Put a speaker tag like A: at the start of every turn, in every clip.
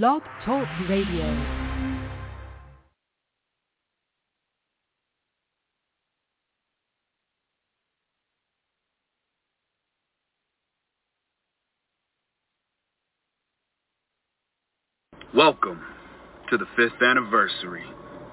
A: Blog Talk Radio.
B: Welcome to the fifth anniversary.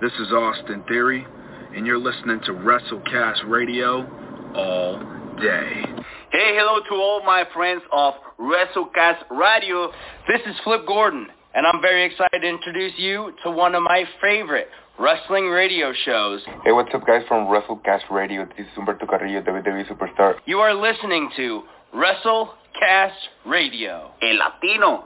B: This is Austin Theory, and you're listening to WrestleCast Radio all day.
C: Hey, hello to all my friends of WrestleCast Radio. This is Flip Gordon, and I'm very excited to introduce you to one of my favorite wrestling radio shows.
D: Hey, what's up, guys, from WrestleCast Radio? This is Humberto Carrillo, WWE Superstar.
C: You are listening to WrestleCast Radio.
E: El Latino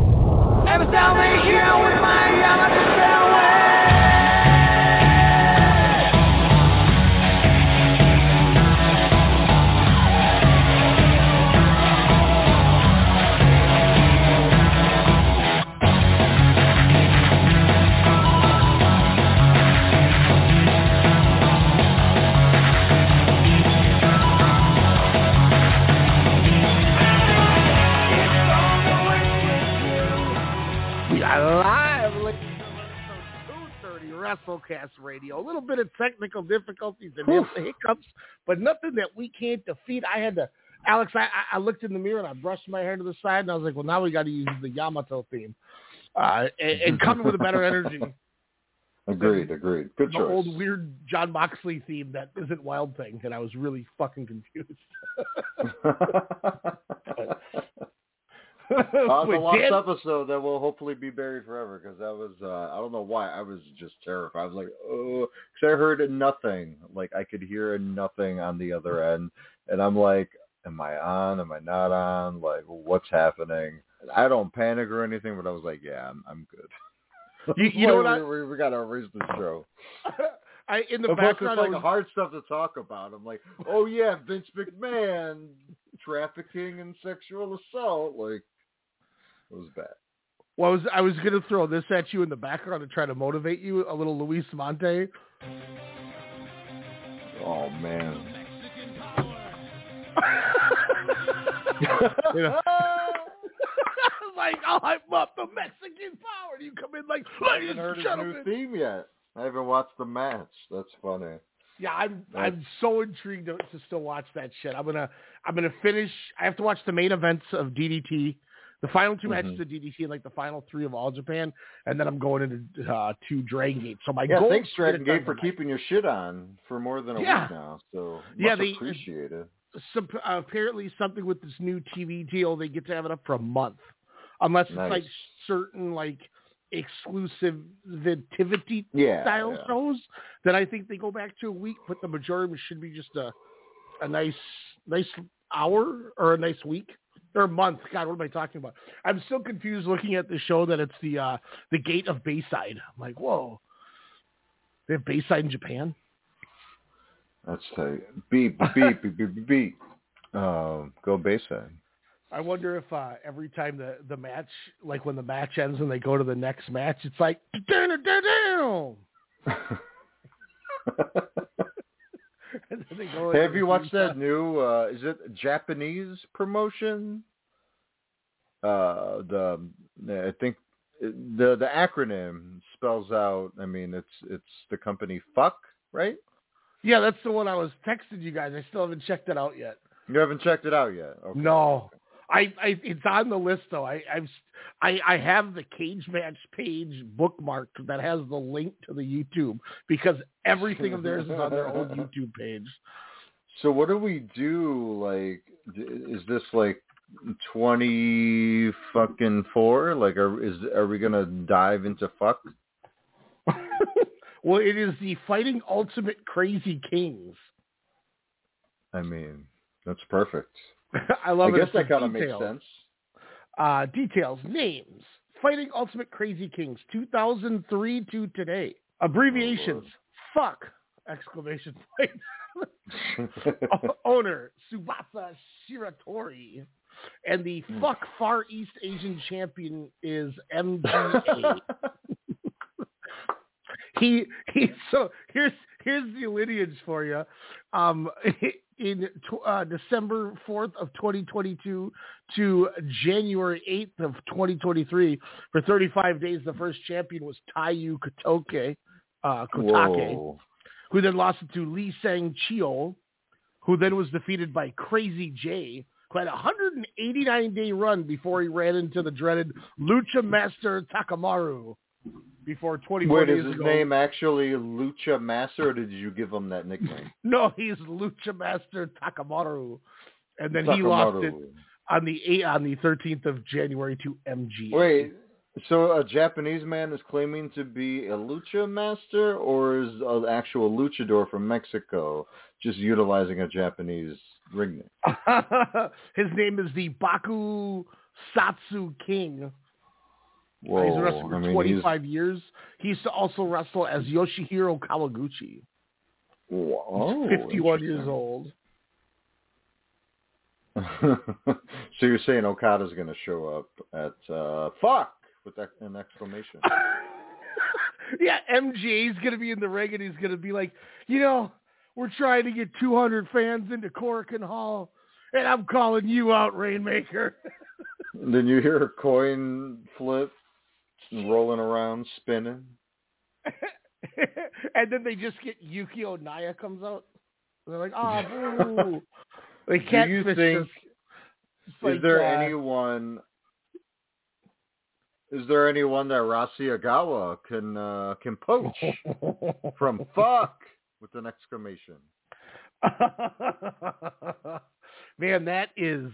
F: Time we with my yellow
G: WrestleCast Radio. A little bit of technical difficulties and hiccups, but nothing that we can't defeat. I had to, Alex, I, I looked in the mirror and I brushed my hair to the side and I was like, well, now we got to use the Yamato theme uh, and, and come with a better energy.
H: Agreed, agreed. Good
G: the
H: choice.
G: old weird Jon Moxley theme that isn't Wild Thing, and I was really fucking confused.
H: Uh, the last episode that will hopefully be buried forever because that was uh, I don't know why I was just terrified. I was like, oh, because I heard nothing. Like I could hear nothing on the other end, and I'm like, am I on? Am I not on? Like, what's happening? I don't panic or anything, but I was like, yeah, I'm, I'm good.
G: You- you know what I-
H: we, we got to erase the show.
G: I in the
H: plus,
G: background,
H: it's like
G: was-
H: hard stuff to talk about. I'm like, oh yeah, Vince McMahon, trafficking and sexual assault. Like, it was bad.
G: Well, I was I was gonna throw this at you in the background to try to motivate you a little, Luis Monte.
H: Oh man.
G: You know? like, oh, I'm up the Mexican power. And you come in like,
H: I
G: ladies
H: haven't heard
G: and gentlemen.
H: new theme yet. I haven't watched the match. That's funny.
G: Yeah, I'm
H: That's-
G: I'm so intrigued to, to still watch that shit. I'm gonna I'm gonna finish. I have to watch the main events of DDT, the final 2 matches
H: Mhm.
G: of DDT, and like the final three of All Japan, and then I'm going into uh, to Dragon Gate. So my
H: yeah,
G: goal
H: thanks
G: is to get it
H: Dragon Gate for keeping your shit on for more than a
G: Yeah.
H: week now. So much
G: Yeah, they-
H: appreciated.
G: Sup- apparently something with this new TV deal, they get to have it up for a month, unless it's like certain like exclusivity
H: Yeah,
G: style
H: yeah.
G: shows. Then I think they go back to a week, but the majority should be just a a nice nice hour or a nice week or month. God, what am I talking about? I'm still confused looking at the show that it's the uh the Gate of Bayside. I'm like, whoa, they have Bayside in Japan.
H: That's tight. Beep beep beep beep beep. beep. Um, go Bayside.
G: I wonder if uh, every time the the match, like when the match ends and they go to the next match, it's like
H: Have you watched that new? uh Is it Japanese promotion? Uh, the I think the the acronym spells out. I mean, it's it's the company Fuck, right?
G: Yeah, that's the one I was texting you guys. I still haven't checked it out yet.
H: You haven't checked it out yet. Okay.
G: No, I, I it's on the list though. I I've I, I have the cage match page bookmarked that has the link to the YouTube because everything of theirs is on their own YouTube page.
H: So what do we do? Like, is this like twenty fucking four? Like, are is are we gonna dive into fuck?
G: well, it is the Fighting Ultimate Crazy Kings.
H: I mean, that's perfect.
G: I love
H: I
G: it.
H: guess that kind of makes sense.
G: Uh, details, names, Fighting Ultimate Crazy Kings, 2003 to today. Abbreviations, fuck, exclamation point. Owner, Subasa Shiratori. And the fuck Far East Asian champion is MGA. he he so here's here's the lineage for you um in uh, december 4th of 2022 to january 8th of 2023 for 35 days the first champion was taiyu kotoke uh kotake
H: Whoa.
G: who then lost it to lee sang chio who then was defeated by crazy j who had a 189 day run before he ran into the dreaded lucha master takamaru before 20
H: Wait, is his
G: ago.
H: name actually Lucha Master, or did you give him that nickname?
G: No, he's Lucha Master Takamaru, and then he lost it on the eight, on the 13th of January to MG.
H: Wait, so a Japanese man is claiming to be a lucha master, or is an actual luchador from Mexico just utilizing a Japanese ring name?
G: His name is the Baku Satsu King.
H: Whoa,
G: he's wrestled for
H: I mean,
G: 25 years. He used to also wrestle as Yoshihiro Kawaguchi.
H: Whoa,
G: He's 51 years old.
H: so you're saying Okada's going to show up at uh, fuck with that, an exclamation?
G: yeah, MJ's going to be in the ring and he's going to be like, you know, we're trying to get 200 fans into Korakuen Hall, and I'm calling you out, Rainmaker.
H: then you hear a coin flip rolling around, spinning.
G: and then they just get Yukio Naya comes out. They're like, oh, boo. They
H: Do
G: can't
H: you think?
G: this.
H: Is
G: like,
H: there
G: uh,
H: anyone? Is there anyone that Rossy Ogawa can uh, can poach from fuck with an exclamation?
G: Man, that is.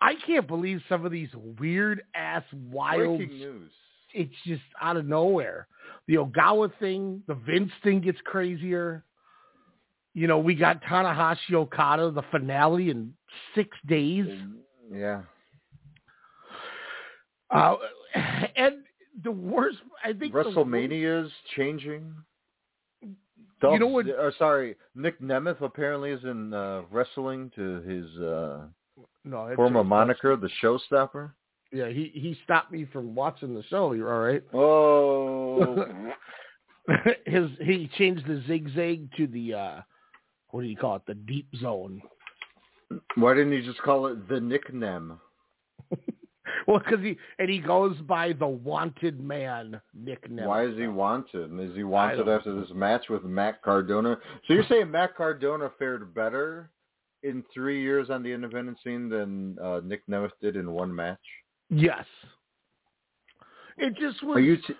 G: I can't believe some of these weird ass wild.
H: Breaking news.
G: It's just out of nowhere. The Ogawa thing, the Vince thing gets crazier. You know, we got Tanahashi Okada, the finale in six days.
H: Yeah.
G: Uh, and the worst, I think,
H: WrestleMania is changing.
G: You know what-
H: Or sorry, Nick Nemeth apparently is in uh, wrestling to his uh,
G: no, it's
H: former moniker, the Showstopper.
G: Yeah, he he stopped me from watching the show. You're all right.
H: Oh,
G: His he changed the zigzag to the uh what do you call it? The deep zone.
H: why didn't he just call it the nickname?
G: Well, because he and he goes by the wanted man nickname.
H: Why is he wanted? Is he wanted after this match with Matt Cardona? So you're saying Matt Cardona fared better in three years on the independent scene than uh, Nick Nemeth did in one match?
G: Yes. It just was.
H: Are you t-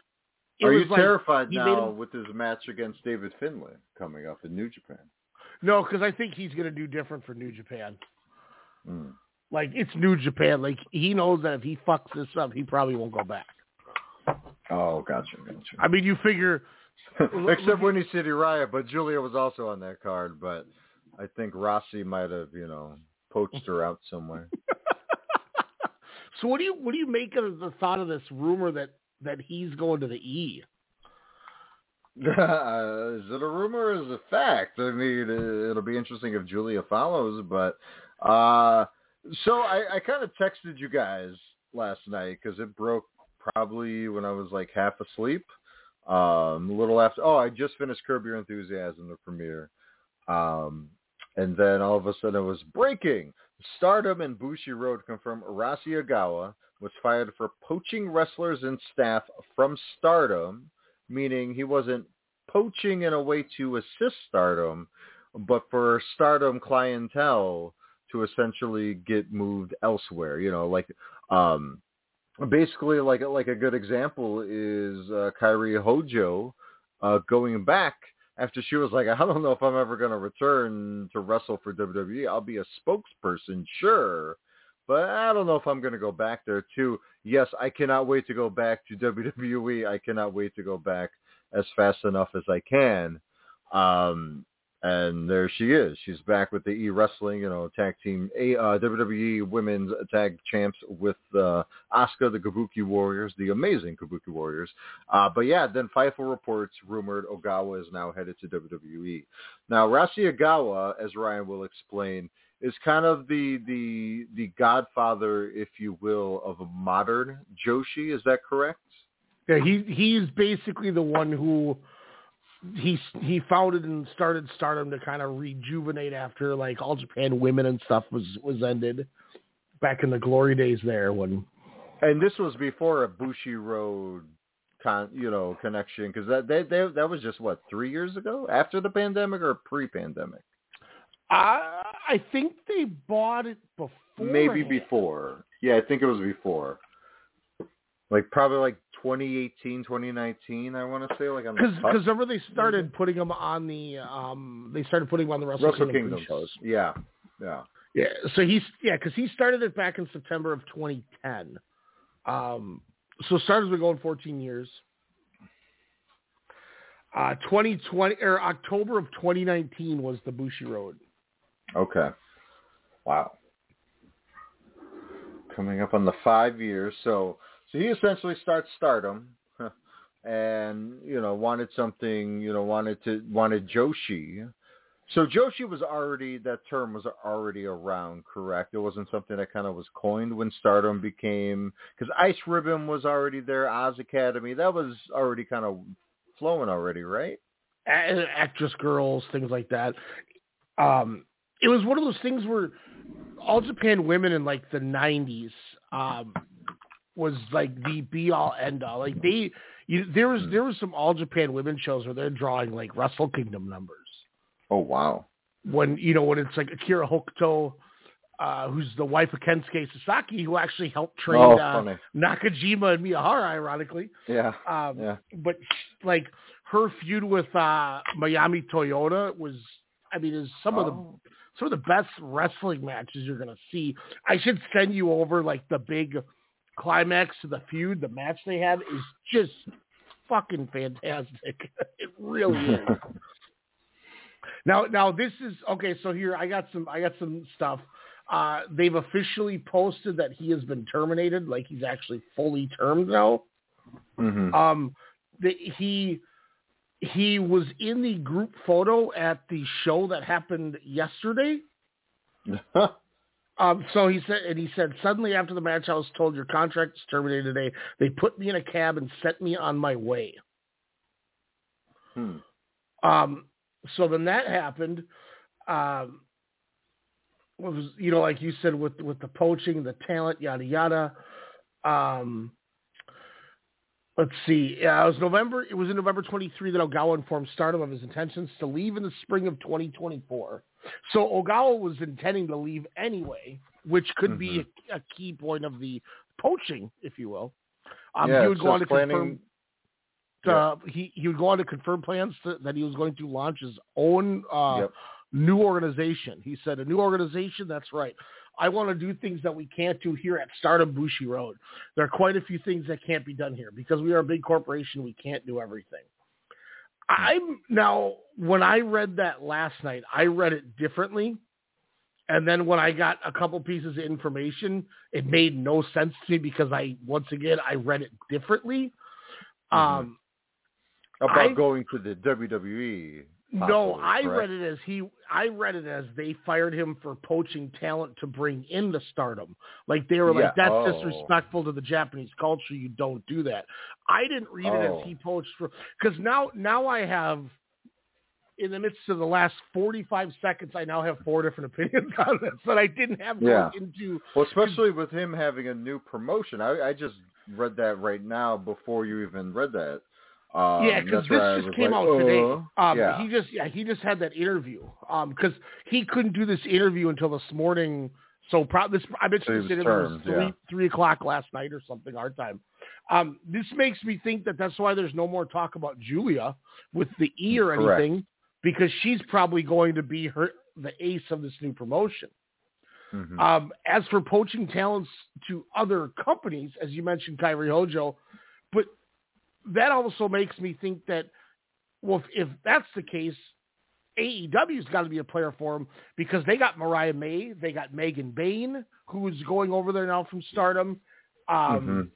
H: are you
G: like
H: terrified now
G: him-
H: with his match against David Finlay coming up in New Japan?
G: No, because I think he's gonna do different for New Japan.
H: Mm.
G: Like it's New Japan. Like he knows that if he fucks this up, he probably won't go back.
H: Oh, gotcha, gotcha.
G: I mean, you figure
H: Except when Windy City Riot, but Julia was also on that card. But I think Rossy might have, you know, poached her out somewhere.
G: So what do you what do you make of the thought of this rumor that that he's going to the E?
H: is it a rumor or is it a fact? I mean, uh, it'll be interesting if Julia follows, but uh, so I, I kind of texted you guys last night because it broke probably when I was like half asleep. Um, a little after. Oh, I just finished Curb Your Enthusiasm, the premiere. Um, and then all of a sudden it was breaking. Stardom and Bushiroad confirm Rossy Ogawa was fired for poaching wrestlers and staff from Stardom, meaning he wasn't poaching in a way to assist Stardom, but for Stardom clientele to essentially get moved elsewhere. You know, like um, basically like like a good example is uh, Kairi Hojo uh, going back after she was like, I don't know if I'm ever going to return to wrestle for WWE. I'll be a spokesperson, sure, but I don't know if I'm going to go back there too. Yes, I cannot wait to go back to WWE. I cannot wait to go back as fast enough as I can. Um, and there she is. She's back with the E Wrestling, you know, tag team a uh, WWE Women's Tag Champs with uh, Asuka, the Kabuki Warriors, the amazing Kabuki Warriors. Uh, but yeah, then Fightful reports rumored Ogawa is now headed to WWE. Now, Rossy Ogawa, as Ryan will explain, is kind of the the the godfather, if you will, of a modern Joshi. Is that correct?
G: Yeah, he he's basically the one who he he founded and started Stardom to kind of rejuvenate after like All Japan Women and stuff was was ended back in the glory days there when.
H: And this was before a Bushiroad con you know connection because that they, they that was just what three years ago after the pandemic or pre-pandemic.
G: I I think they bought it before.
H: Maybe before. Yeah, I think it was before. Like probably like 2018, 2019, I want to say, like on
G: because because remember they started putting them on the um they started putting them on the Wrestle,
H: Wrestle
G: Kingdom,
H: Kingdom
G: shows.
H: Yeah, yeah,
G: yeah. So he's yeah because he started it back in September of 2010. Um, so Stardom's been going 14 years. Uh, 2020 or October of 2019 was the Bushiroad.
H: Okay. Wow. Coming up on the five years, so so he essentially starts Stardom, and you know wanted something, you know wanted to wanted Joshi. So Joshi was already that term was already around, correct? It wasn't something that kind of was coined when Stardom became because Ice Ribbon was already there, Oz Academy that was already kind of flowing already, right?
G: Actress girls, things like that. Um, it was one of those things where all Japan women in like the '90s um, was like the be all end all. Like they, you, there was there was some all Japan women shows where they're drawing like Wrestle Kingdom numbers.
H: Oh wow!
G: When you know when it's like Akira Hokuto, uh, who's the wife of Kensuke Sasaki, who actually helped train
H: Oh,
G: uh. Nakajima and Miyahara, ironically.
H: Yeah,
G: Um,
H: yeah.
G: But like her feud with uh, Manami Toyota was, I mean, is some of the
H: Oh.
G: some of the best wrestling matches you're gonna see. I should send you over like the big climax to the feud. The match they had is just fucking fantastic. it really is. now, now this is okay. So here I got some, I got some stuff. Uh, they've officially posted that he has been terminated. Like he's actually fully termed now.
H: hmm
G: Um, the, he he was in the group photo at the show that happened yesterday. Um, so he said, and he said, suddenly after the match, I was told your contract is terminated today. They put me in a cab and sent me on my way.
H: hmm.
G: Um, so then that happened. Um, was you know, like you said, with with the poaching, the talent, yada yada. Um, let's see. Yeah, it was November. It was in November 23 that Ogawa informed Stardom of his intentions to leave in the spring of 2024. So Ogawa was intending to leave anyway, which could be a, a key point of the poaching, if you will. Um,
H: yeah,
G: he would go on to
H: planning.
G: confirm uh, he he would go on to confirm plans to, that he was going to launch his own uh,
H: Yep.
G: new organization. He said, "A new organization? That's right. I want to do things that we can't do here at Stardom Bushiroad. There are quite a few things that can't be done here because we are a big corporation. We can't do everything." I'm now when I read that last night, I read it differently. And then when I got a couple pieces of information, it made no sense to me because I once again I read it differently. Um,
H: about
G: I-
H: going to the WWE.
G: No, I
H: correct?
G: read it as he. I read it as they fired him for poaching talent to bring into Stardom. Like they were like, "That's
H: oh.
G: disrespectful to the Japanese culture. You don't do that." I didn't read it
H: Oh.
G: as he poached for because now now I have. In the midst of the last 45 seconds, I now have four different opinions on this that I didn't have
H: Yeah.
G: into.
H: Well, especially with him having a new promotion. I, I just read that right now before you even read that. Um,
G: yeah, because this just came
H: like,
G: out today.
H: uh,
G: Um,
H: yeah.
G: He just yeah he just had that interview because he couldn't do this interview until this morning. So pro- this I mentioned
H: was
G: this interview was three
H: yeah.
G: three o'clock last night or something our time. Um, this makes me think that that's why there's no more talk about Julia with the E or
H: Correct.
G: anything because she's probably going to be her the ace of this new promotion.
H: Mhm.
G: Um, as for poaching talents to other companies, as you mentioned, Kairi Hojo, but that also makes me think that, well, if, if that's the case, AEW's got to be a player for him because they got Mariah May, they got Megan Bayne, who's going over there now from Stardom, um,
H: Mhm.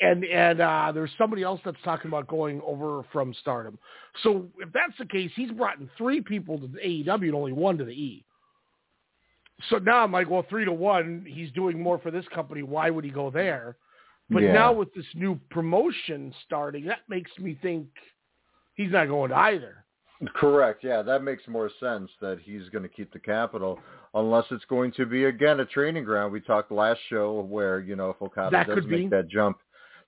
G: and and uh, there's somebody else that's talking about going over from Stardom. So if that's the case, he's brought in three people to the AEW and only one to the E. So now I'm like, well, three to one, he's doing more for this company. Why would he go there? But
H: Yeah.
G: now with this new promotion starting, that makes me think he's not going to either.
H: Correct. Yeah, that makes more sense that he's going to keep the capital, unless it's going to be again a training ground. We talked last show where you know if Okada
G: That
H: does make
G: be.
H: that jump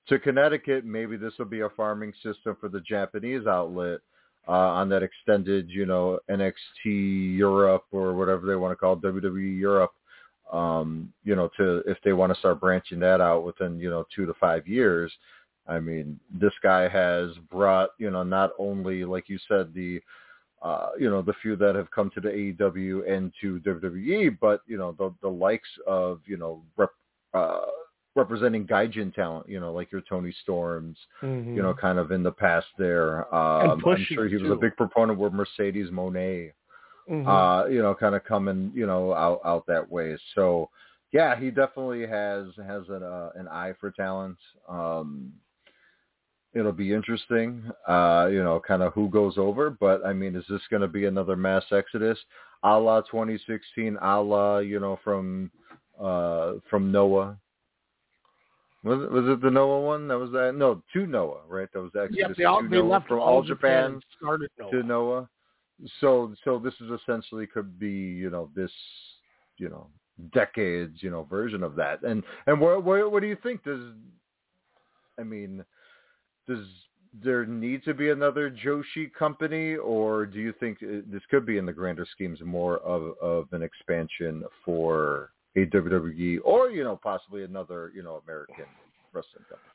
H: to Connecticut, maybe this will be a farming system for the Japanese outlet uh, on that extended, you know, NXT Europe or whatever they want to call it, WWE Europe. Um, you know, to if they want to start branching that out within you know two to five years. I mean, this guy has brought, you know, not only like you said the uh, you know, the few that have come to the AEW and to WWE, but you know, the the likes of, you know, rep, uh representing Gaijin talent, you know, like your Toni Storms,
G: Mm-hmm.
H: you know, kind of in the past there. Um I'm sure he was
G: too.
H: a big proponent with Mercedes Moné
G: Mhm.
H: uh, you know, kind of coming, you know, out out that way. So, yeah, he definitely has has an uh, an eye for talent. Um, it'll be interesting, uh, you know, kind of who goes over. But I mean, is this going to be another mass exodus, a la 2016, a la you know from uh from Noah? Was it, was it the Noah one? That was that? No, to Noah, right? That was the
G: Yeah,
H: Exodus
G: they, all, they
H: Noah
G: left
H: from
G: all
H: all
G: Japan,
H: Japan
G: started Noah.
H: to Noah. So so this is essentially could be you know this you know decades you know version of that. And and what what, what do you think? Does I mean does there need to be another Joshi company, or do you think uh, this could be in the grander schemes more of of an expansion for a WWE or you know possibly another you know American wrestling company?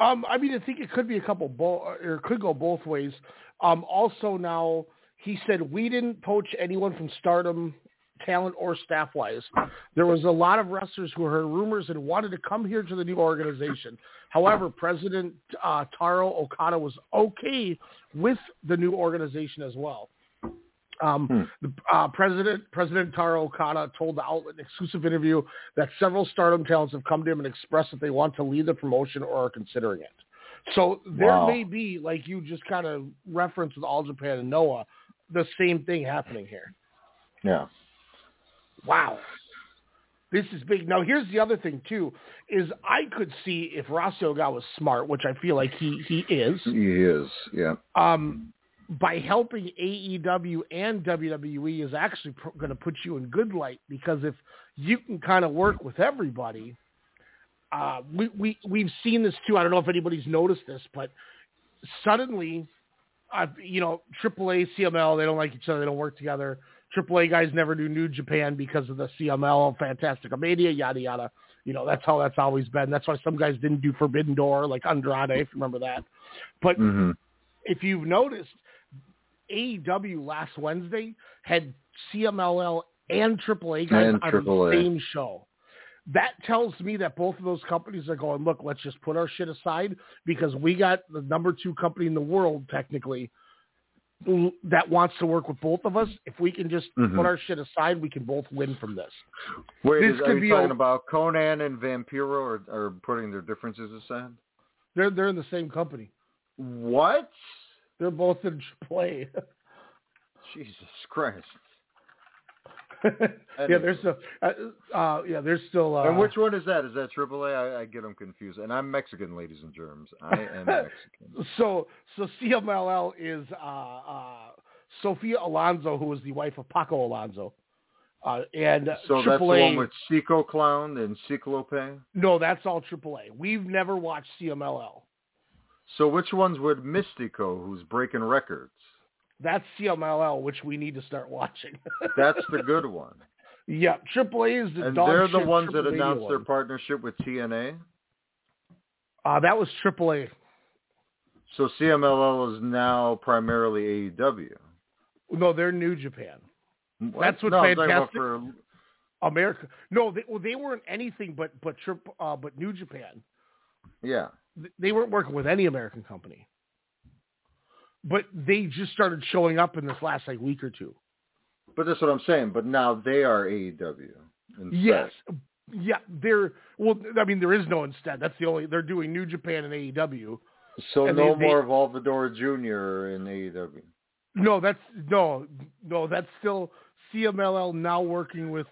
G: Um, I mean, I think it could be a couple, or it could go both ways. Um, also, now he said we didn't poach anyone from Stardom, talent or staff wise. There was a lot of wrestlers who heard rumors and wanted to come here to the new organization. However, President uh, Taro Okada was okay with the new organization as well. Um, the, uh, President President Taro Okada told the outlet in an exclusive interview that several Stardom talents have come to him and expressed that they want to lead the promotion or are considering it. So there
H: Wow.
G: may be, like you just kind of referenced with All Japan and Noah, the same thing happening here.
H: Yeah.
G: Wow. This is big. Now here's the other thing too, is I could see if Rossio was smart, which I feel like he he is.
H: He is. Yeah.
G: um, by helping AEW and WWE is actually pr- going to put you in good light because if you can kind of work with everybody, uh, we, we, we've seen this too. I don't know if anybody's noticed this, but suddenly, uh, you know, AAA, CMLL, they don't like each other. They don't work together. AAA guys never do New Japan because of the CMLL, Fantastica Mania, yada, yada. You know, that's how that's always been. That's why some guys didn't do Forbidden Door, like Andrade, if you remember that. But
H: hmm
G: if you've noticed, AEW last Wednesday had CMLL and AAA guys
H: And
G: on
H: AAA.
G: the same show. That tells me that both of those companies are going, look, let's just put our shit aside because we got the number two company in the world, technically, that wants to work with both of us. If we can just
H: Mhm.
G: put our shit aside, we can both win from this.
H: Wait,
G: This
H: is, are
G: could
H: you
G: be
H: talking
G: a-
H: about Konnan and Vampiro or, or putting their differences aside?
G: They're they're in the same company.
H: What?
G: They're both in AAA.
H: Jesus Christ.
G: yeah, there's still, uh, uh, yeah, there's still. Uh,
H: and which one is that? Is that AAA? I, I get them confused. And I'm Mexican, ladies and germs. I am Mexican.
G: so so CMLL is uh, uh, Sophia Alonso, who is the wife of Paco Alonso, uh, and
H: So
G: AAA.
H: that's the one with Psycho Clown and Cyclope?
G: no, that's all AAA. We've never watched CMLL.
H: So which one's with Mystico, who's breaking records?
G: That's CMLL, which we need to start watching.
H: That's the good one.
G: Yeah, AAA is the
H: and they're the ones that
G: AAA
H: announced their partnership with TNA.
G: Uh, that was AAA.
H: So CMLL is now primarily AEW.
G: No, they're New Japan.
H: What?
G: That's what's
H: no,
G: fantastic.
H: For,
G: America. No, they well, they weren't anything but but trip uh, but New Japan.
H: yeah.
G: They weren't working with any American company. But they just started showing up in this last like week or two.
H: But that's what I'm saying. But now they are AEW. instead.
G: Yes. Yeah, they're well. I mean, there is no instead. That's the only. They're doing New Japan and AEW.
H: So
G: And
H: no
G: they- they-
H: more Volador Jr. in AEW.
G: No, that's no, no. That's still CMLL now working with.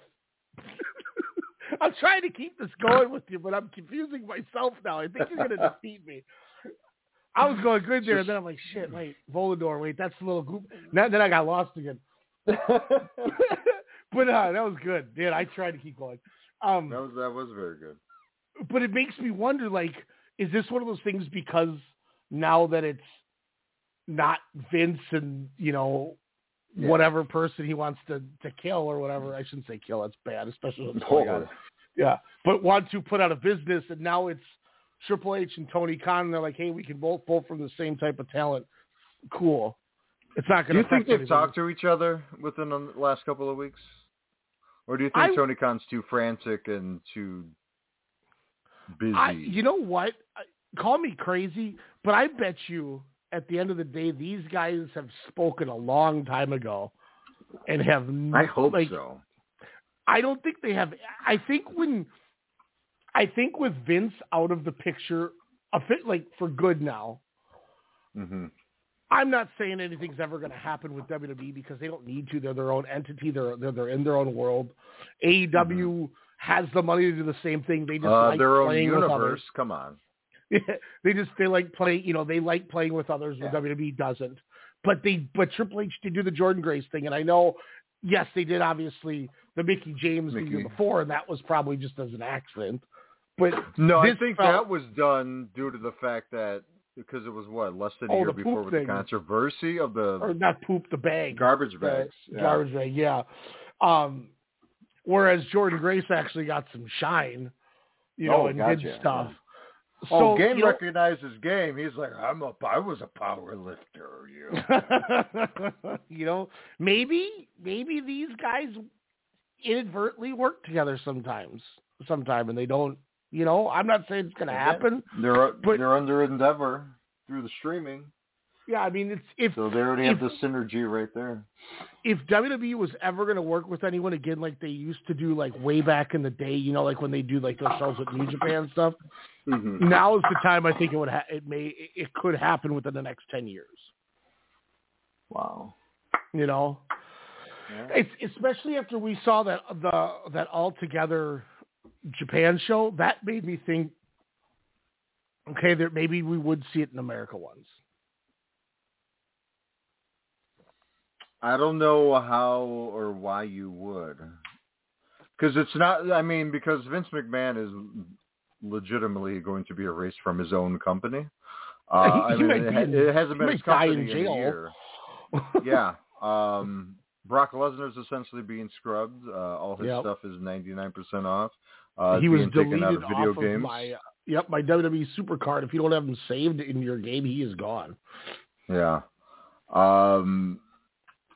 G: I'm trying to keep this going with you, but I'm confusing myself now. I think you're going to defeat me. I was going good there, and then I'm like, shit, wait, Volador, wait, that's a little group. Now, then I got lost again. but uh, that was good, dude. I tried to keep going. Um,
H: That was that was very good.
G: but it makes me wonder, like, is this one of those things because now that it's not Vince and you know
H: Yeah.
G: whatever person he wants to to kill or whatever. I shouldn't say kill. That's bad, especially going.
H: No.
G: Yeah, but want to put out a business, and now it's Triple H and Tony Khan. And they're like, hey, we can both pull from the same type of talent. Cool. It's not going to.
H: Do
G: you think
H: they've
G: anything.
H: talked to each other within the last couple of weeks? Or do you think
G: I-
H: Tony Khan's too frantic and too busy?
G: I, you know what? Call me crazy, but I bet you at the end of the day, these guys have spoken a long time ago and have.
H: I hope
G: like,
H: so.
G: I don't think they have. I think when, I think with Vince out of the picture, a fit like for good now.
H: hmm
G: I'm not saying anything's ever going to happen with WWE because they don't need to. They're their own entity. They're they're, they're in their own world. AEW has the money to do the same thing. They just
H: Uh,
G: like
H: their own
G: playing with others.
H: universe. Come on.
G: they just they like play you know they like playing with others
H: Yeah.
G: WWE doesn't. But they but Triple H did do the Jordynne Grace thing, and I know yes they did obviously the Mickie James the year before, and that was probably just as an accident. But
H: No, I think
G: felt-
H: that was done due to the fact that because it was what less than a
G: Oh,
H: year before with
G: thing.
H: the controversy of the
G: or not poop the bag
H: garbage
G: the
H: bags. Yeah.
G: garbage bag yeah. Um, whereas Jordynne Grace actually got some shine, you know,
H: Oh,
G: and
H: gotcha,
G: did stuff.
H: Oh,
G: So,
H: game
G: you know-
H: recognizes game. He's like, I'm a, I was a power lifter. You.
G: you know, maybe maybe these guys inadvertently work together sometimes, sometime, and they don't. You know, I'm not saying it's going to happen.
H: They're
G: But-
H: they're under endeavor through the streaming,
G: Yeah, I mean, it's if
H: so they already have the synergy right there.
G: if WWE was ever going to work with anyone again, like they used to do, like way back in the day, you know, like when they do like those shows with New Japan stuff.
H: Mm-hmm.
G: Now is the time I think it would ha- it may it- could happen within the next ten years.
H: Wow.
G: You know, It's especially after we saw that the that all together Japan show. That made me think, okay, that maybe we would see it in America once.
H: I don't know how or why you would, because it's not. I mean, because Vince McMahon is legitimately going to be erased from his own company. Uh,
G: He-
H: I mean, it, ha-
G: in-
H: it hasn't been his
G: in
H: company in,
G: jail.
H: a year. yeah. Um, Brock Lesnar's essentially being scrubbed. Uh, all his
G: Yep.
H: stuff is 99% off. Uh,
G: he was
H: taken out
G: deleted
H: of video
G: off
H: games.
G: of my yep my WWE Supercard. If you don't have him saved in your game, he is gone.
H: Yeah. Um,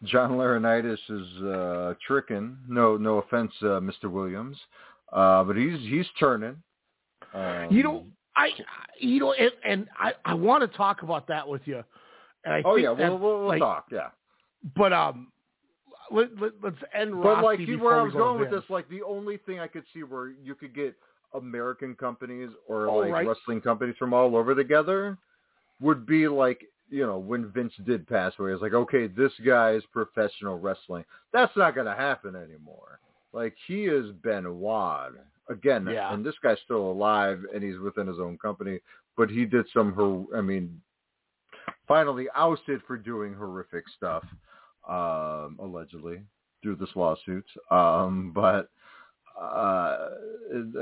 H: John Laurinaitis is uh, tricking. No, no offense, uh, Mr. Williams, uh, but he's he's turning. Um,
G: you know, I you know, and, and I I want to talk about that with you. And I
H: oh
G: think
H: yeah, we'll we'll, we'll
G: like,
H: talk. Yeah,
G: But um, let, let let's end.
H: but
G: Rossy
H: like see where I was going with this, like the only thing I could see where you could get American companies or
G: Oh,
H: like
G: right.
H: wrestling companies from all over together would be like you know when Vince did pass away. It's like okay, this guy is professional wrestling. That's not going to happen anymore. Like he is Benoit again,
G: Yeah.
H: and this guy's still alive and he's within his own company, but he did some. Her- I mean, finally ousted for doing horrific stuff, um, allegedly through this lawsuit. Um, but uh,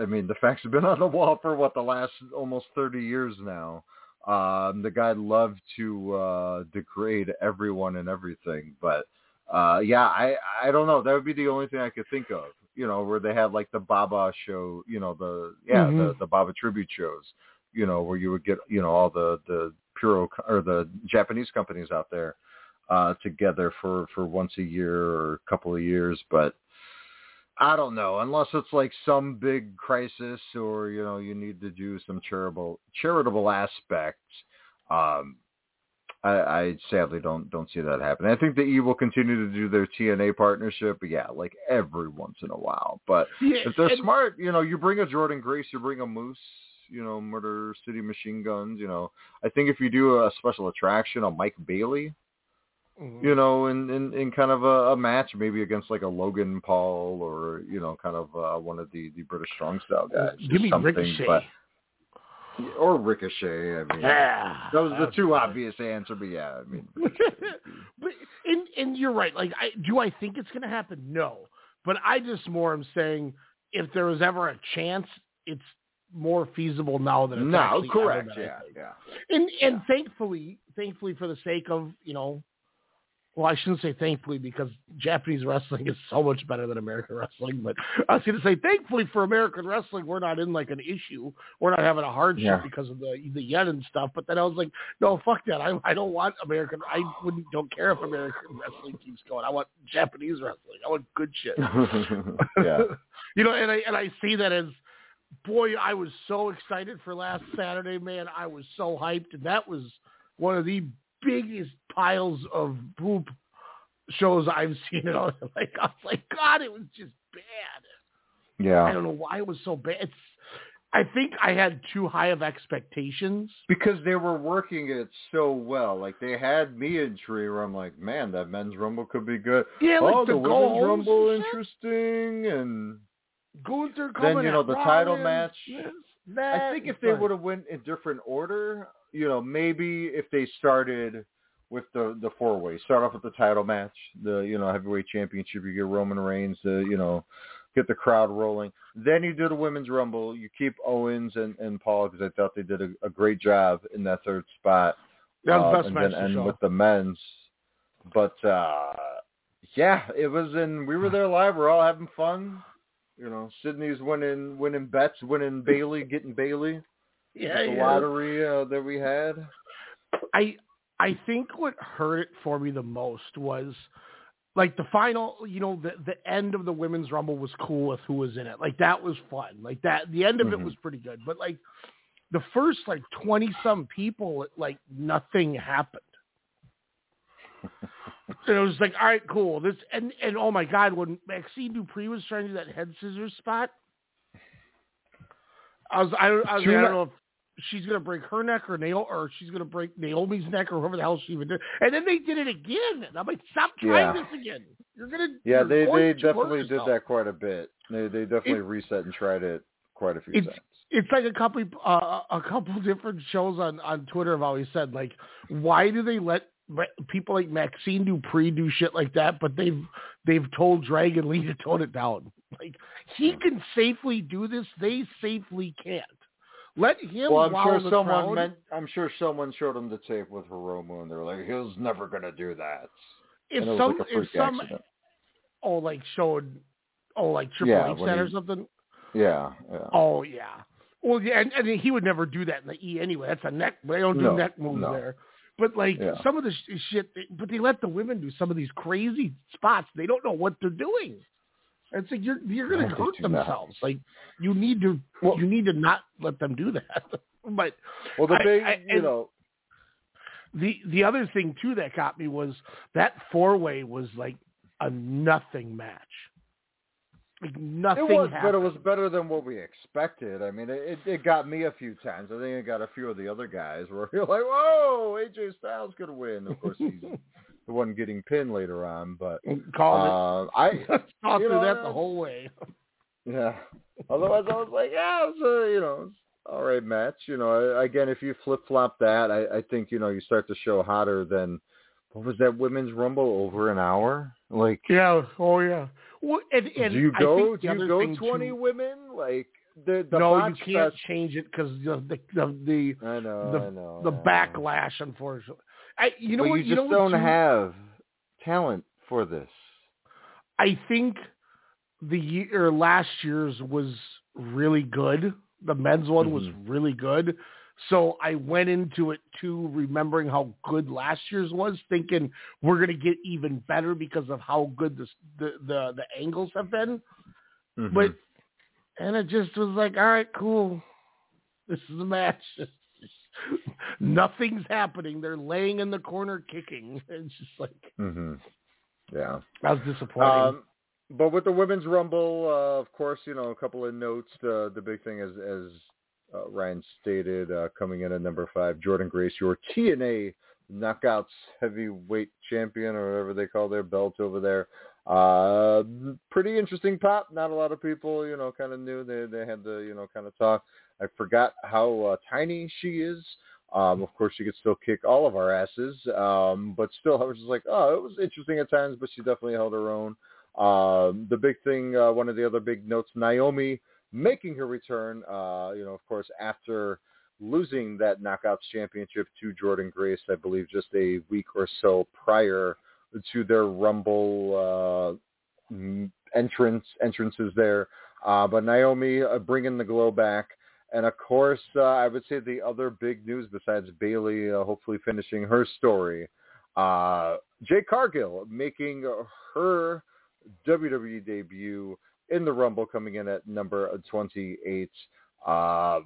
H: I mean, the facts have been on the wall for what the last almost thirty years now. Um, the guy loved to uh, degrade everyone and everything, but uh, yeah, I I don't know. That would be the only thing I could think of. You know, where they had like the Baba show. You know, the yeah
G: Mhm.
H: the the Baba tribute shows. You know, where you would get you know all the the Puro or the Japanese companies out there uh, together for for once a year or a couple of years, but. I don't know, unless it's like some big crisis or you know you need to do some charitable charitable aspects. Um, I, I sadly don't don't see that happening. I think the E will continue to do their TNA partnership, yeah, like every once in a while. But
G: Yeah,
H: if they're smart, you know, you bring a Jordynne Grace, you bring a Moose, you know, Motor City Machine Guns. You know, I think if you do a special attraction, a Mike Bailey,
G: Mhm.
H: you know, in, in, in kind of a, a match, maybe against like a Logan Paul or you know, kind of uh, one of the, the British strong style guys. or
G: Give me
H: something,
G: Ricochet.
H: But, or Ricochet. I mean,
G: Yeah.
H: that was the
G: That's
H: two
G: right.
H: obvious answer. But yeah, I mean,
G: but and and you're right. Like, I, do I think it's going to happen? No. But I just more am saying if there was ever a chance, it's more feasible now than it's
H: no,
G: actually ever
H: correct.
G: been,
H: Yeah, yeah.
G: And and thankfully, thankfully for the sake of you know, well, I shouldn't say thankfully because Japanese wrestling is so much better than American wrestling. But I was going to say thankfully for American wrestling, we're not in like an issue. We're not having a hardship
H: Yeah.
G: because of the the yen and stuff. But then I was like, no, fuck that. I I don't want American. I wouldn't don't care if American wrestling keeps going. I want Japanese wrestling. I want good shit.
H: yeah.
G: you know, and I and I see that as boy, I was so excited for last Saturday, man. I was so hyped, and that was one of the biggest piles of poop shows I've seen. It all. Like I was like, God, it was just bad.
H: Yeah.
G: I don't know why it was so bad. It's, I think I had too high of expectations.
H: Because they were working it so well. Like they had me intrigued where I'm like, man, that men's rumble could be good.
G: Yeah, like
H: oh,
G: the
H: the women's rumble
G: and
H: interesting and
G: Gunther coming
H: then you know the title match.
G: this,
H: I think if they would have went in different order, you know, maybe if they started with the the four way, start off with the title match, the you know heavyweight championship, you get Roman Reigns to you know get the crowd rolling. Then you do the women's rumble, you keep Owens and and Paul because I thought they did a, a great job in that third spot.
G: That was the
H: Uh,
G: best
H: and
G: match
H: then
G: the
H: end
G: show.
H: with the men's. But uh yeah, it was in we were there live, we're all having fun. You know, Sydney's winning winning bets, winning Bayley, getting Bayley.
G: Yeah,
H: the lottery uh, that we had.
G: I I think what hurt it for me the most was like the final, you know, the the end of the women's rumble was cool with who was in it. Like that was fun. Like that the end of it
H: Mhm.
G: was pretty good. But like the first like twenty some people, like nothing happened. and it was like, all right, cool. This and and oh my god, when Maxxine Dupri was trying to do that head scissors spot, I was I, I was I don't know if she's gonna break her neck or Naomi or she's gonna break Naomi's neck or whoever the hell she even did. And then they did it again. And I'm like, stop trying
H: Yeah.
G: this again. You're gonna
H: Yeah, they they definitely did that quite a bit. They they definitely reset and tried it quite a few times.
G: it's like a couple uh, a couple different shows on on Twitter have always said like, why do they let people like Maxxine Dupri do shit like that, but they've they've told Dragon Lee to tone it down. Like he can safely do this, they safely can't. Let him.
H: Well, I'm sure someone meant. I'm sure someone showed him the tape with Hiromu, and they were like, "He was never gonna do that."
G: if
H: and it was
G: some
H: like
G: if some
H: accident.
G: oh like showed oh like Triple
H: Yeah,
G: H said or something.
H: Yeah, yeah.
G: Oh yeah. Well, yeah, and, and he would never do that in the E anyway. That's a neck. They don't do
H: No,
G: neck moves
H: no.
G: there. But like
H: Yeah.
G: some of the sh- shit, but they let the women do some of these crazy spots. They don't know what they're doing. It's like you're you're going to hurt
H: do that.
G: themselves. Like you need to you need to not let them do that. but
H: Well, the
G: I-
H: big,
G: I-
H: you know,
G: the the other thing too that got me was that four way was like a nothing match. Like nothing
H: it was, but it was better than what we expected. I mean, it it got me a few times. I think it got a few of the other guys where you're like, "Whoa, AJ Styles could win." Of course, he's the one getting pinned later on, but
G: Called
H: uh, I
G: it. Saw
H: you
G: through
H: know,
G: that the whole way.
H: Yeah. Otherwise, I was like, yeah, it's a you know, all right match. You know, again, if you flip flop that, I, I think you know you start to show hotter than what was that women's rumble over an hour? Like,
G: Yeah. Oh yeah. Well, and, and
H: do you
G: I
H: go?
G: think
H: Do you go twenty
G: too-
H: women? Like, the, the
G: no, you can't
H: fest-
G: change it because the the the the,
H: I know,
G: the,
H: I know,
G: the
H: I know.
G: backlash. Unfortunately, I, you know
H: but
G: what?
H: you just
G: know
H: don't have talent for this.
G: I think the year last year's was really good. The men's one was
H: Mhm.
G: really good. So I went into it too, remembering how good last year's was, thinking we're gonna get even better because of how good the the the, the angles have been.
H: Mhm.
G: But and it just was like, all right, cool. This is a match. Nothing's happening. They're laying in the corner kicking. It's just like
H: hmm yeah.
G: that was disappointing.
H: Um, but with the women's rumble, uh, of course, you know a couple of notes. The the big thing is, as uh, Ryan stated, uh, coming in at number five, Jordynne Grace, your TNA Knockouts heavyweight champion or whatever they call their belt over there. Uh, pretty interesting pop. Not a lot of people, you know, kind of knew they they had the you know kind of talk. I forgot how uh, tiny she is. Um, of course, she could still kick all of our asses, um, but still, I was just like, oh, it was interesting at times, but she definitely held her own. Um, the big thing, uh, one of the other big notes, Naomi making her return. Uh, you know, of course, after losing that Knockouts championship to Jordynne Grace, I believe, just a week or so prior to their Rumble uh, entrance entrances there. Uh, but Naomi uh, bringing the glow back. And of course, uh, I would say the other big news besides Bayley uh, hopefully finishing her story, uh, Jade Cargill making her WWE debut in the Rumble, coming in at number 28. Uh,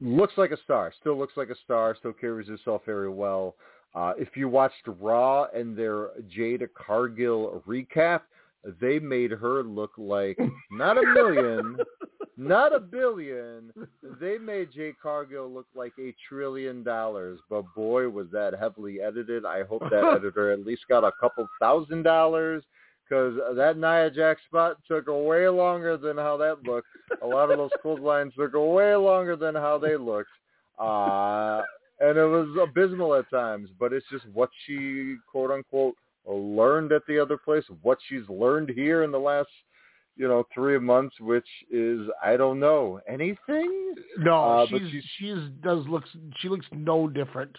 H: looks like a star. Still looks like a star. Still carries herself very well. Uh, if you watched Raw and their Jade Cargill recap, they made her look like not a million, not a billion. They made Jade Cargill look like a trillion dollars. But boy, was that heavily edited. I hope that editor at least got a couple thousand dollars because that Nia Jax spot took way longer than how that looked. A lot of those clotheslines took way longer than how they looked. Uh, and it was abysmal at times, but it's just what she, quote unquote, learned at the other place, what she's learned here in the last, you know, three months, which is, I don't know, anything?
G: No,
H: Uh, but
G: she's
H: she's-
G: she does looks she looks no different.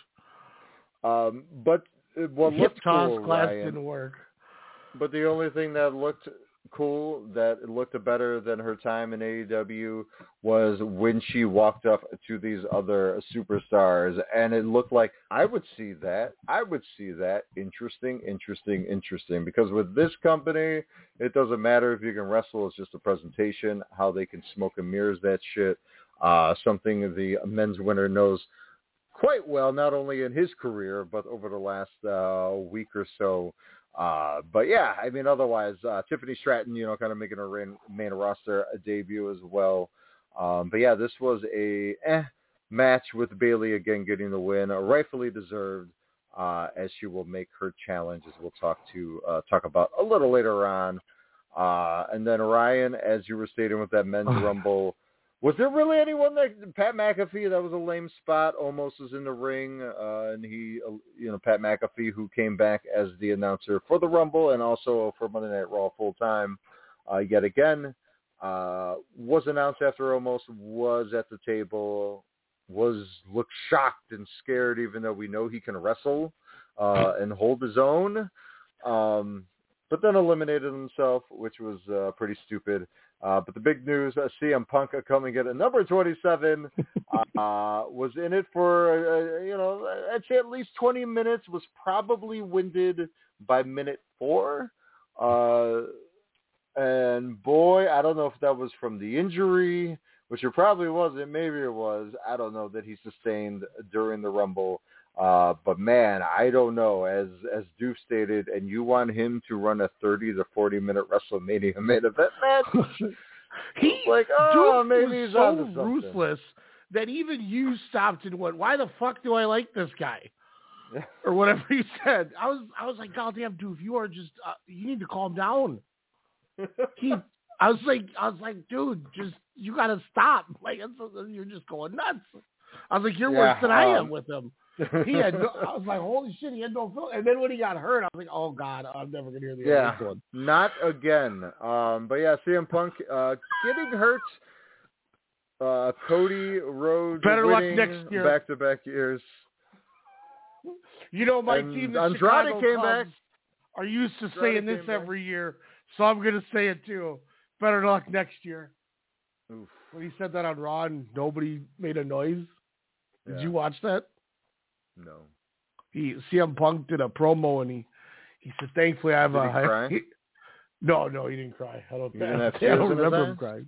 H: Um, but uh, what
G: Hip
H: looked
G: toss
H: cool,
G: class
H: Ryan,
G: didn't work.
H: But the only thing that looked cool, that looked better than her time in AEW, was when she walked up to these other superstars, and it looked like I would see that. I would see that. Interesting, interesting, interesting. Because with this company, it doesn't matter if you can wrestle; it's just a presentation. How they can smoke and mirrors that shit. Uh, something the men's winner knows quite well, not only in his career but over the last uh, week or so. Uh, but yeah, I mean, otherwise, uh, Tiffany Stratton, you know, kind of making her main, main roster debut as well. Um, but yeah, this was a eh match with Bayley again getting the win, uh, rightfully deserved, uh, as she will make her challenge, as we'll talk to uh, talk about a little later on. Uh, and then Ryan, as you were stating with that men's rumble, was there really anyone that Pat McAfee? That was a lame spot. Almost was in the ring, uh, and he, uh, you know, Pat McAfee, who came back as the announcer for the Rumble and also for Monday Night Raw full time, uh, yet again, uh, was announced after almost was at the table, was looked shocked and scared, even though we know he can wrestle uh, and hold his own. Um, but then eliminated himself, which was uh, pretty stupid. Uh, but the big news, uh, CM Punk coming in at number 27, uh, was in it for, uh, you know, I'd say at least 20 minutes, was probably winded by minute four. Uh, and boy, I don't know if that was from the injury, which it probably wasn't. Maybe it was. I don't know that he sustained during the Rumble. Uh, but man, I don't know. As as Doof stated, and you want him to run a thirty to forty minute WrestleMania main event match?
G: He
H: like, oh,
G: Duke
H: maybe
G: was
H: he's
G: so ruthless that even you stopped and went, "Why the fuck do I like this guy?" or whatever you said. I was I was like, "God damn, Doof, you are just uh, you need to calm down." he, I was like, I was like, dude, just you got to stop. Like, it's, you're just going nuts. I was like, you're
H: Yeah,
G: worse than I am
H: um,
G: with him. He had. No, I was like, holy shit, he had no film. And then when he got hurt, I was like, oh god, I'm never gonna hear the
H: yeah,
G: end one.
H: not again. Um, but yeah, CM Punk uh, getting hurt. Uh, Cody Rhodes
G: Better luck next year.
H: back-to-back years.
G: You know, my
H: And
G: team, the
H: Andrade
G: Chicago
H: came
G: Cubs,
H: back.
G: are used to
H: Andrade
G: saying this
H: back.
G: every year, so I'm gonna say it too. Better luck next year.
H: Oof.
G: When he said that on Raw and nobody made a noise. Did
H: Yeah.
G: you watch that?
H: No.
G: He CM Punk did a promo and he he said, "Thankfully, I have
H: Did
G: a."
H: he cry?
G: he- no, no, he didn't cry. I don't.
H: He
G: think
H: have
G: I don't remember him crying.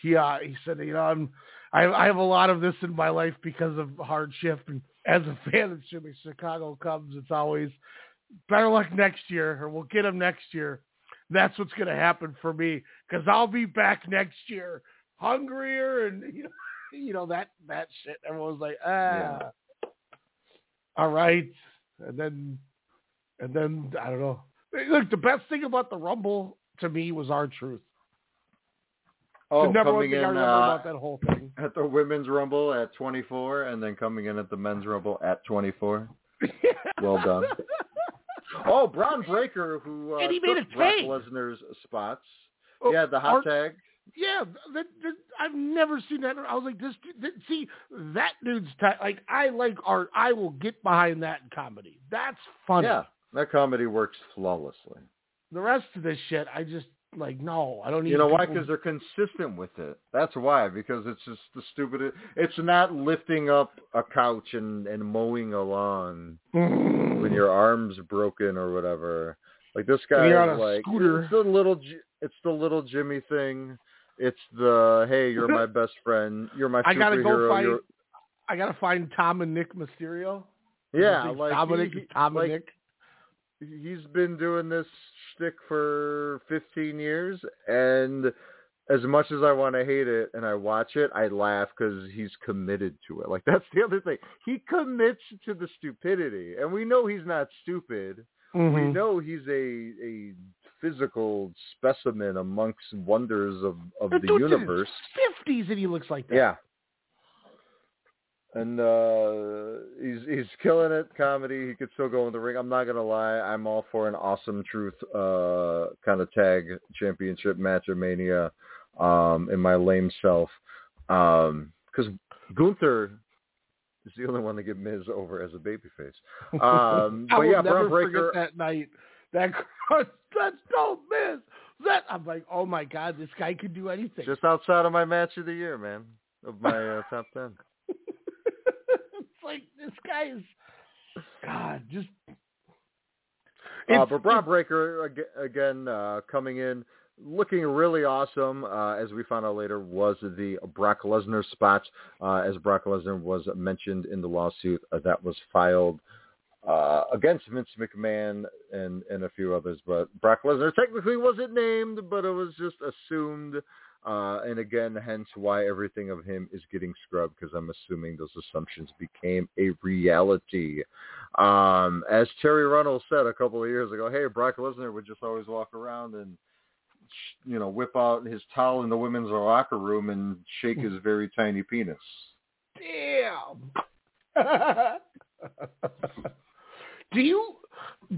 G: He uh, he said, you know, I'm, I I have a lot of this in my life because of hardship, and as a fan of the Chicago Cubs, it's always better luck next year, or we'll get him next year. That's what's going to happen for me because I'll be back next year, hungrier, and you know, you know that that shit. Everyone's like, ah,
H: Yeah.
G: All right, and then and then I don't know. Look, the best thing about the Rumble to me was R-Truth.
H: Oh,
G: the number one
H: coming
G: thing
H: in
G: I remember
H: uh,
G: about that whole thing.
H: at the women's rumble at 24, and then coming in at the men's rumble at 24. Well done. Oh, Bron Breakker, who uh,
G: And he made
H: took
G: a
H: Brock. Lesnar's spots.
G: Oh,
H: yeah, the hot
G: Art-
H: tag.
G: Yeah, that, that, I've never seen that. I was like, this. That, see, that dude's t- like, I like art. I will get behind that in comedy. That's funny.
H: Yeah, that comedy works flawlessly.
G: The rest of this shit, I just like, no, I don't need.
H: You know why? Because they're consistent with it. That's why. Because it's just the stupid. It's not lifting up a couch and and mowing a lawn when your arm's broken or whatever. Like this guy is
G: on a
H: like
G: scooter.
H: it's the little it's the little Jimmy thing. It's the hey, you're my best friend. You're my superhero.
G: I gotta go find.
H: You're-
G: I gotta find Tom and Nick Mysterio.
H: yeah,
G: I
H: like
G: Dominik,
H: he- he-
G: Tom
H: like,
G: and Nick.
H: he's been doing this shtick for 15 years, and as much as I want to hate it and I watch it, I laugh because he's committed to it. Like that's the other thing. He commits to the stupidity, and we know he's not stupid. We
G: Mhm.
H: know he's a a physical specimen amongst wonders of of the
G: his
H: universe.
G: Fifties, and he looks like that.
H: Yeah. And uh he's he's killing it comedy. He could still go in the ring. I'm not gonna lie, I'm all for an awesome truth uh kind of tag championship match at Mania um in my lame self. Um because Gunther is the only one to get Miz over as a babyface. Um but yeah, Bron
G: Breakker that night. That crowd, that's no miss. That I'm like, oh my god, this guy could do anything.
H: just outside of my match of the year, man. Of my uh, top ten.
G: it's like this guy is, God, just.
H: Uh, but Bron Breakker again uh, coming in, looking really awesome. Uh, as we found out later, was the Brock Lesnar spot. Uh, as Brock Lesnar was mentioned in the lawsuit uh, that was filed uh, against Vince McMahon and and a few others. But Brock Lesnar technically wasn't named, but it was just assumed. Uh, and again, hence why everything of him is getting scrubbed because I'm assuming those assumptions became a reality. Um, as Terri Runnels said a couple of years ago, hey, Brock Lesnar would just always walk around and, you know, whip out his towel in the women's locker room and shake his very tiny penis.
G: Damn. do you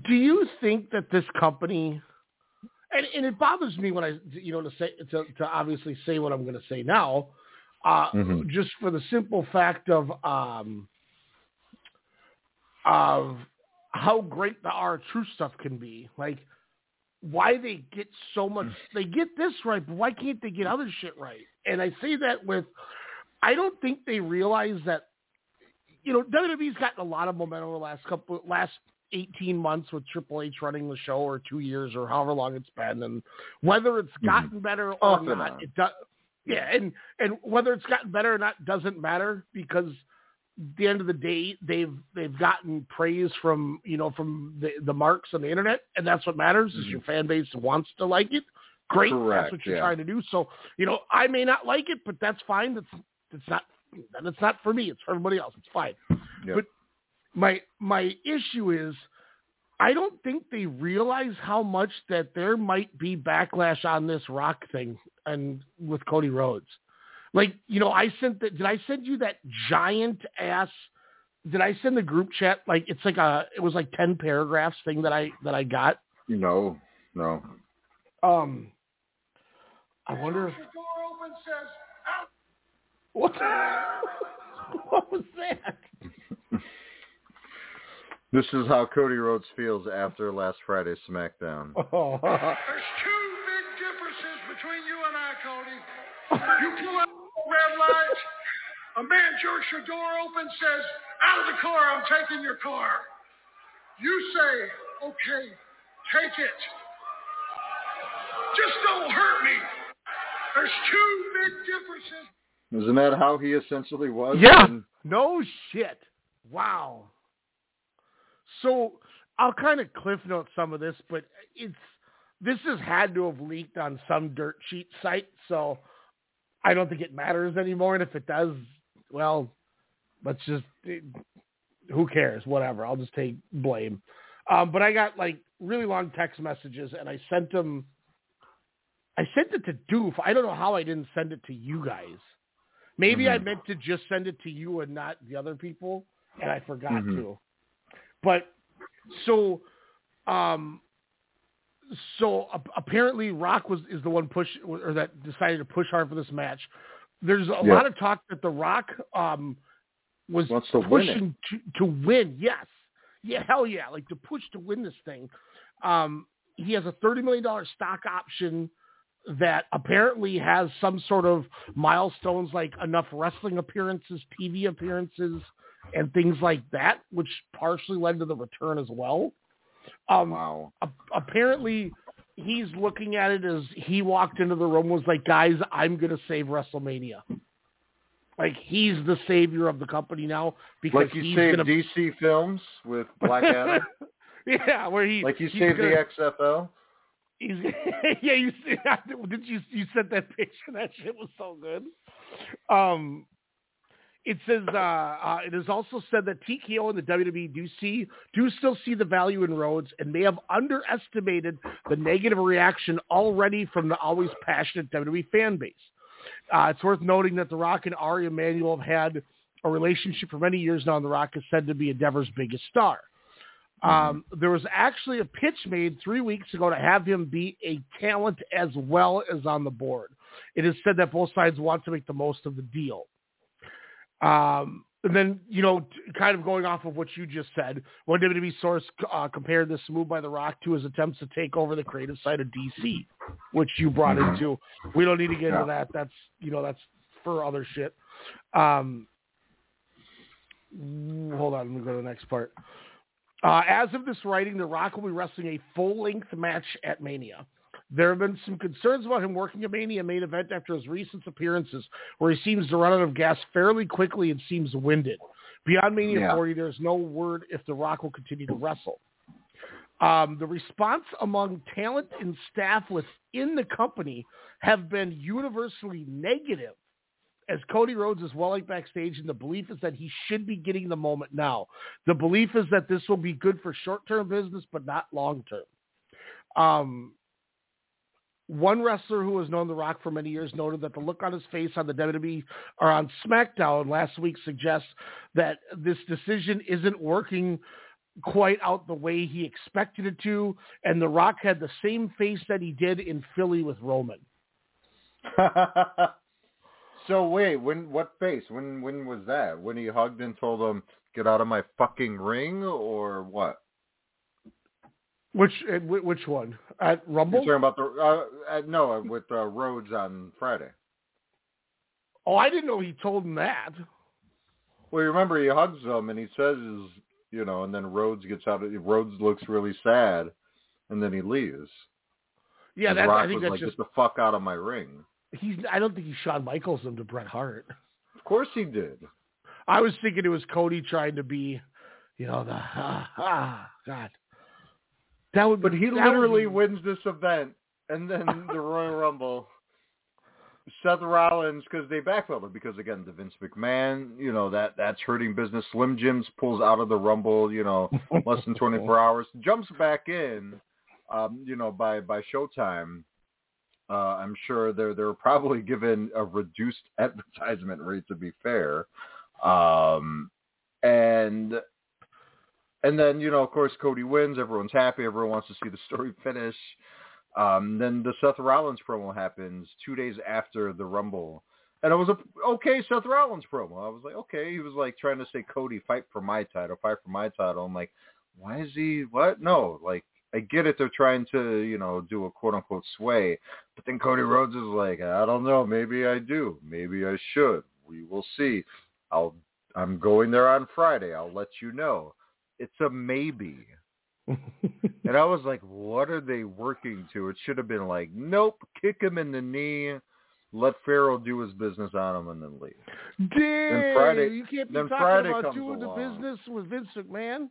G: do you think that this company and, and it bothers me when I you know to say to, to obviously say what I'm going to say now, uh,
H: Mhm.
G: just for the simple fact of um, of how great the R true stuff can be. Like why they get so much they get this right, but why can't they get other shit right? And I say that with I don't think they realize that you know, WWE's gotten a lot of momentum over the last couple last eighteen months with Triple H running the show or two years or however long it's been and whether it's gotten better or not, it does yeah, and and whether it's gotten better or not doesn't matter because at the end of the day they've they've gotten praise from you know from the the marks on the internet and that's what matters is your fan base wants to like it. Great
H: Correct,
G: that's what you're
H: yeah.
G: trying to do. So you know i may not like it but that's fine. That's it's not and it's not for me it's for everybody else it's fine
H: Yeah.
G: but my my issue is I don't think they realize how much that there might be backlash on this rock thing and with Cody Rhodes. Like, you know, I sent that did I send you that giant ass did I send the group chat like it's like a it was like ten paragraphs thing that I that I got.
H: No, no.
G: Um, I wonder if what what was that?
H: This is how Cody Rhodes feels after last Friday's SmackDown.
G: Oh.
F: There's two big differences between you and I, Cody. You pull out the red light, a man jerks your door open, says, out of the car, I'm taking your car. You say, okay, take it. Just don't hurt me. There's two big differences.
H: Isn't that how he essentially was?
G: Yeah.
H: And-
G: No shit. Wow. So I'll kind of cliff note some of this, but it's this has had to have leaked on some dirt sheet site, so I don't think it matters anymore. And if it does, well, let's just who cares? Whatever. I'll just take blame. Um, but I got like really long text messages, and I sent them. I sent it to Doof. I don't know how I didn't send it to you guys. Maybe I
H: Mhm.
G: meant to just send it to you and not the other people, and I forgot
H: Mhm.
G: to. But so, um, so ap- apparently Rock was is the one push or that decided to push hard for this match. There's a
H: Yeah.
G: lot of talk that the Rock um was
H: to win
G: pushing to, to win. Yes, yeah, hell yeah, like to push to win this thing. Um, he has a thirty million dollar stock option that apparently has some sort of milestones like enough wrestling appearances, TV appearances, and things like that, which partially led to the return as well. Um,
H: wow.
G: a- apparently, he's looking at it as he walked into the room was like, guys, I'm going to save WrestleMania. Like he's the savior of the company now because
H: Like you
G: he's
H: saved
G: gonna...
H: DC films with Black Adam.
G: yeah, where he
H: like you saved
G: gonna-
H: the XFL.
G: He's, yeah, you see, did you you sent that picture? That shit was so good. Um, it says uh, uh, it is also said that TKO and the WWE do see do still see the value in Rhodes and may have underestimated the negative reaction already from the always passionate WWE fan base. Uh, it's worth noting that The Rock and Ari Emanuel have had a relationship for many years now, and The Rock is said to be Endeavor's biggest star. Um, there was actually a pitch made three weeks ago to have him be a talent as well as on the board. It is said that both sides want to make the most of the deal. Um, and then, you know, kind of going off of what you just said, one WWE source uh, compared this move by The Rock to his attempts to take over the creative side of DC, which you brought
H: Mhm.
G: into. We don't need to get into that. That's, you know, that's for other shit. Um, hold on, let me go to the next part. Uh, as of this writing, The Rock will be wrestling a full-length match at Mania. There have been some concerns about him working a Mania main event after his recent appearances, where he seems to run out of gas fairly quickly and seems winded. Beyond Mania
H: Yeah.
G: 40, there's no word if The Rock will continue to wrestle. Um, the response among talent and staff within the company have been universally negative as Cody Rhodes is well liked backstage, and the belief is that he should be getting the moment now. The belief is that this will be good for short-term business, but not long-term. Um, one wrestler who has known The Rock for many years noted that the look on his face on the WWE or on SmackDown last week suggests that this decision isn't working quite out the way he expected it to, and The Rock had the same face that he did in Philly with Roman.
H: so wait, when what face? When when was that? When he hugged and told him, "Get out of my fucking ring," or what?
G: Which uh, wh- which one at Rumble?
H: You're talking about the uh, uh, no uh, with uh, Rhodes on Friday.
G: Oh, I didn't know he told him that.
H: Well, you remember he hugs him and he says, you know, and then Rhodes gets out. Of, Rhodes looks really sad, and then he leaves.
G: Yeah,
H: and
G: that's,
H: Rock
G: I think
H: was
G: that's
H: like,
G: just
H: "Get the fuck out of my ring."
G: He's. I don't think he Shawn Michaels him to Bret Hart.
H: Of course he did.
G: I was thinking it was Cody trying to be, you know, the ah, ah God. That would,
H: But he
G: would
H: literally wins this event, and then the Royal Rumble. Seth Rollins, because they backfilled it, because again, the Vince McMahon, you know that that's hurting business. Slim Jims pulls out of the Rumble, you know, less than 24 hours, jumps back in, um, you know, by by Showtime. Uh, I'm sure they're they're probably given a reduced advertisement rate to be fair. Um, and and then you know, of course, Cody wins. Everyone's happy. Everyone wants to see the story finish. Um, then the Seth Rollins promo happens two days after the Rumble, and it was a okay Seth Rollins promo. I was like, okay, he was like trying to say Cody, fight for my title, fight for my title. I'm like, why is he what? No, like I get it. They're trying to you know do a quote unquote sway, but then Cody Rhodes is like, I don't know, maybe I do, maybe I should. We will see. I'll I'm going there on Friday. I'll let you know. It's a maybe. and I was like, what are they working to? It should have been like, nope, kick him in the knee, let Pharaoh do his business on him, and then leave.
G: Damn,
H: Friday-
G: you can't be
H: then
G: talking
H: Friday
G: about doing
H: along.
G: the business with Vince McMahon.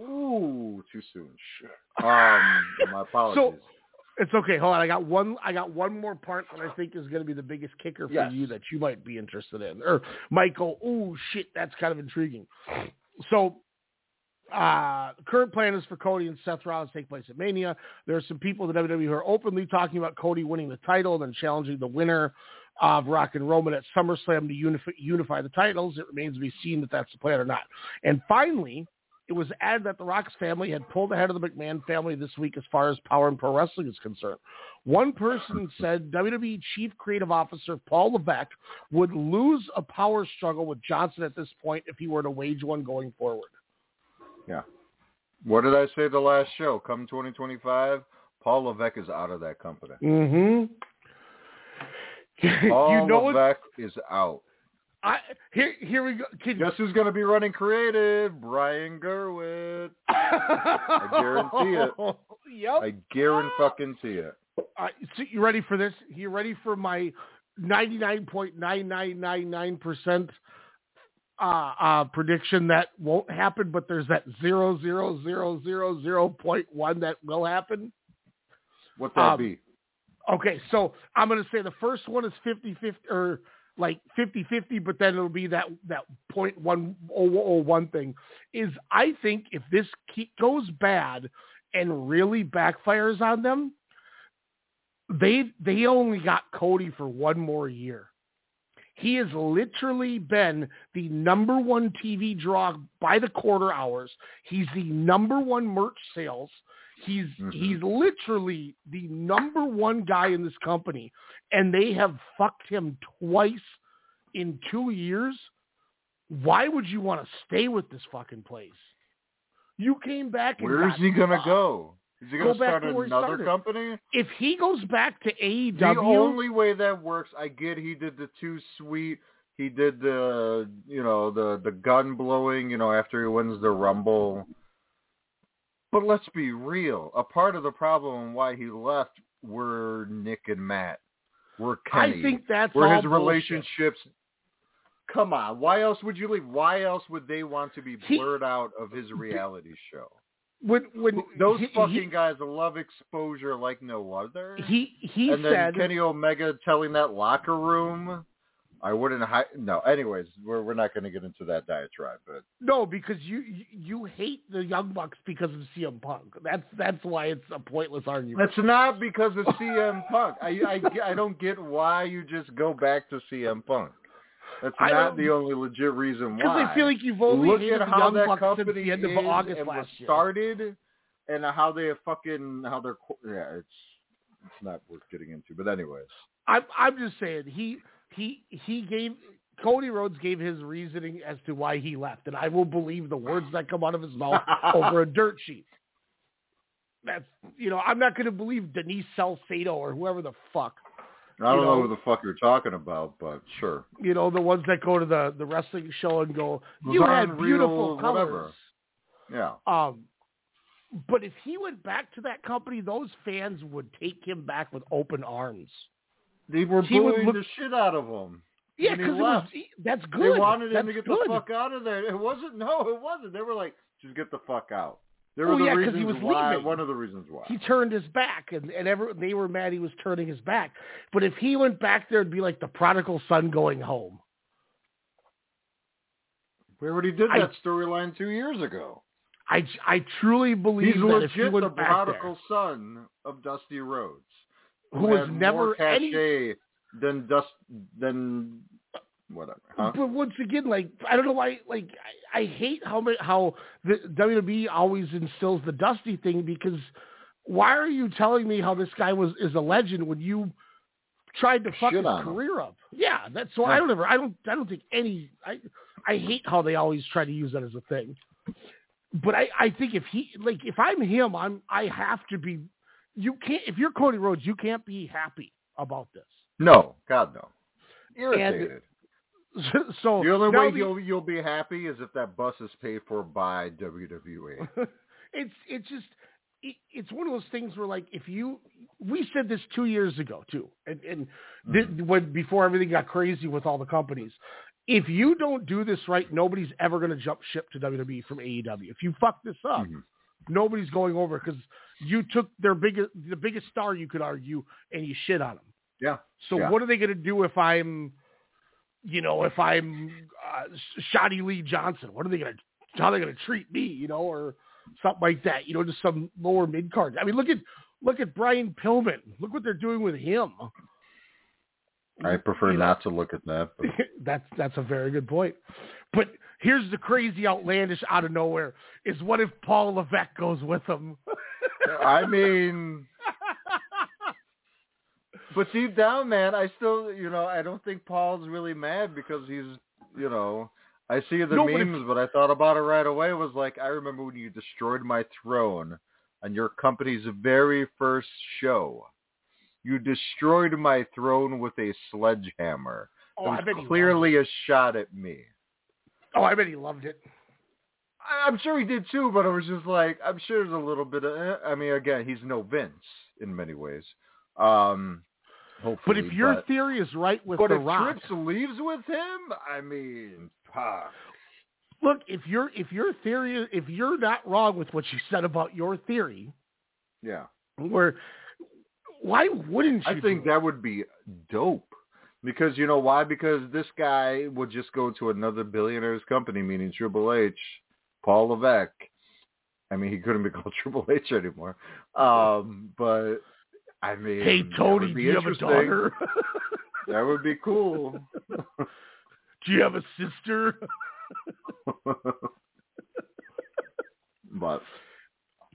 H: Ooh, too soon. Shit. Um, my apologies.
G: So, it's okay. Hold on. I got one. I got one more part that I think is going to be the biggest kicker for
H: Yes.
G: you that you might be interested in, or Michael. "Oh shit, that's kind of intriguing." So, uh, current plan is for Cody and Seth Rollins to take place at Mania. There are some people in WWE who are openly talking about Cody winning the title and then challenging the winner of Rock and Roman at SummerSlam to unify, unify the titles. It remains to be seen if that's the plan or not. And finally, it was added that the Rock's family had pulled ahead of the McMahon family this week as far as Power and Pro Wrestling is concerned. One person said WWE Chief Creative Officer Paul Levesque would lose a power struggle with Johnson at this point if he were to wage one going forward.
H: Yeah. What did I say the last show? Come 2025, Paul Levesque is out of that company.
G: Mm-hmm.
H: Paul
G: you know?
H: Levesque is out.
G: I, here, here we go. Can,
H: Guess who's going to be running creative? Brian Gewirtz. I guarantee it.
G: Yep.
H: I guarantee fucking see it.
G: Uh, so you ready for this? You ready for my ninety-nine point nine nine nine nine percent uh, uh, prediction that won't happen, but there's that zero zero zero zero zero point one that will happen?
H: What that
G: Um,
H: be?
G: Okay, so I'm going to say the first one is 50-50 or like 50-50, but then it'll be that that point one oh oh one thing. Is I think if this goes bad and really backfires on them, they they only got Cody for one more year. He has literally been the number one TV draw by the quarter hours. He's the number one merch sales. He's
H: Mhm.
G: he's literally the number one guy in this company, and they have fucked him twice in two years. Why would you want to stay with this fucking place? You came back. And
H: Where is he going to
G: fucked.
H: go? Is he
G: Go
H: going to start
G: to
H: another company?
G: If he goes back to AEW,
H: The only way that works, I get he did the two sweet. He did the, you know, the the gun blowing, you know, after he wins the Rumble. But let's be real. A part of the problem why he left were Nick and Matt. Were Kenny.
G: I think that's
H: were his
G: bullshit.
H: relationships. Come on, why else would you leave? Why else would they want to be
G: He-
H: blurred out of his reality show?
G: When when
H: Those
G: he,
H: fucking guys love exposure like no other.
G: he he, he
H: and then
G: said
H: Kenny Omega telling that locker room, I wouldn't. Hi- no, anyways, we're we're not going to get into that diatribe, but
G: no because you you- you hate the Young Bucks because of CM Punk. That's that's why it's a pointless argument.
H: that's not because of CM Punk. I, I I don't get why you just go back to CM Punk. That's
G: I
H: not the only legit reason why. Because.
G: I feel like you've only
H: Look
G: hated
H: at
G: the
H: how
G: Young
H: that
G: Bucks since
H: company
G: the end of August
H: and
G: last
H: was
G: year.
H: started, and how they have fucking how they're yeah. It's it's not worth getting into. But anyways,
G: I'm I'm just saying he he he gave Cody Rhodes gave his reasoning as to why he left, and I will believe the words that come out of his mouth over a dirt sheet. That's you know I'm not going to believe Denise Salcedo or whoever the fuck
H: I don't
G: You
H: know,
G: know-
H: who the fuck you're talking about, but sure.
G: you know the ones that go to the the wrestling show and go you had beautiful colors.
H: whatever. Yeah.
G: Um, but if he went back to that company, those fans would take him back with open arms.
H: They were
G: He
H: booing
G: look-
H: the shit out of him.
G: Yeah, because was that's good.
H: They wanted him to get
G: good.
H: the fuck out of there. It wasn't. No, it wasn't. They were like, just get the fuck out. There
G: Oh,
H: were the
G: yeah, 'cause
H: reasons
G: he was
H: why.
G: leaving.
H: One of the reasons why.
G: He turned his back, and and ever they were mad he was turning his back. But if he went back there, it'd be like the prodigal son going home.
H: we already did that storyline two years ago.
G: I I truly believe
H: He's
G: that if he
H: legit
G: went
H: the prodigal son of Dusty Rhodes,
G: there, who was never any
H: than Dust than whatever. Huh?
G: But once again, like I don't know why. Like I, I hate how ma- how the WWE always instills the Dusty thing because why are you telling me how this guy was is a legend when you tried to fuck
H: Shit
G: his
H: on him.
G: career up? Yeah, that's so I don't ever. I don't. I don't think any. I I hate how they always try to use that as a thing. But I I think if he like if I'm him, I'm I have to be. You can't if you're Cody Rhodes, you can't be happy about this.
H: No, God no. Irritated.
G: so
H: the only way
G: the-
H: you'll you'll be happy is if that bus is paid for by. WWE.
G: it's it's just it, it's one of those things where like if you we said this two years ago too and and thi- mm-hmm. when before everything got crazy with all the companies if you don't do this right nobody's ever going to jump ship to WWE from AEW if you fuck this up mm-hmm. Nobody's going over because you took their biggest the biggest star you could argue and you shit on them
H: Yeah.
G: so
H: Yeah.
G: what are they going to do if I'm, you know, if I'm uh, Shoddy Lee Johnson? What are they going to, how are they going to treat me? You know, or something like that. You know, just some lower mid card. I mean, look at look at Brian Pillman. Look what they're doing with him.
H: I prefer not to look at that. But
G: that's that's a very good point. But here's the crazy, outlandish, out of nowhere is what if Paul Levesque goes with him?
H: I mean, but deep down, man, I still, you know, I don't think Paul's really mad because he's, you know, I see the
G: No, but if-
H: memes, but I thought about it right away. Was like, I remember when you destroyed my throne on your company's very first show. You destroyed my throne with a sledgehammer.
G: Oh, I
H: was clearly a shot at me.
G: oh, I bet he loved it.
H: I- I'm sure he did too, but it was just like I'm sure there's a little bit of. eh, I mean, again, he's no Vince in many ways. Um,
G: But if your
H: but,
G: theory is right with
H: but
G: the
H: if
G: Rock,
H: Trips leaves with him, I mean, fuck.
G: look if your if your theory if you're not wrong with what you said about your theory
H: Yeah,
G: where why wouldn't you
H: I think that would be dope. Because you know why? Because this guy would just go to another billionaire's company, meaning Triple H, Paul Levesque. I mean, he couldn't be called Triple H anymore. Um, but I mean,
G: hey tony do you have a daughter
H: That would be cool.
G: do you have a sister
H: but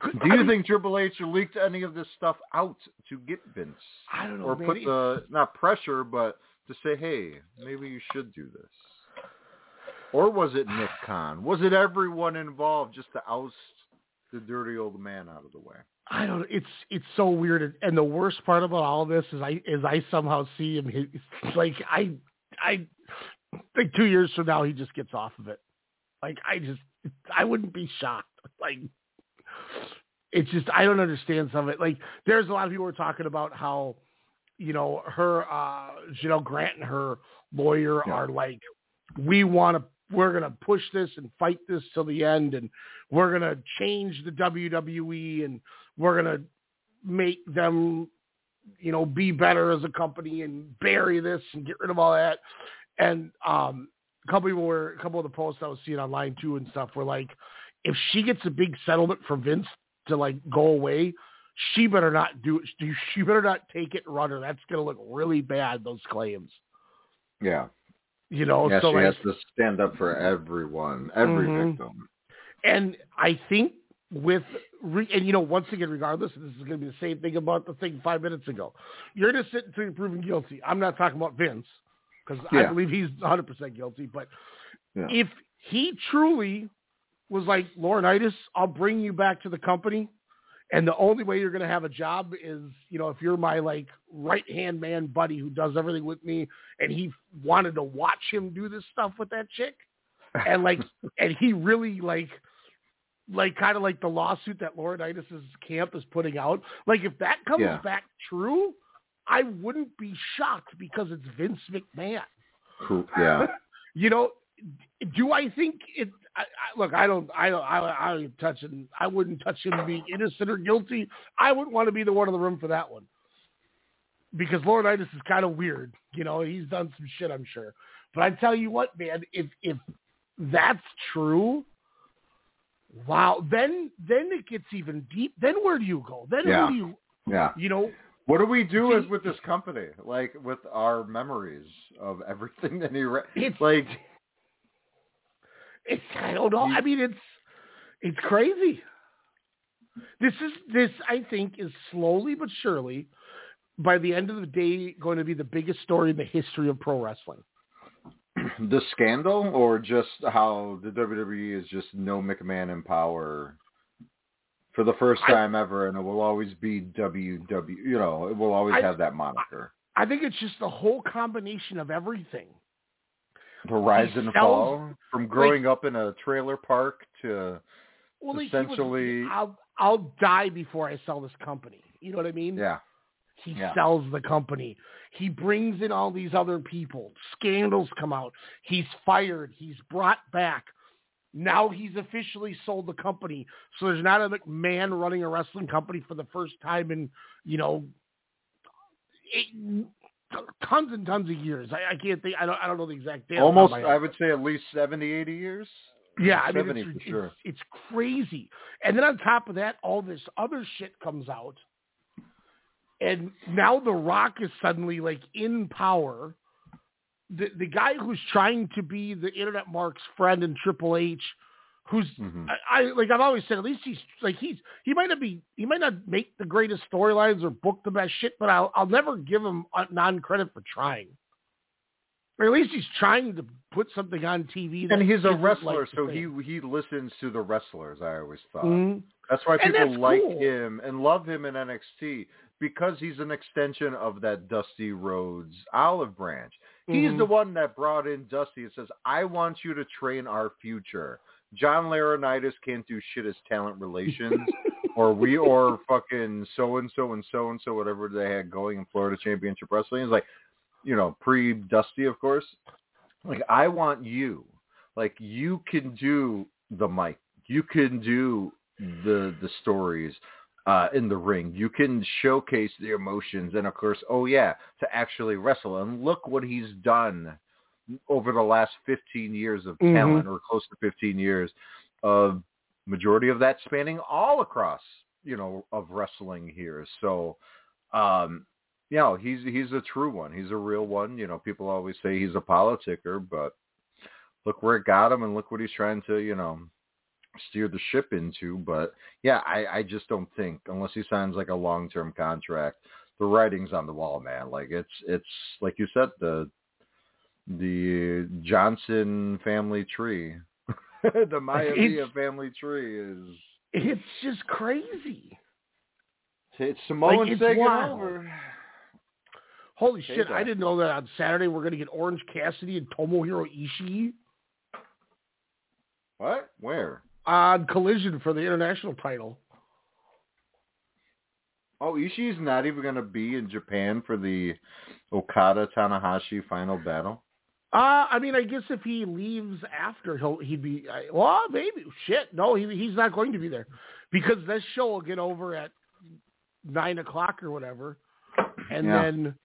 H: do you think Triple H leaked any of this stuff out to get Vince,
G: i don't know
H: or
G: man.
H: put the not pressure, but to say, hey, maybe you should do this? Or was it Nick Khan? Was it everyone involved just to oust the dirty old man out of the way?
G: I don't. It's it's so weird, and the worst part about all this is I is I somehow see him. It's like I I think two years from now he just gets off of it. Like I just I wouldn't be shocked. Like it's just I don't understand some of it. Like there's a lot of people who are talking about how you know her uh Janel Grant and her lawyer
H: Yeah.
G: are like we want to we're going to push this and fight this till the end and we're going to change the WWE and we're going to make them you know be better as a company and bury this and get rid of all that and um a couple people were a couple of the posts I was seeing online too and stuff were like if she gets a big settlement from Vince to like go away she better not do it she better not take it and run her that's going to look really bad those claims
H: Yeah,
G: you know
H: yeah.
G: so
H: she
G: like
H: has to stand up for everyone, every
G: Mhm.
H: victim.
G: And I think with re, and you know once again, regardless, this is going to be the same thing about the thing five minutes ago. You're just sitting until you're proven guilty. I'm not talking about Vince because I believe he's 100 percent guilty. But
H: Yeah.
G: if he truly was like Laurinaitis, I'll bring you back to the company, and the only way you're going to have a job is you know if you're my like right hand man buddy who does everything with me, and he wanted to watch him do this stuff with that chick, and like and he really like like kind of like the lawsuit that Laurinaitis' camp is putting out. Like if that comes
H: Yeah.
G: back true, I wouldn't be shocked because it's Vince McMahon.
H: Cool. Yeah.
G: You know, do I think it? I, I, look, I don't, I don't, I, I don't touch him. I wouldn't touch him being innocent or guilty. I wouldn't want to be the one in the room for that one because Laurinaitis is kind of weird. You know, he's done some shit, I'm sure. But I tell you what, man, if if that's true, wow, then then it gets even deep. Then where do you go? Then
H: Yeah.
G: who do you,
H: Yeah.
G: you know,
H: What do we do with this company? Like with our memories of everything that he read? Like
G: it's I don't know. I mean, it's it's crazy. This is this I think is slowly but surely, by the end of the day, going to be the biggest story in the history of pro wrestling.
H: the scandal, or just how the WWE is just no McMahon in power for the first
G: I-
H: time ever, and it will always be WW. You know, it will always
G: I-
H: have that moniker.
G: I think it's just the whole combination of everything.
H: The rise and fall from growing up in a trailer park to
G: Well, like, he was-
H: essentially,
G: I'll I'll die before I sell this company. You know what I mean?
H: yeah.
G: He
H: Yeah.
G: sells the company. He brings in all these other people. Scandals come out. He's fired. He's brought back. Now he's officially sold the company. So there's not a McMahon running a wrestling company for the first time in, you know, eight, tons and tons of years. I, I can't think. I don't. I don't know the exact date. off the top of
H: Almost, I would say at least 70, 80 years.
G: Yeah, I mean,
H: 70
G: it's,
H: for
G: it's,
H: sure.
G: it's crazy. And then on top of that, all this other shit comes out. And now The Rock is suddenly like in power. The the guy who's trying to be the internet mark's friend in Triple H, who's
H: Mhm.
G: I, I like I've always said at least he's like he's he might not be he might not make the greatest storylines or book the best shit, but I'll I'll never give him non credit for trying. Or at least he's trying to put something on TV.
H: And he's a wrestler,
G: like
H: so he he listens to the wrestlers. I always thought.
G: Mhm.
H: That's why people
G: that's
H: like
G: cool.
H: him and love him in NXT because he's an extension of that Dusty Rhodes olive branch. He's
G: Mhm.
H: the one that brought in Dusty and says, "I want you to train our future." John Laurinaitis can't do shit as talent relations, or we, or fucking so and so and so and so, whatever they had going in Florida Championship Wrestling. is like, you know, pre Dusty, of course. Like, I want you. Like, you can do the mic. You can do the the stories uh, in the ring. You can showcase the emotions, and of course, oh yeah, to actually wrestle. And look what he's done over the last 15 years of
G: Mhm.
H: talent, or close to 15 years of majority of that spanning all across, you know, of wrestling here. So, um, you know, he's he's a true one. He's a real one. You know, people always say he's a politicker, but look where it got him, and look what he's trying to, you know, steer the ship into. But yeah, I, I just don't think unless he signs like a long term contract, the writing's on the wall, man. Like it's it's like you said, the the Johnson family tree. the Maivia
G: It's-
H: family tree is
G: It's just crazy.
H: it's Samoan
G: Like, it's
H: taking
G: wild.
H: over.
G: Holy shit!
H: that.
G: I didn't know that on Saturday we're gonna get Orange Cassidy and Tomohiro Ishii
H: What? Where?
G: on Collision for the international title.
H: Oh, Ishii's not even going to be in Japan for the Okada Tanahashi final battle.
G: Uh, I mean, I guess if he leaves after, he'll he'd be. I, well, maybe shit. No, he he's not going to be there because this show will get over at nine o'clock or whatever, and
H: Yeah.
G: then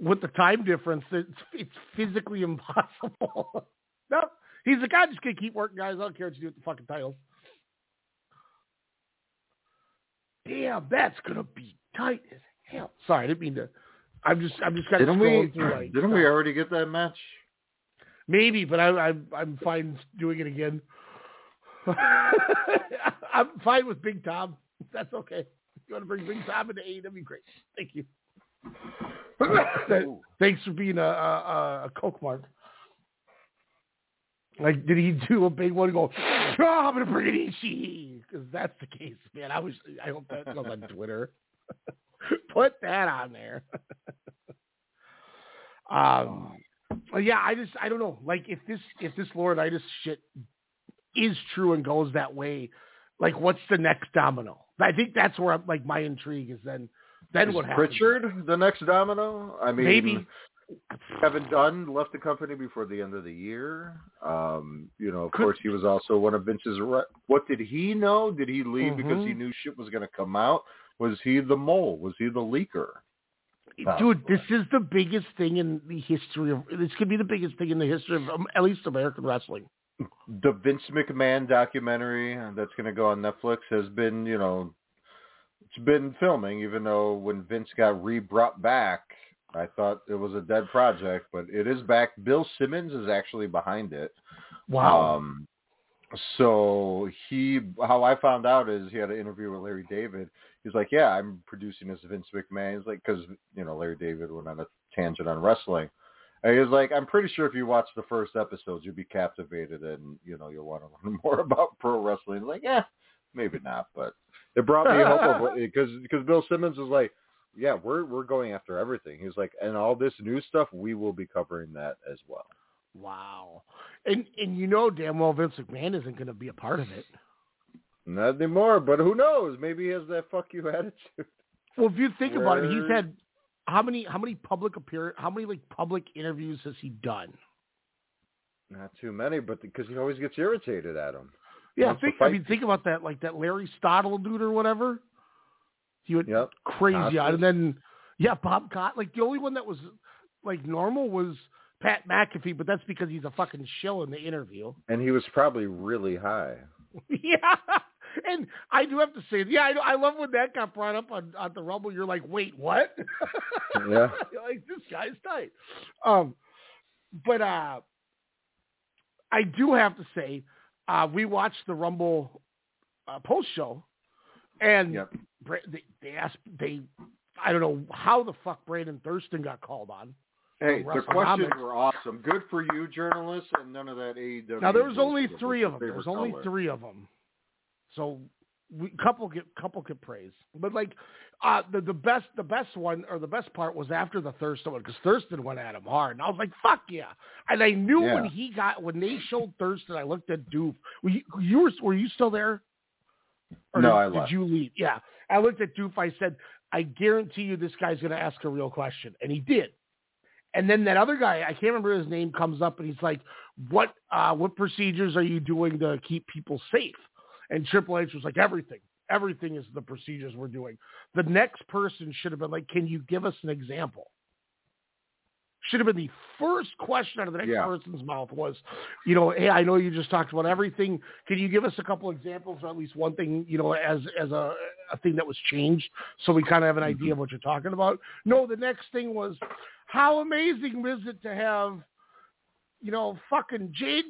G: with the time difference, it's it's physically impossible. no, he's the guy just gonna keep working, guys. I don't care what you do with the fucking titles. Damn, that's gonna be tight as hell. Sorry, I didn't mean to. I'm just I'm just kind of
H: Didn't we?
G: scrolling through like
H: Didn't we already get that match?
G: Maybe, but I, I'm I'm fine doing it again. I'm fine with Big Tom. That's okay. You want to bring Big Tom into AEW? Great. Thank you. Thanks for being a, a, a Coke mark. Like, did he do a big one? and Go, oh, I'm gonna bring in Ishii because that's the case, man. I was, I hope that goes on Twitter. Put that on there. um, well, yeah, I just, I don't know. Like, if this, if this Laurinaitis shit is true and goes that way, like, what's the next domino? I think that's where, I'm, like, my intrigue is. Then, then
H: Is
G: what happens?
H: Pritchard the next domino? I mean,
G: Maybe.
H: Kevin Dunn left the company before the end of the year. Um, you know, of
G: Could-
H: course, he was also one of Vince's. Re- what did he know? Did he leave because he knew shit was going to come out? Was he the mole? Was he the leaker?
G: Dude, this is the biggest thing in the history of. This could be the biggest thing in the history of um, at least American wrestling.
H: the Vince McMahon documentary that's going to go on Netflix has been, you know, it's been filming, even though when Vince got re-brought back, I thought it was a dead project, but it is back. Bill Simmons is actually behind it.
G: Wow.
H: Um, so he, how I found out is he had an interview with Larry David. He's like, yeah, I'm producing this Vince McMahon. He's like, because you know Larry David went on a tangent on wrestling. And he was like, I'm pretty sure if you watch the first episodes, you'll be captivated and you know you'll want to learn more about pro wrestling. Like, yeah, maybe not, but it brought me hope of because because Bill Simmons was like, yeah, we're we're going after everything. He was like, and all this new stuff, we will be covering that as well.
G: Wow. And and you know damn well Vince McMahon isn't going to be a part of it.
H: Not anymore, but who knows? Maybe he has that fuck you attitude.
G: Well, if you think
H: Where...
G: about it, he's had how many how many public appear how many like public interviews has he done?
H: Not too many, but because he always gets irritated at him.
G: Yeah, think, I mean, think about that, like that Larry Stottle dude or whatever. He went
H: yep.
G: crazy out, and then yeah, Bob Cott. Like the only one that was like normal was Pat McAfee, but that's because he's a fucking shill in the interview.
H: And he was probably really high.
G: yeah. And I do have to say, yeah, I, I love when that got brought up on, on the Rumble. You're like, wait, what?
H: Yeah.
G: like this guy's tight. Um, but uh, I do have to say, uh, we watched the Rumble uh, post show, and
H: yep.
G: they, they asked they, I don't know how the fuck Brandon Thurston got called on.
H: Hey, the questions were awesome. Good for you, journalists, and none of that AEW.
G: Now there was only three of them. There was only
H: color.
G: three of them. So we couple get couple get praise, but like uh, the the best the best one or the best part was after the Thurston one because Thurston went at him hard, and I was like, "Fuck yeah!" And I knew
H: Yeah.
G: when he got when they showed Thurston, I looked at Doof. Were you, you were were you still there? Or
H: No,
G: did,
H: I
G: did
H: left.
G: you leave? Yeah, I looked at Doof. I said, "I guarantee you, this guy's going to ask a real question," and he did. And then that other guy, I can't remember his name, comes up and he's like, "What uh, what procedures are you doing to keep people safe?" And Triple H was like, "Everything. Everything is the procedures we're doing." The next person should have been like, "Can you give us an example?" Should have been the first question out of the next
H: Yeah.
G: person's mouth was, you know, hey, I know you just talked about everything. Can you give us a couple examples or at least one thing, you know, as as a, a thing that was changed so we kind of have an idea mm-hmm. of what you're talking about? No, the next thing was, how amazing is it to have, you know, fucking Jade,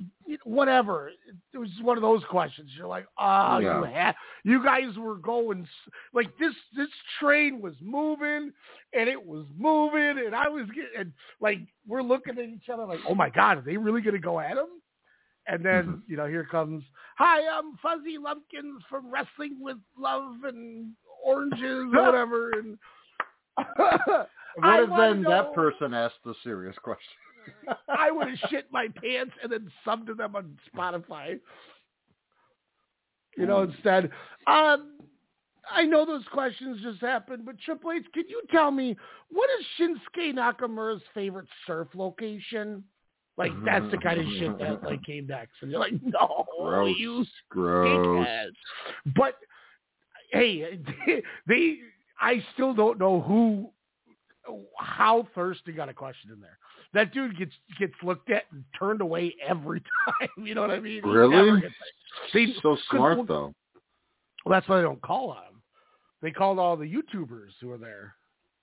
G: whatever. It was one of those questions. You're like, oh,
H: Yeah.
G: you had, you guys were going like this. This train was moving, and it was moving, and I was getting and, like we're looking at each other like, oh my god, are they really going to go at him? And then
H: Mm-hmm.
G: you know, here comes, hi, I'm Fuzzy Lumpkins from Wrestling with Love and Oranges or whatever, and.
H: What if then
G: know-
H: that person asked the serious question?
G: I would have shit my pants and then subbed to them on Spotify. You know, instead, um, I know those questions just happened, but Triple H, can you tell me what is Shinsuke Nakamura's favorite surf location? Like that's the kind of shit that like came back. So you're like, no,
H: Gross.
G: you
H: Gross.
G: But hey, they, I still don't know who, how Thurston got a question in there. That dude gets gets looked at and turned away every time. You know what I mean?
H: Really?
G: They,
H: so smart
G: well,
H: though.
G: Well, that's why they don't call on him. They called all the YouTubers who were there.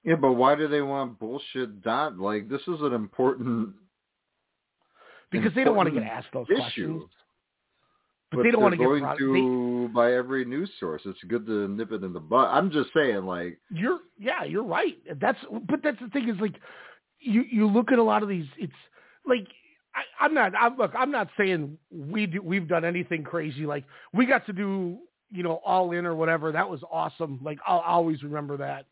H: Yeah, but why do they want bullshit dot? Like this is an important
G: Because they don't want to get asked those
H: issue.
G: questions. But,
H: But
G: they don't want to
H: they're
G: get
H: going to by every news source. It's good to nip it in the butt. I'm just saying, like,
G: you're yeah, you're right. That's but that's the thing is like you you look at a lot of these. It's like I, I'm not. I'm, look, I'm not saying we do, we've done anything crazy. Like we got to do you know all in or whatever. That was awesome. Like I'll always remember that.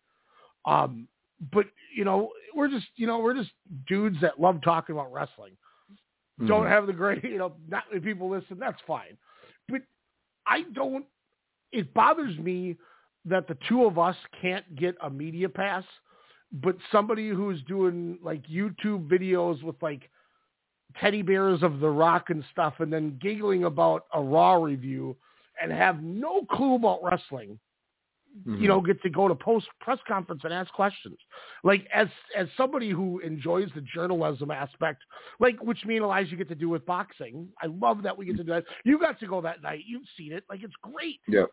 G: Um, but you know we're just you know we're just dudes that love talking about wrestling. don't
H: mhm.
G: have the great, you know, not many people listen, that's fine. But I don't, it bothers me that the two of us can't get a media pass, but somebody who's doing like YouTube videos with like teddy bears of The Rock and stuff and then giggling about a Raw review and have no clue about wrestling
H: Mhm.
G: you know, get to go to post press conference and ask questions. Like as as somebody who enjoys the journalism aspect, like which me and Elijah get to do with boxing. I love that we get to do that. You got to go that night. You've seen it. Like it's great.
H: Yep.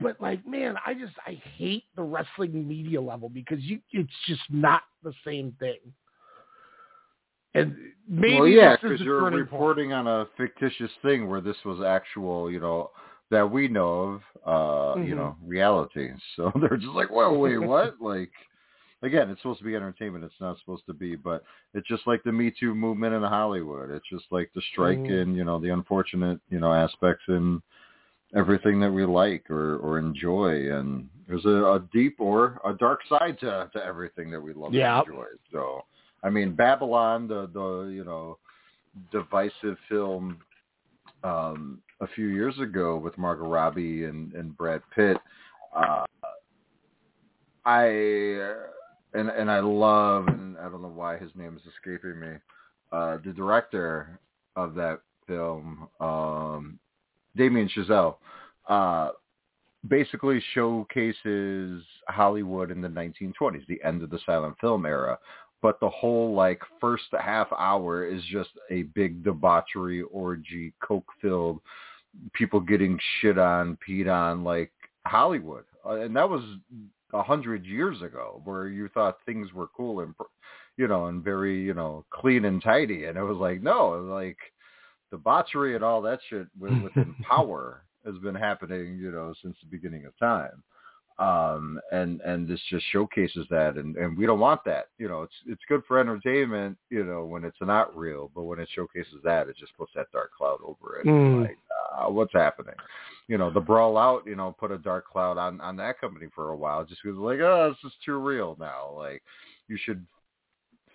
G: But like, man, I just I hate the wrestling media level because you it's just not the same thing. And maybe
H: well, yeah,
G: because
H: you're reporting on a fictitious thing where this was actual, you know, that we know of, uh,
G: mm-hmm.
H: you know, reality. So they're just like, well, wait, what? like, again, it's supposed to be entertainment. It's not supposed to be, but it's just like the Me Too movement in Hollywood. It's just like the strike
G: Mm-hmm.
H: and, you know, the unfortunate, you know, aspects in everything that we like or, or enjoy. And there's a, a deep or a dark side to, to everything that we love
G: Yeah.
H: and enjoy. So, I mean, Babylon, the, the, you know, divisive film, um, a few years ago with Margot Robbie and, and Brad Pitt, uh, I and and I love and I don't know why his name is escaping me. Uh, the director of that film, um, Damien Chazelle, uh, basically showcases Hollywood in the 1920s, the end of the silent film era. But the whole like first half hour is just a big debauchery orgy, coke filled, people getting shit on, peed on, like Hollywood, uh, and that was a hundred years ago, where you thought things were cool and you know and very you know clean and tidy, and it was like no, like debauchery and all that shit within power has been happening, you know, since the beginning of time. Um, and, and this just showcases that and, and we don't want that. You know, it's, it's good for entertainment, you know, when it's not real, but when it showcases that, it just puts that dark cloud over it.
G: Mm.
H: Like, uh, what's happening? You know, the brawl out, you know, put a dark cloud on, on that company for a while just because like, oh, this is too real now. Like you should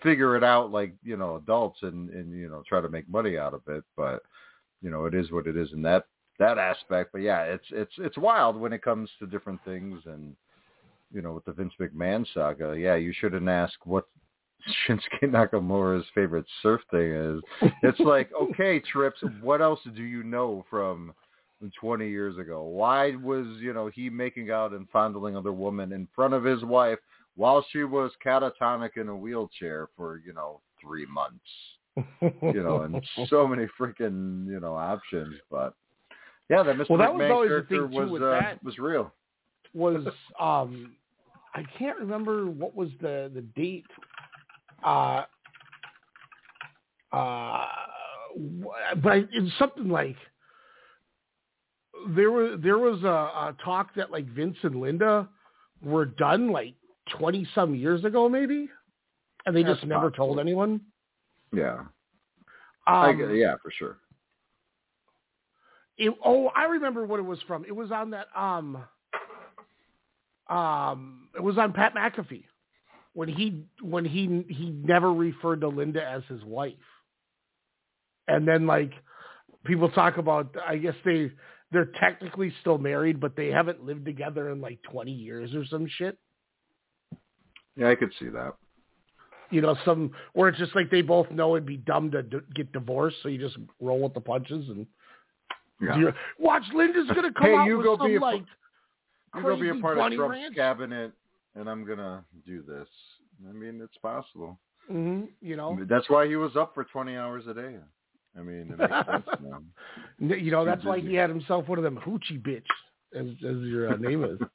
H: figure it out like, you know, adults and, and, you know, try to make money out of it. But, you know, it is what it is in that that aspect. But yeah, it's it's it's wild when it comes to different things and you know, with the Vince McMahon saga, yeah, you shouldn't ask what Shinsuke Nakamura's favorite surf thing is. It's like, okay, Trips, what else do you know from 20 years ago? Why was, you know, he making out and fondling other women in front of his wife while she was catatonic in a wheelchair for, you know, three months? You know, and so many freaking, you know, options. But yeah, that Mr.
G: Well, that was
H: McMahon
G: always the
H: character
G: thing, too,
H: was uh,
G: that.
H: was real.
G: was um I can't remember what was the the date uh uh but I, it's something like there was there was a, a talk that like Vince and Linda were done like 20 some years ago maybe and they
H: That's
G: just never
H: possible.
G: told anyone
H: Yeah. I
G: um,
H: get, yeah, for sure.
G: It, oh, I remember what it was from. It was on that um um it was on Pat McAfee when he when he he never referred to Linda as his wife. And then like people talk about I guess they they're technically still married but they haven't lived together in like 20 years or some shit.
H: Yeah, I could see that.
G: You know, some or it's just like they both know it'd be dumb to d- get divorced so you just roll with the punches and
H: Yeah.
G: watch Linda's going to come
H: Hey,
G: out
H: you
G: with
H: go
G: some
H: be a,
G: like
H: you go be a part of Trump's cabinet, and I'm gonna do this. I mean, it's possible.
G: hmm you know,
H: That's why he was up for 20 hours a day. I mean, it makes sense now.
G: You know that's why he had himself one of them hoochie bitch, as as your uh, name is.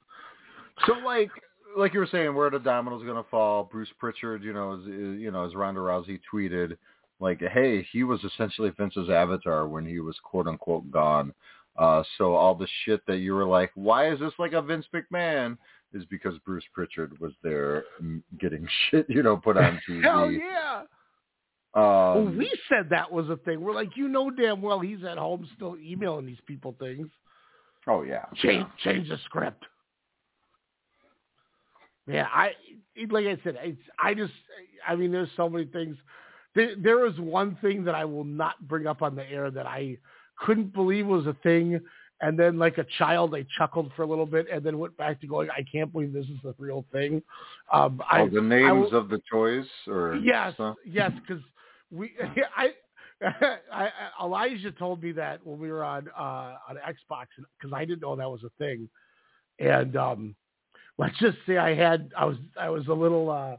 H: So, like, like you were saying, where the dominoes gonna fall? Bruce Prichard, you know, is, is you know, as Ronda Rousey tweeted, like, hey, he was essentially Vince's avatar when he was quote unquote gone. Uh, so all the shit that you were like, why is this like a Vince McMahon? Is because Bruce Prichard was there mm, getting shit, you know, put on TV.
G: Hell yeah!
H: Um,
G: well, we said that was a thing. We're like, you know, damn well he's at home still emailing these people things.
H: oh yeah,
G: Change change the script. Yeah, I like I said, it's I just I mean, there's so many things. There, there is one thing that I will not bring up on the air that I couldn't believe was a thing, and then like a child, I chuckled for a little bit, and then went back to going, I can't believe this is the real thing. Um, I,
H: oh, the names
G: will-
H: of the toys or
G: yes,
H: stuff?
G: yes, because we, I, I, Elijah told me that when we were on uh, on Xbox because I didn't know that was a thing, and um, let's just say I had I was I was a little uh,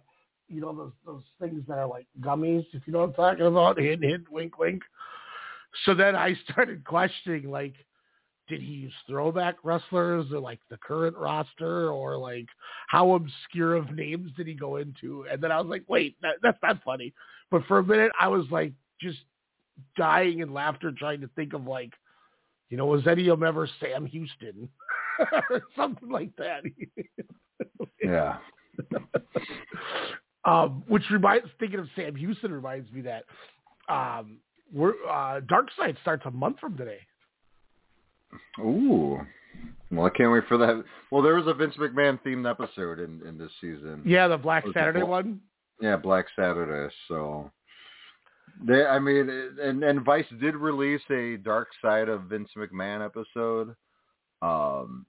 G: you know those those things that are like gummies if you know what I'm talking about hint hint wink wink. So then I started questioning like did he use throwback wrestlers or like the current roster or like how obscure of names did he go into? And then I was like, wait, that, that's not funny. But for a minute, I was like just dying in laughter trying to think of like, you know, was any of them ever Sam Houston something like that?
H: Yeah.
G: um, which reminds thinking of Sam Houston reminds me that um, we're uh, Dark Side starts a month from today.
H: Ooh. Well, I can't wait for that. Well, there was a Vince McMahon themed episode in in this season.
G: Yeah, the Black Saturday
H: Bla-
G: one.
H: Yeah, Black Saturday. So they, I mean, and and Vice did release a Dark Side of Vince McMahon episode. Um,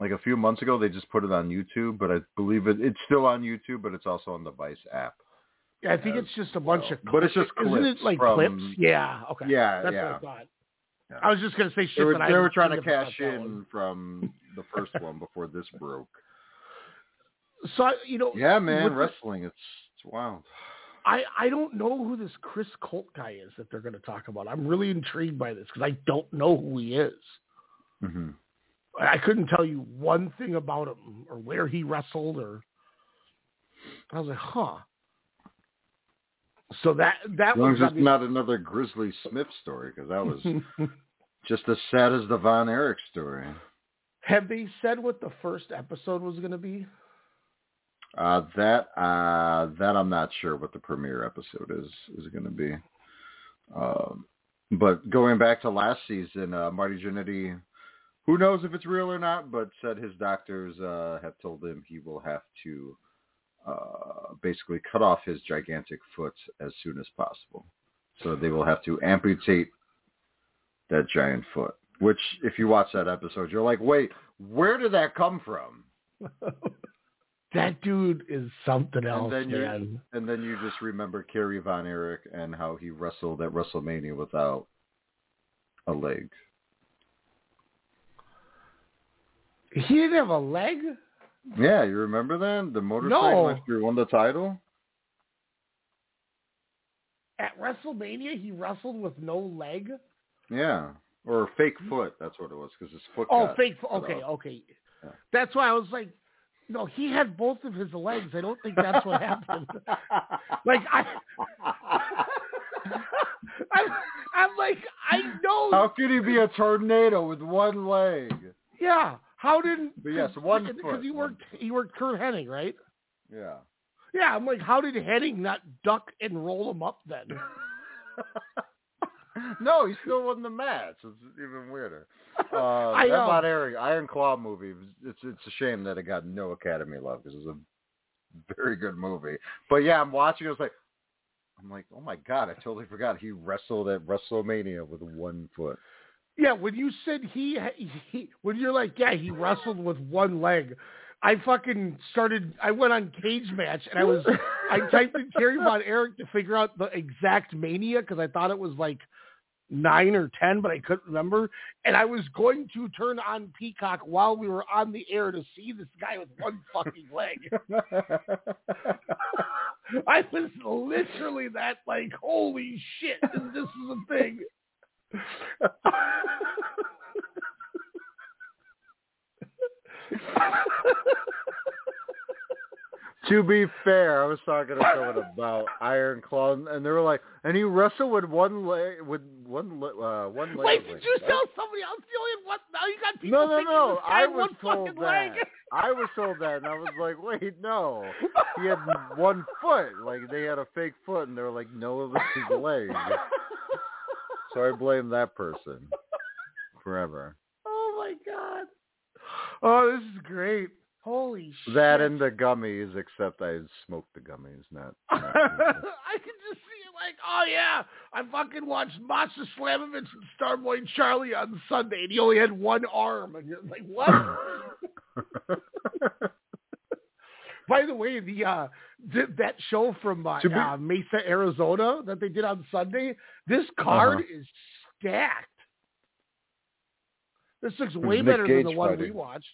H: like a few months ago, they just put it on YouTube, but I believe it it's still on YouTube, but it's also on the Vice app.
G: Yeah, I think
H: as
G: it's just a bunch
H: well.
G: of.
H: But it's just clips.
G: Isn't
H: clips
G: it like
H: from-
G: clips? Yeah. Okay.
H: Yeah,
G: That's
H: yeah.
G: what I thought. I was just gonna say shit
H: They were, they were trying to cash in from the first one before this broke.
G: So you know.
H: Yeah, man, wrestling, it's it's wild.
G: I I don't know who this Chris Colt guy is that they're going to talk about. I'm really intrigued by this because I don't know who he is.
H: hmm
G: I couldn't tell you one thing about him or where he wrestled or. I was like, huh. So that that
H: As long
G: was
H: as it's not another Grizzly Smith story, because that was just as sad as the Von Erich story.
G: Have they said what the first episode was going to be?
H: Uh, that uh, that I'm not sure what the premiere episode is is going to be. Um, but going back to last season, uh, Marty Jannetty, who knows if it's real or not, but said his doctors uh, have told him he will have to uh, basically cut off his gigantic foot as soon as possible. So they will have to amputate that giant foot. Which, if you watch that episode, you're like, wait, where did that come from?
G: That dude is something else,
H: and then you and then you just remember Kerry Von Erich and how he wrestled at WrestleMania without a leg.
G: He didn't have a leg.
H: Yeah, you remember that the motorcyclist who won the title?
G: At WrestleMania, he wrestled with no leg.
H: Yeah, or fake foot. That's what it was because his foot.
G: Oh, fake.
H: foot.
G: Okay, okay.
H: Yeah.
G: That's why I was like, no, he had both of his legs. I don't think that's what happened. like I, I'm, I'm like, I know.
H: How could he be a tornado with one leg?
G: Yeah. How did?
H: But yes, one
G: because he
H: one
G: worked. He worked Curt Hennig, right?
H: Yeah.
G: Yeah. I'm like, how did Hennig not duck and roll him up then?
H: no, he still won the match. It's even weirder. Uh,
G: I
H: that
G: know.
H: Von Erich Iron Claw movie. It's it's a shame that it got no Academy love because it was a very good movie. But yeah, I'm watching. it, I was like, I'm like, oh my god, I totally forgot he wrestled at WrestleMania with one foot.
G: Yeah, when you said he, he when you're like, yeah, he wrestled with one leg. I fucking started. I went on Cage Match and I was. I typed in Terry Von Erich to figure out the exact mania because I thought it was like nine or ten, but I couldn't remember. And I was going to turn on Peacock while we were on the air to see this guy with one fucking leg. I was literally that like, holy shit, this is a thing.
H: To be fair, I was talking to someone about Iron Claw, and they were like, and he wrestled with one leg, with one le- uh, one leg.
G: Wait, did
H: was
G: you tell somebody else you only one? Now you got people
H: No, no,
G: thinking
H: no. I
G: had
H: was
G: one
H: told
G: fucking
H: that.
G: leg.
H: I was told that, and I was like, wait, no. He had one foot. Like they had a fake foot, and they were like, no, this is his leg. So I blame that person forever.
G: Oh my god. Oh, this is great. Holy shit.
H: That and the gummies, except I smoked the gummies, not. not
G: I can just see it like, oh yeah, I fucking watched Masha Slamovich and Starboy Charlie on Sunday, and he only had one arm, and you're like, what? By the way, the uh, th- that show from uh,
H: To be-
G: uh, Mesa, Arizona, that they did on Sunday, this card
H: Uh-huh.
G: is stacked. This looks way
H: Nick
G: better than the
H: Gage
G: one we watched.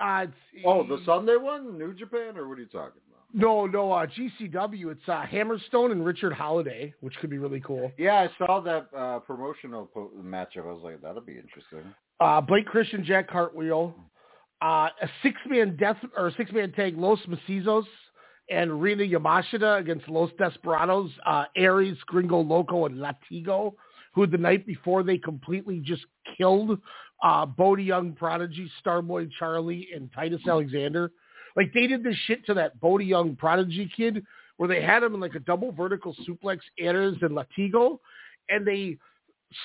G: Uh, it's,
H: oh, the Sunday one, New Japan, or what are you talking about?
G: No, no, uh, GCW. It's uh, Hammerstone and Richard Holliday, which could be really cool.
H: Yeah, I saw that uh, promotional po- matchup. I was like, that'll be interesting.
G: Uh, Blake Christian, Jack Cartwheel, uh, a six-man death or six-man tag, Los Macizos and Rina Yamashita against Los Desperados, uh, Aries, Gringo Loco, and Latigo, who the night before they completely just killed uh, Bodie Young, Prodigy, Starboy Charlie, and Titus Alexander. Like they did this shit to that Bodie Young Prodigy kid where they had him in like a double vertical suplex, Aries and Latigo, and they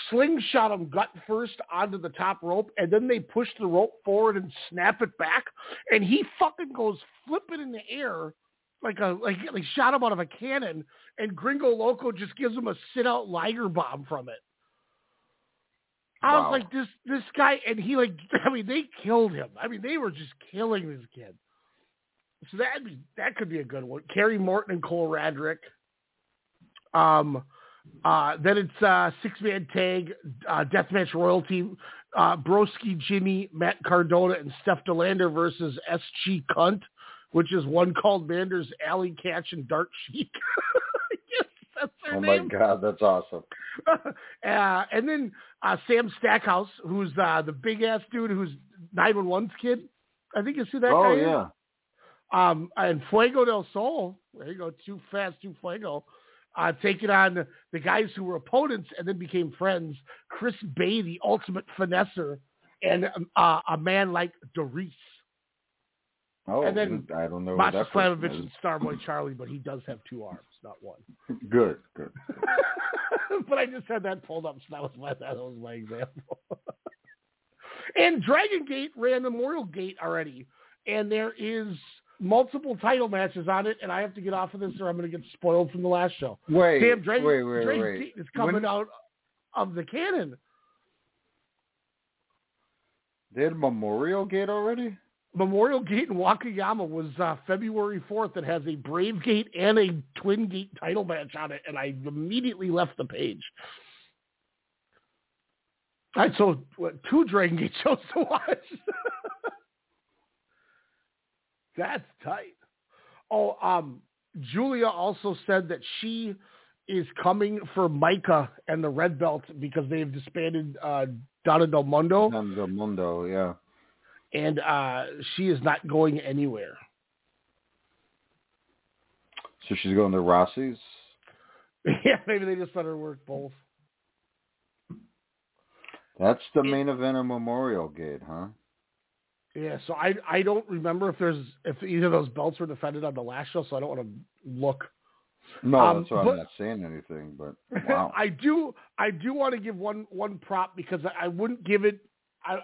G: slingshot him gut first onto the top rope, and then they push the rope forward and snap it back, and he fucking goes flipping in the air like a like like shot him out of a cannon, and Gringo Loco just gives him a sit out Liger bomb from it. I
H: Wow.
G: was like, this this guy, and he like, I mean, they killed him. I mean, they were just killing this kid. So that be that could be a good one. Kerry Morton and Cole Radrick. Um, uh, then it's uh, six man tag, uh, deathmatch royalty. Uh, Broski, Jimmy, Matt Cardona, and Steph De Lander versus SG Cunt, which is one called Manders, Allie Katch, and Dark Sheik. yes, that's their
H: Oh my god, that's awesome.
G: uh, and then uh, Sam Stackhouse, who's uh, the big ass dude who's 911's kid. I think you see that
H: oh
G: guy. is.
H: yeah.
G: Um, and Fuego del Sol, there you go, too fast, too Fuego, uh, taking on the guys who were opponents and then became friends. Chris Bey, the ultimate finesser, and um, uh, a Man Like DeReiss.
H: Oh,
G: And then
H: I don't know.
G: Masha Slamovich and Starboy Charlie, but he does have two arms, not one.
H: Good, good.
G: but I just had that pulled up, so that was my that was my example. and Dragon Gate ran Memorial Gate already, and there is multiple title matches on it, and I have to get off of this or I'm going to get spoiled from the last show.
H: Wait,
G: Damn, Dragon,
H: wait, wait, wait.
G: Gate is coming
H: When-
G: out of the cannon.
H: They had Memorial Gate already?
G: Memorial Gate in Wakayama was uh, February 4th. It has a Brave Gate and a Twin Gate title match on it, and I immediately left the page. I sold what, two Dragon Gate shows to watch. That's tight. Oh, um, Julia also said that she is coming for Maika and the Red Belt because they've disbanded uh, Donna Del Mondo,
H: Don Del Mundo, yeah.
G: and uh, she is not going anywhere.
H: So she's going to Rossy's?
G: yeah, maybe they just let her work both.
H: That's the main event of Memorial Gate, huh?
G: Yeah, so I I don't remember if there's if either of those belts were defended on the last show, so I don't want to look.
H: No,
G: Um,
H: that's why
G: but-
H: I'm not saying anything, but wow.
G: I do I do want to give one one prop because I, I wouldn't give it I, I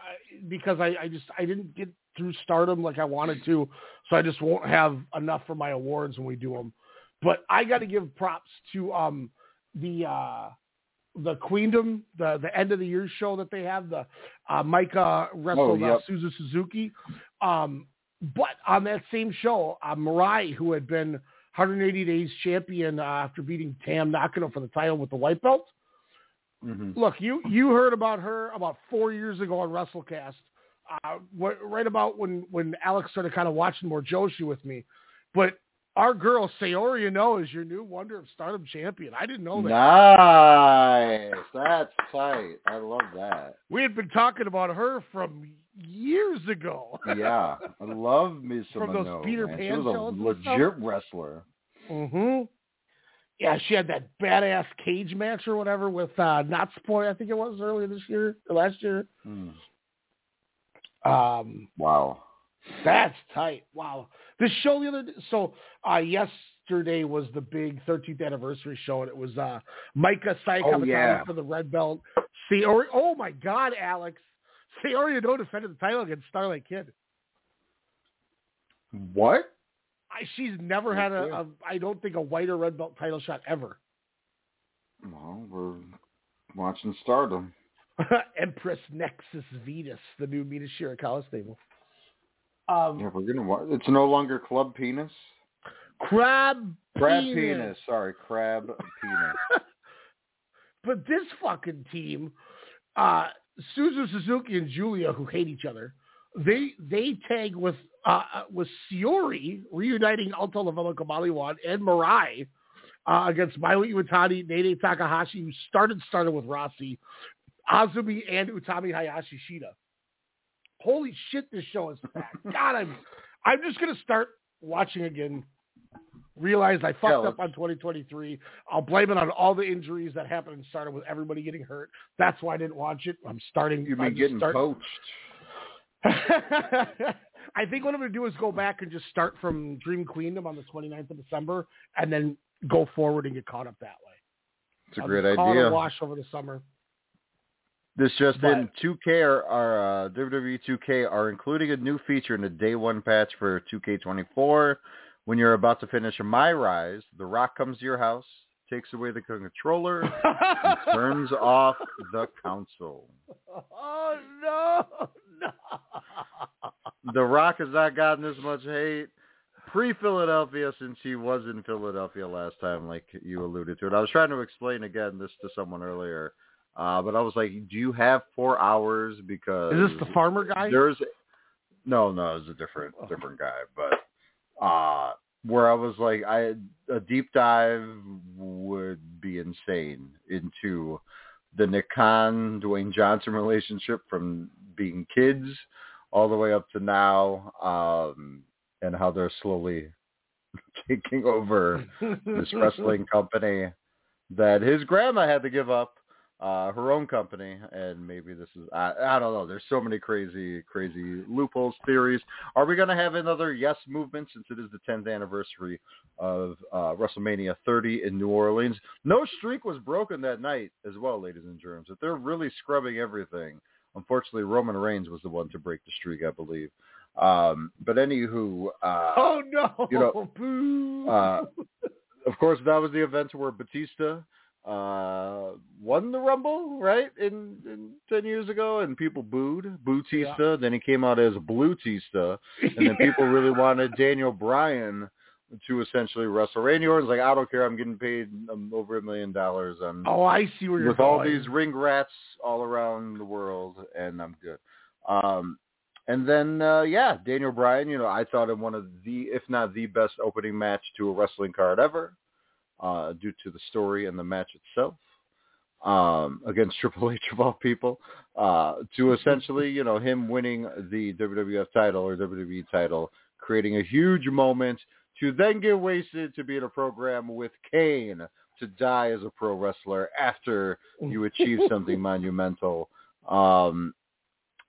G: because I, I just I didn't get through Stardom like I wanted to, so I just won't have enough for my awards when we do them. But I got to give props to um the uh the Queendom, the the end of the year show that they have, the uh, Maika wrestled
H: Oh,
G: uh,
H: yep.
G: Suzu Suzuki. Um, but on that same show, uh, who had been 180 days champion uh, after beating Tam Nakano for the title with the white belt.
H: Mhm.
G: Look, you you heard about her about four years ago on WrestleCast, uh, wh- right about when when Alex started kind of watching more Joshi with me. But our girl Saori Anou is your new Wonder of Stardom champion. I didn't know that.
H: Nice. That's tight. I love that.
G: We had been talking about her from years ago.
H: Yeah. I love me some
G: From those
H: Minogue,
G: Peter
H: man.
G: Pan
H: She was a legit wrestler.
G: hmm Yeah, she had that badass cage match or whatever with uh Natsupoi, I think it was earlier this year or last year.
H: Hmm.
G: Um
H: Wow.
G: That's tight. Wow. The show the other day, so uh yesterday was the big 13th anniversary show and it was uh Maika Sai
H: Oh, yeah.
G: for the red belt. Saori Oh my god, Alex. Saori Anou defended the title against Starlight Kid.
H: What?
G: I, she's never had a, a I don't think a white or red belt title shot ever.
H: Well, we're watching Stardom.
G: Empress Nexus Venus, the new Mina Shirakawa stable. Um,
H: Yeah, we're gonna. It's no longer Club Penis.
G: Crab
H: Crab
G: penis.
H: penis. Sorry, Crab Penis.
G: But this fucking team, uh, Suzu Suzuki and Julia, who hate each other, they they tag with uh, was Siori reuniting Alto Lavella Kamaliwan and Marai uh, against Mayu Iwatani, Nene Takahashi, who started started with Rossy, Azumi, and Utami Hayashi Shida. Holy shit, this show is packed. God, I'm I'm just gonna start watching again. Realize I fucked up on 2023. I'll blame it on all the injuries that happened and started with everybody getting hurt. That's why I didn't watch it. I'm starting.
H: You've
G: I'm
H: been getting
G: start-
H: coached.
G: I think what I'm going to do is go back and just start from Dream Queendom on the 29th of December and then go forward and get caught up that way.
H: It's a
G: I'll
H: great idea.
G: wash over the summer.
H: This just
G: But-
H: in, 2K are, are uh, WWE 2K are including a new feature in the day one patch for 2K24. When you're about to finish My Rise, The Rock comes to your house, takes away the controller, and turns off the console.
G: oh no, no.
H: The Rock has not gotten this much hate pre-Philadelphia since he was in Philadelphia last time, like you alluded to. And I was trying to explain again this to someone earlier, uh, but I was like, "Do you have four hours?" Because
G: Is this the farmer guy?
H: There's no, no, it's a different different guy, but uh where I was like, I a deep dive would be insane into the Nick Khan Dwayne Johnson relationship from being kids all the way up to now, um, and how they're slowly taking over this wrestling company that his grandma had to give up uh her own company and maybe this is I, I don't know there's so many crazy crazy loopholes theories. Are we going to have another yes movement since it is the 10th anniversary of uh WrestleMania 30 in New Orleans? No streak was broken that night as well ladies and germs that they're really scrubbing everything. Unfortunately Roman Reigns was the one to break the streak I believe. Um but anywho uh
G: oh no,
H: you know, uh, of course, that was the event where Batista uh, won the Rumble, right? In, in ten years ago, and people booed Bootista. Then he came out as Bluetista, and then people really wanted Daniel Bryan to essentially wrestle Randy Orton's like, I don't care, I'm getting paid um, over a million dollars. I'm
G: oh, I see where you're
H: with
G: going.
H: all these ring rats all around the world, and I'm good. Um, and then, uh, yeah, Daniel Bryan, you know, I thought him one of the, if not the best opening match to a wrestling card ever, uh, due to the story and the match itself, um, against Triple H of all people, uh, to essentially, you know, him winning the WWF title or WWE title, creating a huge moment to then get wasted to be in a program with Kane to die as a pro wrestler after you achieve something monumental. Um,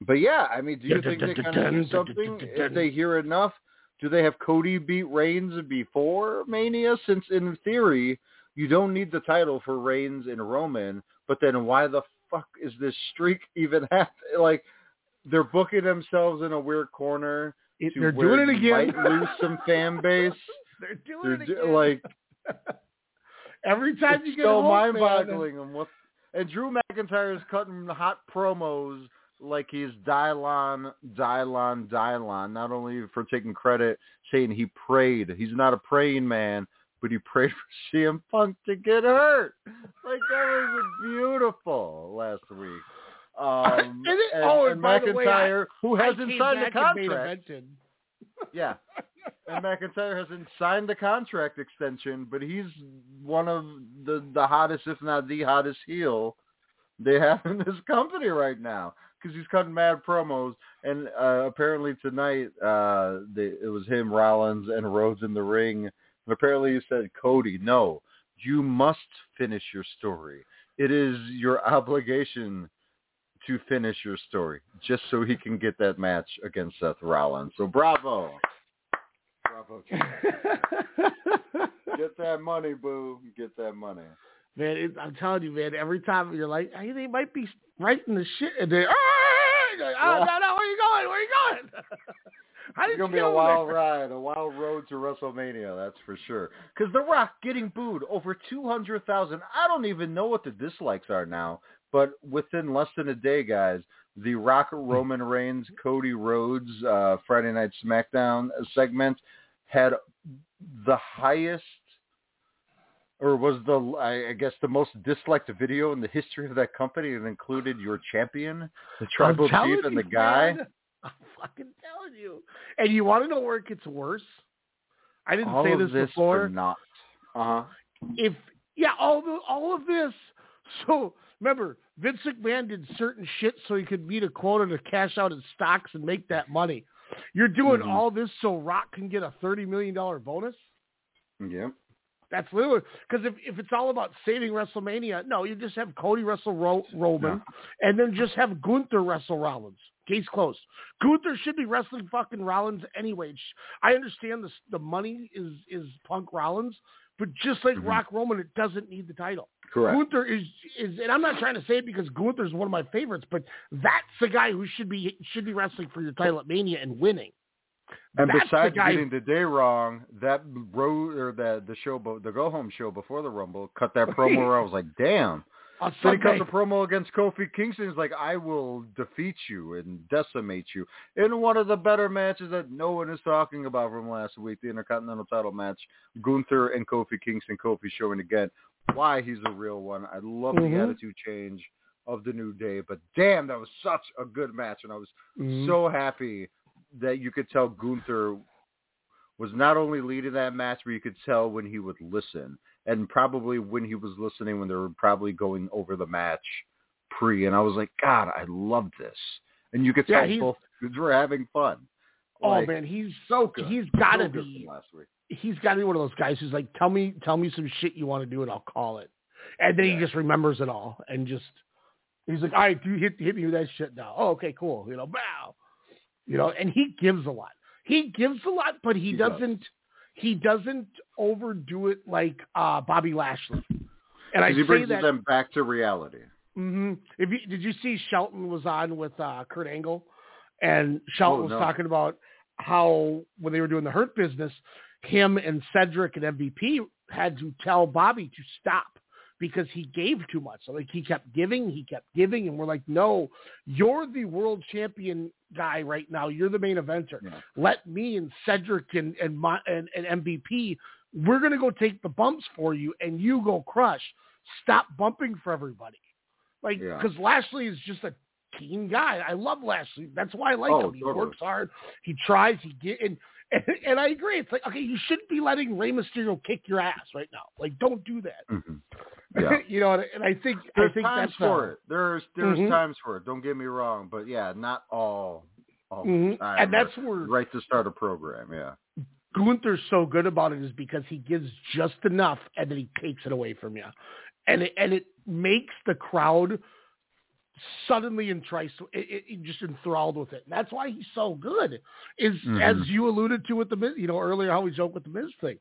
H: but yeah, I mean, do you think they kind of do something if they hear enough? Do they have Cody beat Reigns before Mania? Since in theory, you don't need the title for Reigns and Roman, but then why the fuck is this streak even happening? Like, they're booking themselves in a weird corner.
G: It-
H: to
G: they're doing it again.
H: Might lose some fan base.
G: They're doing
H: They're
G: it again.
H: like
G: every time you get
H: so mind-boggling. And? And Drew McIntyre is cutting hot promos like he's Dylon, Dylon, Dylon. Not only for taking credit, saying he prayed. He's not a praying man, but he prayed for CM Punk to get hurt. Like that was beautiful last week. Um, and,
G: oh,
H: and
G: and the way, I-
H: McIntyre, who hasn't signed the
G: back and main
H: contract, yeah. And McIntyre hasn't signed the contract extension, but he's one of the the hottest, if not the hottest heel they have in this company right now because he's cutting mad promos. And uh, apparently tonight, uh, they, it was him, Rollins, and Rhodes in the ring. And apparently he said, Cody, no, you must finish your story. It is your obligation to finish your story just so he can get that match against Seth Rollins. So bravo. Bravo. Get that money, boo. Get that money.
G: Man, it, I'm telling you, man. Every time you're like, hey, they might be writing the shit, and they, you're like, oh, no, no, where you going? Where you going?
H: It's gonna be a wild
G: there?
H: ride, a wild road to WrestleMania. That's for sure. Because The Rock getting booed over two hundred thousand. I don't even know what the dislikes are now, but within less than a day, guys, the Rock Roman Reigns Cody Rhodes uh, Friday Night SmackDown segment had the highest. Or was the I I guess the most disliked video in the history of that company? It included your champion, the tribal chief, and
G: you,
H: the guy.
G: man. I'm fucking telling you. And you want to know where it gets worse? I didn't
H: All
G: say
H: of
G: this,
H: this
G: before.
H: for not. Uh huh.
G: If yeah, all the all of this. So remember, Vince McMahon did certain shit so he could meet a quota to cash out his stocks and make that money. You're doing
H: Mhm.
G: all this so Rock can get a thirty million dollar bonus.
H: Yep.
G: That's literally because if, if it's all about saving WrestleMania, no, you just have Cody wrestle Ro- Roman, and then just have Gunther wrestle Rollins. Case closed. Gunther should be wrestling fucking Rollins anyway. I understand the the money is is Punk Rollins, but just like
H: Mhm.
G: Rock Roman, it doesn't need the title.
H: Correct.
G: Gunther is is, and I'm not trying to say it because Gunther is one of my favorites, but that's the guy who should be should be wrestling for your title at Mania and winning.
H: And
G: That's
H: besides
G: the
H: getting the day wrong, that road or the the show, the go home show before the Rumble, cut that promo where I was like, damn.
G: on
H: Then he cuts a promo against Kofi Kingston. He's like, I will defeat you and decimate you in one of the better matches that no one is talking about from last week, the Intercontinental title match. Gunther and Kofi Kingston. Kofi showing again why he's a real one. I love
G: Mhm.
H: the attitude change of the New Day, but damn, that was such a good match, and I was
G: Mhm.
H: so happy that you could tell Gunther was not only leading that match, but you could tell when he would listen, and probably when he was listening when they were probably going over the match pre. And I was like, God, I love this, and you could
G: Yeah,
H: tell both dudes were having fun.
G: Oh
H: Like,
G: man, he's
H: so good.
G: He's got to
H: So
G: be.
H: last week.
G: He's got to be one of those guys who's like, tell me, tell me some shit you want to do, and I'll call it. And then he just remembers it all, and just he's like, all right, do hit hit me with that shit now. Oh, okay, cool. You know, bow. You know, and he gives a lot. He gives a lot, but he,
H: He does.
G: doesn't. He doesn't overdo it like uh Bobby Lashley. And I
H: he brings
G: that.
H: them back to reality.
G: hmm If you, did you see Shelton was on with uh, Kurt Angle, and Shelton
H: Oh,
G: was
H: no.
G: talking about how when they were doing the Hurt Business, him and Cedric and MVP had to tell Bobby to stop because he gave too much. So like he kept giving, he kept giving, and we're like, no, you're the world champion guy right now. You're the main eventer.
H: Yeah.
G: Let me and Cedric and and, my, and and MVP, we're gonna go take the bumps for you, and you go crush. Stop bumping for everybody. Like,
H: Yeah.
G: because Lashley is just a keen guy. I love Lashley. That's why I like
H: Oh,
G: him. He
H: totally.
G: works hard. He tries. He get and, and and I agree. It's like okay, you shouldn't be letting Rey Mysterio kick your ass right now. Like, don't do that.
H: Mhm. Yeah.
G: you know, and, and I think
H: There's
G: I think
H: times
G: that's
H: for
G: uh,
H: it. There's there's
G: Mhm.
H: times for it. Don't get me wrong, but yeah, not all all
G: Mhm.
H: time.
G: And that's where
H: right to start a program. Yeah.
G: Gunther's so good about it is because he gives just enough and then he takes it away from you, and it, and it makes the crowd suddenly entranced, it, it, just enthralled with it. And that's why he's so good. Is
H: Mhm.
G: as you alluded to with the Miz, you know earlier how we joked with the Miz thing,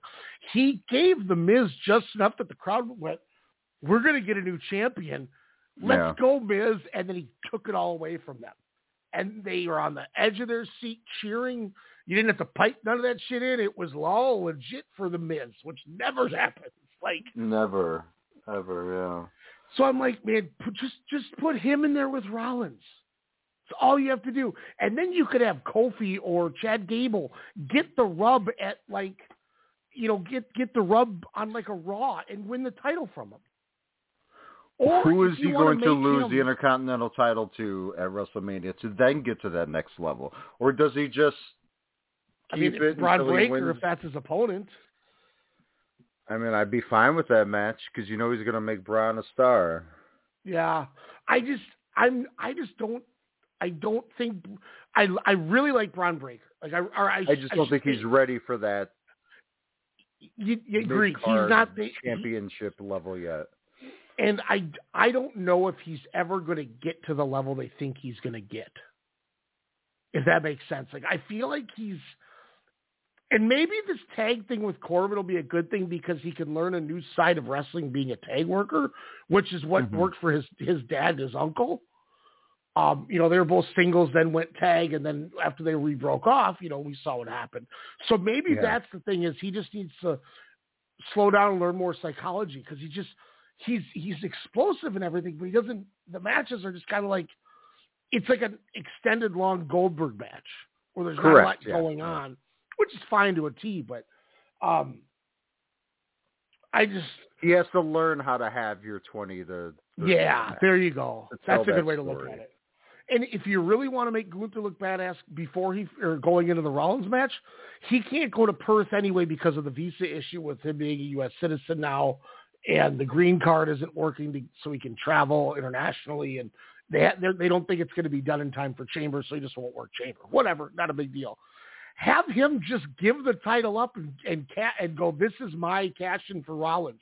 G: he gave the Miz just enough that the crowd went, "We're going to get a new champion. Let's
H: Yeah.
G: go, Miz," and then he took it all away from them, and they were on the edge of their seat cheering. You didn't have to pipe none of that shit in. It was all legit for the Miz, which never happens. Like
H: Never, ever. Yeah.
G: So I'm like, man, put, just just put him in there with Rollins. It's all you have to do, and then you could have Kofi or Chad Gable get the rub at like, you know, get get the rub on like a Raw and win the title from him. Or
H: Who is he going to lose
G: him-
H: the Intercontinental title to at WrestleMania to then get to that next level, or does he just
G: I
H: keep
G: mean,
H: it
G: Bron
H: until he
G: Breaker if that's his opponent.
H: I mean, I'd be fine with that match because you know he's going to make Bron a star.
G: Yeah, I just I'm I just don't I don't think I I really like Bron Breakker. Like I or I,
H: I just don't think he's ready for that
G: You, you agree? He's not the
H: championship level yet.
G: and I I don't know if he's ever going to get to the level they think he's going to get. If that makes sense. Like I feel like he's and maybe this tag thing with Corbin will be a good thing because he can learn a new side of wrestling being a tag worker, which is what
H: Mhm.
G: worked for his his dad and his uncle. Um, you know, they were both singles, then went tag, and then after they re broke off, you know, we saw what happened. So maybe
H: Yeah.
G: that's the thing is he just needs to slow down and learn more psychology because he just he's he's explosive and everything, but he doesn't. The matches are just kind of like it's like an extended long Goldberg match where there's
H: Correct,
G: not a lot
H: yeah,
G: going on, which is fine to a T. But um, I just
H: He has to learn how to have your twenty to 30
G: yeah,
H: match.
G: there you go.
H: to
G: That's a
H: that
G: good way to look at it. And if you really want to make Gunther look badass before he or going into the Rollins match, he can't go to Perth anyway because of the visa issue with him being a U.S. citizen now, and the green card isn't working to, so he can travel internationally. And they they don't think it's going to be done in time for Chamber, so he just won't work Chamber. Whatever, not a big deal. Have him just give the title up and and, and go. This is my cash in for Rollins.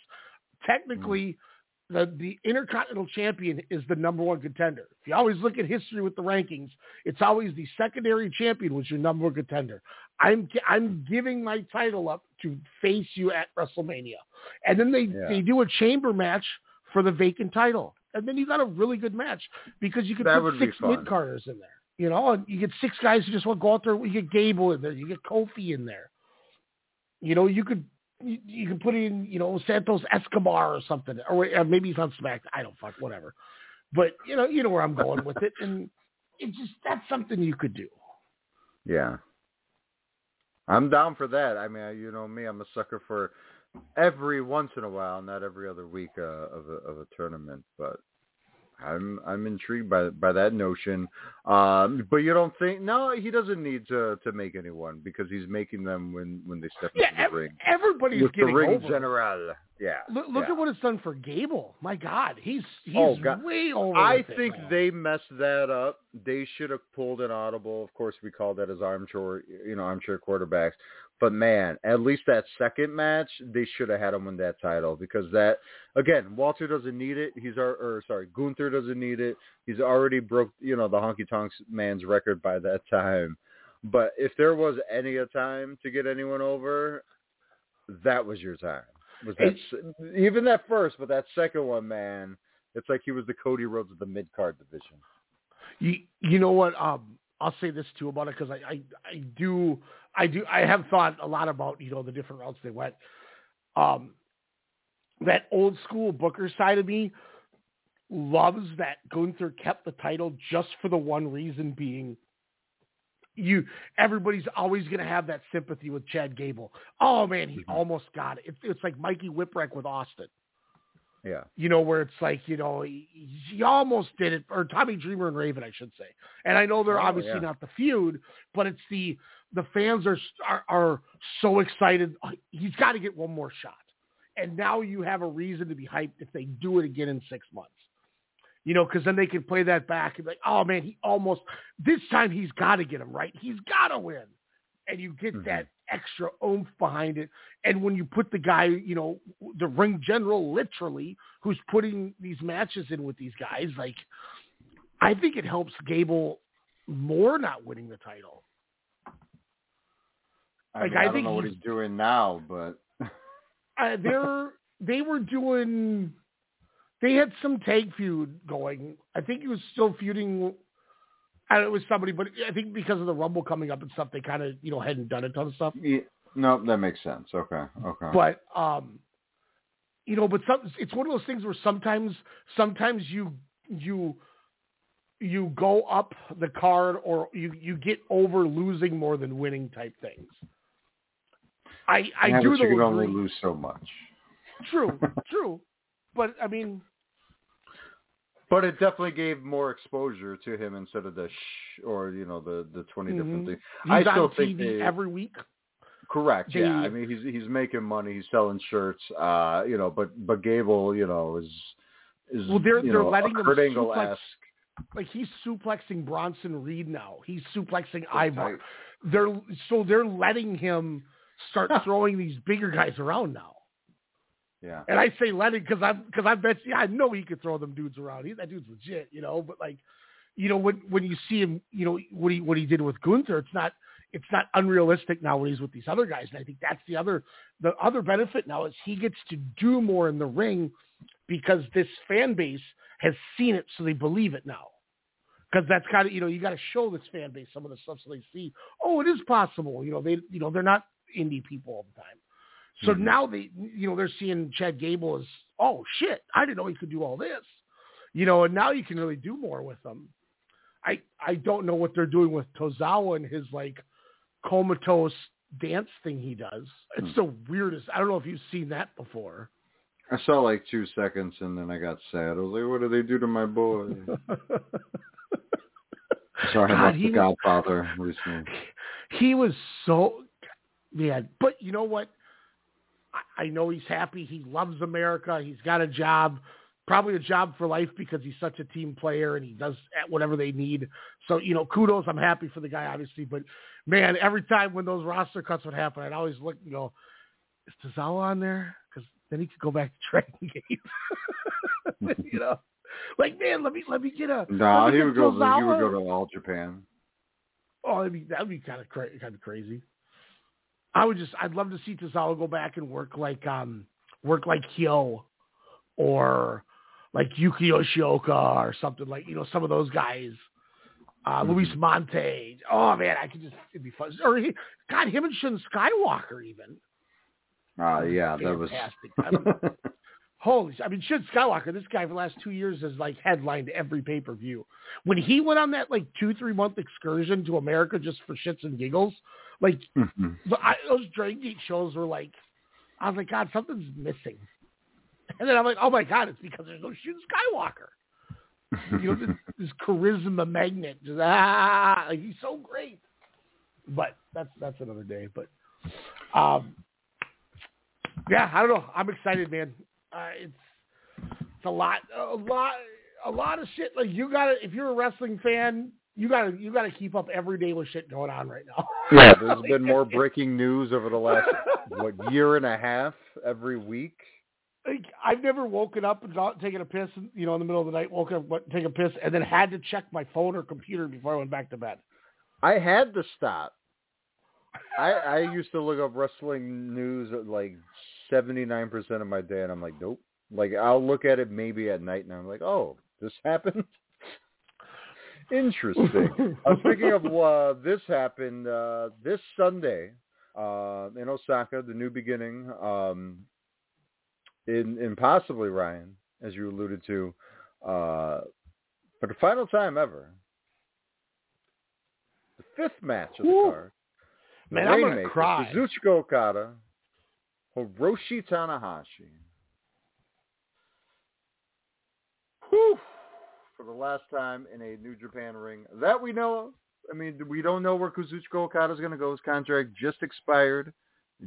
G: Technically. Mm-hmm the, the Intercontinental Champion is the number one contender. If you always look at history with the rankings, it's always the secondary champion was your number one contender. I'm I'm giving my title up to face you at WrestleMania, and then they yeah. they do a chamber match for the vacant title, and then you got a really good match because you could that put six mid carders in there. You know, you get six guys who just want to go out there. You get Gable in there. You get Kofi in there. You know, you could you, you can put in, you know, Santos Escobar or something, or, or maybe he's on Smack. I don't fuck whatever. But you know, you know where I'm going with it, and it just that's something you could do.
H: Yeah, I'm down for that. I mean, you know me, I'm a sucker for every once in a while, not every other week uh, of a of a tournament, but I'm I'm intrigued by by that notion. Um, but you don't think no, he doesn't need to to make anyone because he's making them when when they step
G: yeah,
H: into the
G: ev-
H: ring.
G: Everybody's
H: With
G: getting
H: the ring
G: over.
H: general. Yeah.
G: Look, look
H: yeah.
G: at what it's done for Gable. My God, he's he's
H: oh, God.
G: way over.
H: I think
G: it,
H: they messed that up. They should have pulled an audible. Of course, we call that as armchair, you know, armchair quarterbacks. But man, at least that second match, they should have had him win that title because that again, Walter doesn't need it. He's our, or sorry, Gunther doesn't need it. He's already broke, you know, the honky tonks man's record by that time. But if there was any a time to get anyone over, that was your time. Was that even that first, but that second one, man, it's like he was the Cody Rhodes of the mid card division.
G: You you know what? Um, I'll say this too about it because I, I I do I do I have thought a lot about you know the different routes they went. Um, that old school Booker side of me loves that Gunther kept the title just for the one reason being you everybody's always going to have that sympathy with Chad Gable. Oh man, he mm-hmm. almost got it. It's, it's like Mikey Whipwreck with Austin.
H: Yeah.
G: You know, where it's like, you know, he, he almost did it, or Tommy Dreamer and Raven, I should say. And I know they're oh, obviously yeah. not the feud, but it's the the fans are are, are so excited. Uh, he's got to get one more shot, and now you have a reason to be hyped if they do it again in six months. You know, because then they can play that back and be like, oh man, he almost this time he's got to get him right. He's got to win, and you get mm-hmm. that extra oomph behind it. And when you put the guy, you know, the ring general literally, who's putting these matches in with these guys, like, I think it helps Gable more not winning the title.
H: I, like, mean, I, I don't think know what he's doing now, but
G: uh, they're they were doing. They had some tag feud going. I think he was still feuding it was somebody, but I think because of the Rumble coming up and stuff, they kind of you know hadn't done a ton of stuff.
H: Yeah, no, that makes sense. Okay, okay.
G: But um, you know, but some, it's one of those things where sometimes sometimes you you you go up the card or you you get over losing more than winning type things. I I
H: yeah,
G: do
H: but you can
G: only
H: lose so much.
G: True, true. But I mean,
H: but it definitely gave more exposure to him instead of the shh or you know the the 20
G: mm-hmm.
H: different things.
G: He's
H: I
G: still
H: on
G: think
H: TV
G: they, every week.
H: Correct.
G: They,
H: yeah. I mean, he's he's making money. He's selling shirts. Uh, you know, but but Gable, you know, is is
G: well, they're they're
H: know,
G: letting him suplex. Like he's suplexing Bronson Reed now. He's suplexing Ivar. They're so they're letting him start throwing these bigger guys around now.
H: Yeah.
G: And I say it because I because I bet yeah, I know he could throw them dudes around. He, that dude's legit, you know. But like, you know, when when you see him, you know what he what he did with Gunther, it's not it's not unrealistic now when he's with these other guys. And I think that's the other the other benefit now is he gets to do more in the ring because this fan base has seen it, so they believe it now. Because that's got to you know you got to show this fan base some of the stuff so they see oh it is possible. You know they you know they're not indie people all the time. So
H: Mm-hmm.
G: now they, you know, they're seeing Chad Gable as, oh shit, I didn't know he could do all this, you know, and now you can really do more with them. I I don't know what they're doing with Tozawa and his like comatose dance thing he does. It's
H: Hmm.
G: the weirdest. I don't know if you've seen that before.
H: I saw like two seconds and then I got sad. I was like, what do they do to my boy? Sorry,
G: God,
H: that's the
G: was-
H: Godfather recently.
G: he was so man. But you know what? I, know he's happy. He loves America. He's got a job, probably a job for life because he's such a team player and he does whatever they need. So you know, kudos. I'm happy for the guy, obviously. But man, every time when those roster cuts would happen, I'd always look and go, "Is Tozawa on there?" Because then he could go back to training games. you know, like man, let me let me get a.
H: No,
G: me
H: he would go. He would go to All Japan.
G: Oh, that'd be that'd be kind of cra- kind of crazy. I would just I'd love to see Tozawa go back and work like um work like Hyo or like Yuki Yoshioka or something like you know some of those guys. Uh, Luis Mante. Oh man, I could just it'd be fun. Or he, God, him and Shun Skywalker even.
H: Uh, yeah, that was.
G: Fantastic. I Holy, I mean, Shun Skywalker. This guy for the last two years has like headlined every pay per view. When he went on that like two three month excursion to America just for shits and giggles, like
H: Mhm.
G: the, I, those Dragon Gate shows were like, I was like, God, something's missing. And then I'm like, oh my God, it's because there's no Shun Skywalker. You know, this, this charisma magnet, just ah, like, he's so great. But that's that's another day. But um, yeah, I don't know. I'm excited, man. Uh, it's it's a lot, a lot, a lot of shit. Like you gotta, if you're a wrestling fan, you gotta you gotta keep up every day with shit going on right now.
H: Yeah, there's been more breaking news over the last what year and a half every week.
G: like I've never woken up and gone, taken a piss, you know, in the middle of the night, woken up, went, take a piss, and then had to check my phone or computer before I went back to bed.
H: I had to stop. I I used to look up wrestling news at like seventy nine percent of my day, and I'm like, nope. Like I'll look at it maybe at night, and I'm like, oh, this happened. Interesting. uh, speaking of uh, this happened uh, this Sunday uh, in Osaka, the new beginning. Um, in in possibly Ryan, as you alluded to, uh, for the final time ever, the fifth match of the
G: Woo.
H: card.
G: Man, I'm gonna cry.
H: Kazuchika Okada, Hiroshi Tanahashi. For the last time in a New Japan ring that we know of. I mean, we don't know where Kazuchika Okada is going to go. His contract just expired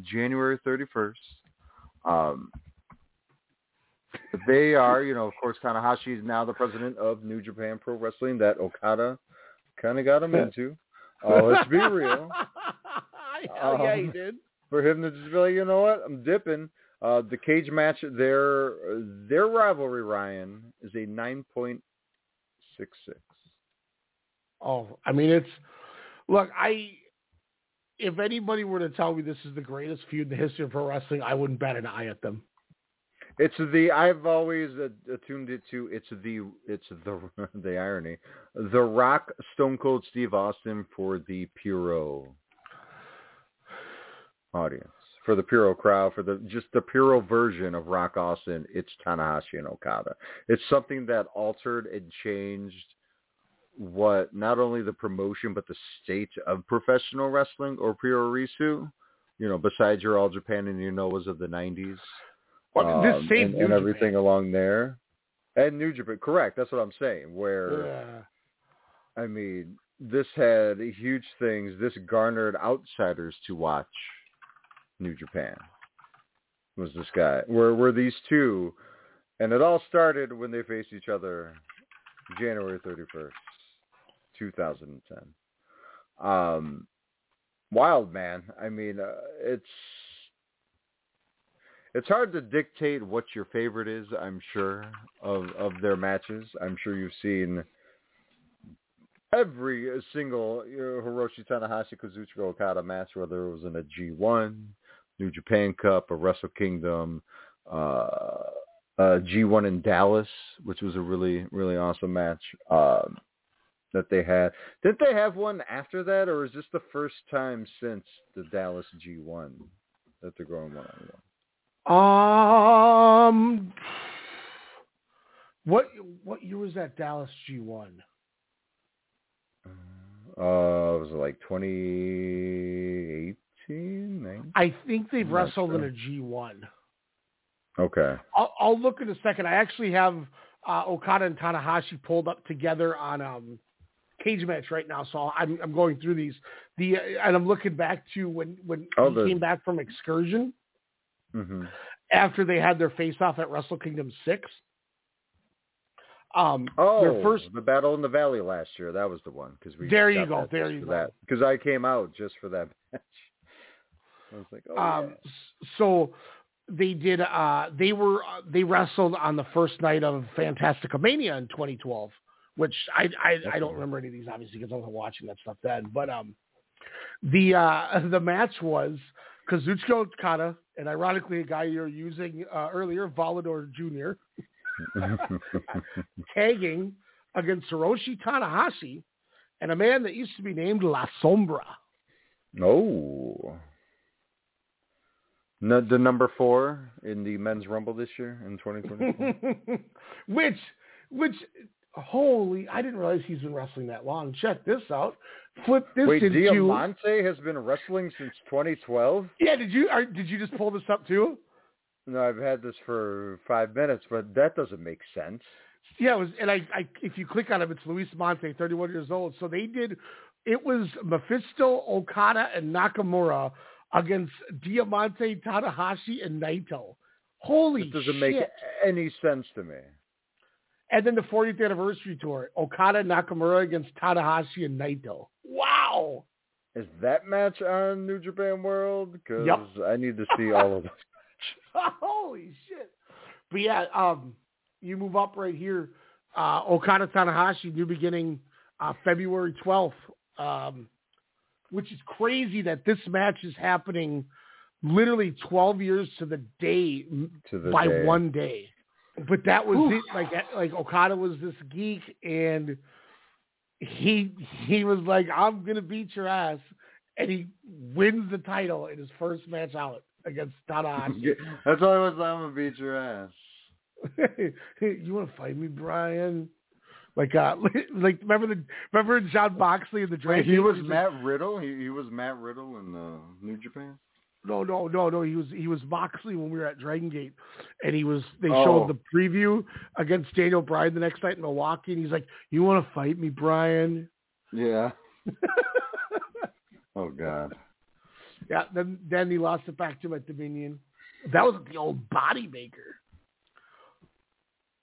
H: January 31st. Um, they are, you know, of course, Tanahashi is now the president of New Japan Pro Wrestling that Okada kind of got him into. Uh, let's be real.
G: Hell yeah, he
H: Um,
G: did.
H: For him to just be like, you know what, I'm dipping. Uh, the Cagematch, their their rivalry, Ryan, is a nine point six.
G: Oh, I mean, it's look. I if anybody were to tell me this is the greatest feud in the history of pro wrestling, I wouldn't bat an eye at them.
H: It's the I've always attuned it to. It's the it's the the irony, the Rock Stone Cold Steve Austin for the Puro audience, for the Puro crowd, for the just the Puro version of Rock Austin. It's Tanahashi and Okada. It's something that altered and changed what not only the promotion but the state of professional wrestling or Puroresu. You know, besides your All Japan and your Noahs of the '90s
G: Well, this
H: um, and, and everything along there. And New Japan, correct. That's what I'm saying. Where
G: Yeah.
H: I mean, this had huge things. This garnered outsiders to watch New Japan. Was this guy? Where were these two? And it all started when they faced each other January 31st, 2010. Um, wild man. I mean, uh, it's it's hard to dictate what your favorite is. I'm sure of of their matches. I'm sure you've seen every single you know, Hiroshi Tanahashi Kazuchika Okada match, whether it was in a G1, New Japan Cup, a Wrestle Kingdom, uh, uh, G1 in Dallas, which was a really really awesome match um, that they had. Didn't they have one after that, or is this the first time since the Dallas G1 that they're going one on one?
G: Um, what what year was that Dallas G one?
H: Uh, was it like 2018? 19?
G: I think they've
H: I'm
G: wrestled in a G one.
H: Okay.
G: I'll, I'll look in a second. I actually have uh, Okada and Tanahashi pulled up together on um, Cagematch right now, so I'm I'm going through these. The and I'm looking back to when when
H: Oh,
G: he
H: the-
G: came back from excursion
H: hmm
G: after they had their face off at Wrestle Kingdom six. Um,
H: Oh,
G: their first
H: the battle in the valley last year. That was the one because we.
G: There you go, there you go.
H: Because I came out just for that match. I was like, oh
G: um, so they did. Uh, they were uh, they wrestled on the first night of Fantastica Mania in 2012, which I I, I don't remember any of these obviously because I wasn't watching that stuff then. But um, the uh, the match was Kazuchika Okada and ironically a guy you're using uh, earlier, Volador Jr. tagging against Hiroshi Tanahashi and a man that used to be named La Sombra.
H: oh. No, the number four in the men's rumble this year in 2020.
G: which, which, holy, I didn't realize he's been wrestling that long. Check this out. Flip this
H: Wait,
G: into.
H: Wait, Diamante has been wrestling since 2012.
G: Yeah, did you are, did you just pull this up too?
H: No, I've had this for five minutes, but that doesn't make sense.
G: Yeah, it was, and I, I, if you click on him, it's Luis Mante, 31 years old. So they did. It was Mephisto, Okada, and Nakamura against Diamante, Tanahashi, and Naito. Holy
H: It doesn't
G: shit.
H: make any sense to me.
G: And then the 40th anniversary tour, Okada, Nakamura against Tanahashi and Naito. Wow.
H: Is that match on New Japan World? Because
G: Yep.
H: I need to see all of this.
G: Holy shit. But yeah, um, you move up right here. Uh, Okada Tanahashi, new beginning, uh, February 12th, um, which is crazy that this match is happening literally 12 years to the day
H: To the
G: by
H: day.
G: one day. But that was it. Like, eh, like Okada was this geek and he, he was like, I'm going to beat your ass. And he wins the title in his first match out against Tanahashi.
H: That's all I was. Like, I'm gonna beat your ass.
G: you want to fight me, Brian? Like, uh, like remember the remember Jon Moxley in the Dragon?
H: he was
G: like,
H: Matt Riddle. He he was Matt Riddle in uh, New Japan.
G: No, no, no, no. He was he was Moxley when we were at Dragon Gate, and he was. They
H: Oh.
G: showed the preview against Daniel Bryan the next night in Milwaukee, and he's like, "You want to fight me, Bryan?"
H: Yeah. oh God.
G: Yeah. Then then he lost it back to him at Dominion. That was the old body maker.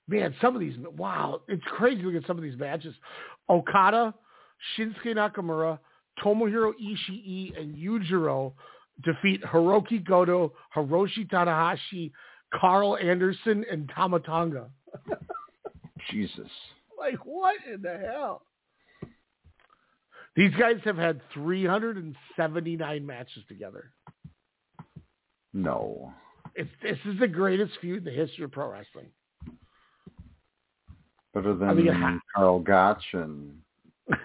G: Man, some of these wow, it's crazy to look at some of these matches. Okada, Shinsuke Nakamura, Tomohiro Ishii, and Yujiro defeat Hirooki Goto, Hiroshi Tanahashi, Karl Anderson, and Tama Tonga.
H: Jesus.
G: Like what in the hell? These guys have had 379 matches together.
H: No.
G: It's, this is the greatest feud in the history of pro wrestling.
H: Better than
G: I mean, ha-
H: Karl Gotch and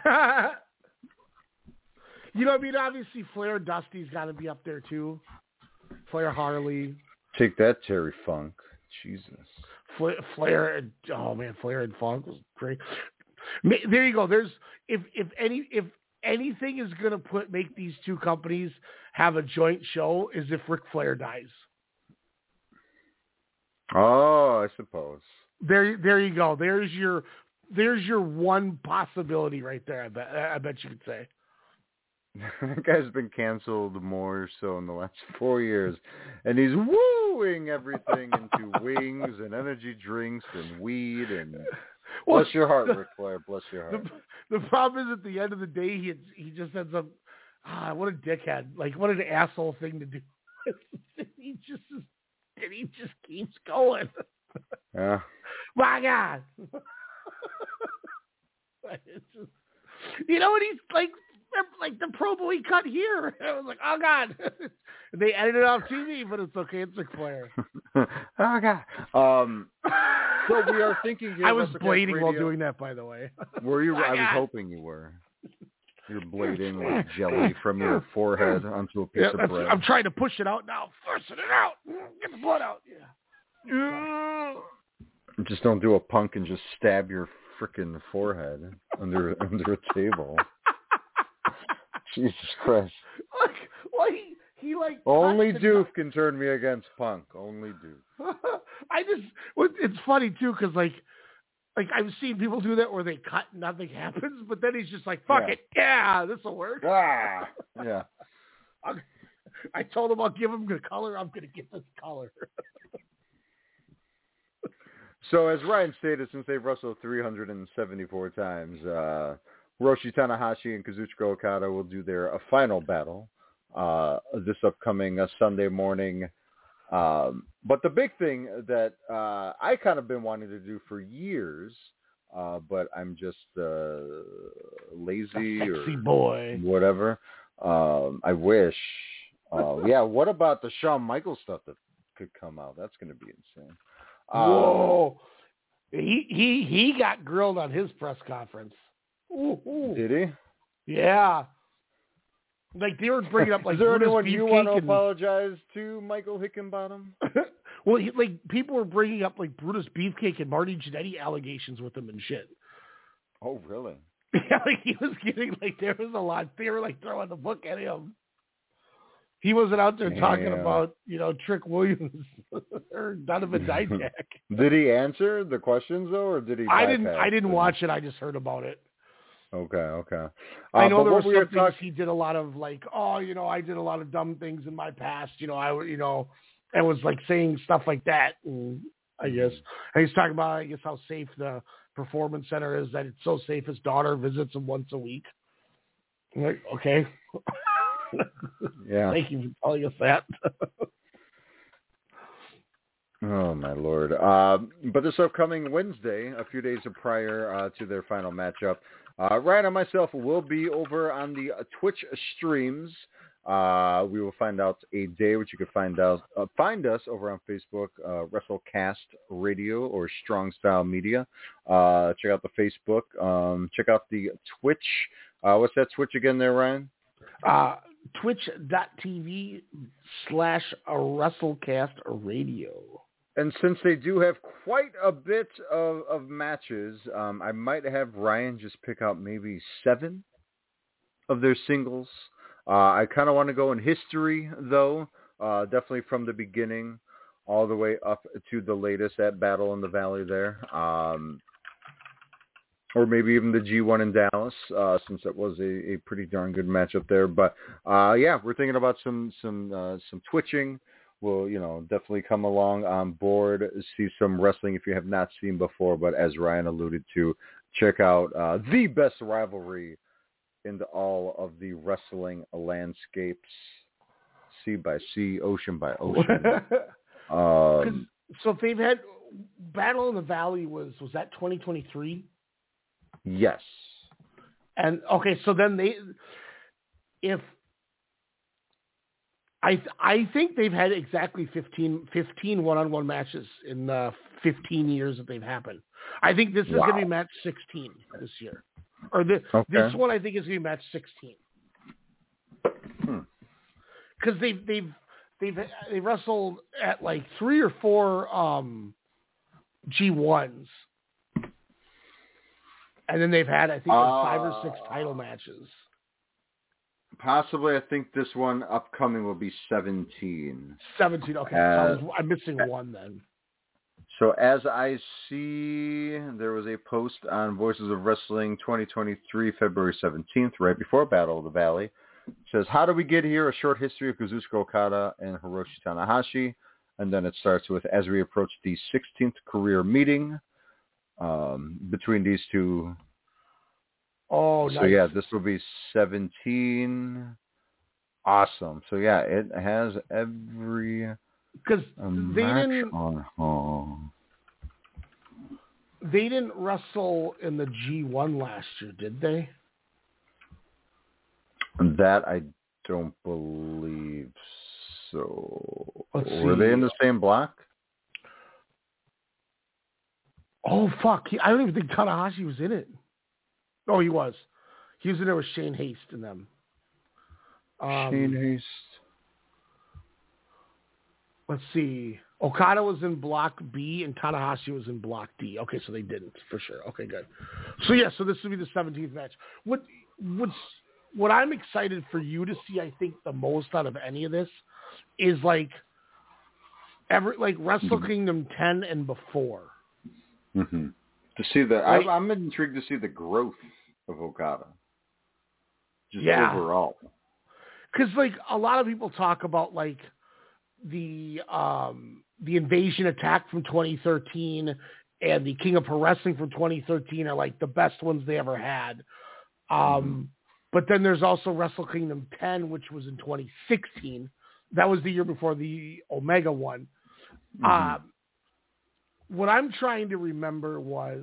G: you know, I mean, obviously Flair Dusty's got to be up there too. Flair Harley,
H: take that Terry Funk. Jesus.
G: Flair, Flair and oh man, Flair and Funk was great. There you go. There's if if any if anything is gonna put make these two companies have a joint show is if Ric Flair dies.
H: Oh, I suppose.
G: There there you go. There's your there's your one possibility right there. I bet I bet you could say.
H: that guy's been canceled more so in the last four years, and he's wooing everything into wings and energy drinks and weed and
G: Well,
H: bless your heart,
G: the-
H: Ric Flair. Bless your heart.
G: the problem is at the end of the day, he he just ends up, ah, what a dickhead! Like what an asshole thing to do. he just and he just keeps going.
H: Yeah.
G: My God, It's just- you know what he's like? Like the promo he cut here. I was like, oh God. they edited it off TV, but it's okay. It's Ric Flair.
H: oh God. Um. So we are thinking.
G: I was
H: WrestleCast
G: blading while doing that, by the way.
H: Were you?
G: My
H: I was hoping you were. You're blading like jelly from your forehead onto a piece
G: Yeah,
H: of bread.
G: I'm trying to push it out now, forcing it out. Get the blood out. Yeah.
H: Just don't do a punk and just stab your freaking forehead under under a table. Jesus Christ.
G: Like, well, he he like
H: Only Duke can turn me against Punk. Only Duke.
G: I just it's funny too because like like I've seen people do that where they cut and nothing happens, but then he's just like, "Fuck
H: Yeah.
G: it, yeah, this will work."
H: Ah, yeah.
G: I told him I'll give him the color. I'm going to get this color.
H: So as Ryan stated, since they've wrestled 374 times, uh, Hiroshi Tanahashi and Kazuchika Okada will do their uh, final battle uh, this upcoming uh, Sunday morning. Um, but the big thing that uh, I kind of been wanting to do for years, uh, but I'm just uh, lazy or
G: boy.
H: whatever. Um, I wish. Uh, yeah, what about the Shawn Michaels stuff that could come out? That's going to be insane. Um,
G: Whoa. He he he got grilled on his press conference. Ooh, ooh.
H: Did he?
G: Yeah. Like they were bringing up like
H: Is there anyone you want to
G: and-
H: apologize to, Michael Hickenbottom?
G: well, he, like people were bringing up like Brutus Beefcake and Marty Jannetty allegations with him and shit.
H: Oh, really?
G: Yeah, like he was getting like there was a lot. They were like throwing the book at him. He wasn't out there talking about you know Trick Williams or Donovan Dijak.
H: Did he answer the questions though, or did he?
G: I didn't. I didn't watch it. I just heard about it.
H: Okay, okay.
G: I
H: Uh,
G: know
H: but
G: there were
H: we
G: some things
H: talking.
G: he did a lot of like, oh, you know, I did a lot of dumb things in my past. You know, I, you know, and was like saying stuff like that. And I guess and he's talking about, I guess, how safe the performance center is. That it's so safe. His daughter visits him once a week. I'm like, okay,
H: Yeah.
G: thank you for telling us that.
H: Oh my lord! Uh, but this upcoming Wednesday, a few days prior uh, to their final matchup, uh, Ryan and myself will be over on the uh, Twitch streams. Uh, we will find out a day which you can find out uh, find us over on Facebook, uh, WrestleCast Radio or Strong Style Media. Uh, check out the Facebook. Um, check out the Twitch. Uh, what's that Twitch again, there, Ryan?
G: Twitch.tv slash WrestleCast Radio.
H: And since they do have quite a bit of, of matches, um, I might have Ryan just pick out maybe seven of their singles. Uh, I kind of want to go in history, though, uh, definitely from the beginning all the way up to the latest at Battle in the Valley there. Um, or maybe even the G1 in Dallas, uh, since that was a, a pretty darn good matchup there. But uh, yeah, we're thinking about some some uh, some twitching. We'll you know definitely come along on board, see some wrestling if you have not seen before. But as Ryan alluded to, check out uh, the best rivalry into all of the wrestling landscapes, sea by sea, ocean by ocean. um,
G: so they've had Battle in the Valley was was that 2023?
H: Yes.
G: And okay, so then they, if I I think they've had exactly 15, 15 one-on-one matches in the 15 years that they've happened. I think this is going to be match 16 this year, or this
H: Okay.
G: this one I think is going to be match 16
H: Hmm.
G: because they've they've they've they wrestled at like three or four um G ones, and then they've had I think like five or six ah. title matches.
H: Possibly, I think this one upcoming will be 17.
G: Seventeen. Okay, so I was, I'm missing one then.
H: So as I see, there was a post on Voices of Wrestling 2023, February 17th, right before Battle of the Valley. It says, how do we get here? A short history of Kazuchika Okada and Hiroshi Tanahashi. And then it starts with, as we approach the 16th career meeting um, between these two.
G: Oh,
H: so
G: nice.
H: yeah, this will be 17. Awesome. So yeah, it has every
G: because they didn't
H: on oh.
G: they didn't wrestle in the G one last year, did they?
H: That I don't believe so. Were they in the same block?
G: Oh fuck! He, I don't even think Tanahashi was in it. Oh, he was. He was in there with Shane Haste and them. Um,
H: Shane Haste.
G: Let's see. Okada was in Block B and Tanahashi was in Block D. Okay, so they didn't for sure. Okay, good. So yeah, so this will be the 17th match. What what's what I'm excited for you to see, I think, the most out of any of this is like every like Wrestle Kingdom 10 and before.
H: Mm-hmm. To see the,
G: Right.
H: I'm, I'm intrigued to see the growth of Okada. Just
G: Yeah.
H: overall.
G: because like a lot of people talk about like the um the invasion attack from 2013 and the King of Pro Wrestling from 2013 are like the best ones they ever had. Um, but then there's also Wrestle Kingdom 10, which was in 2016. That was the year before the Omega one. Um, what I'm trying to remember was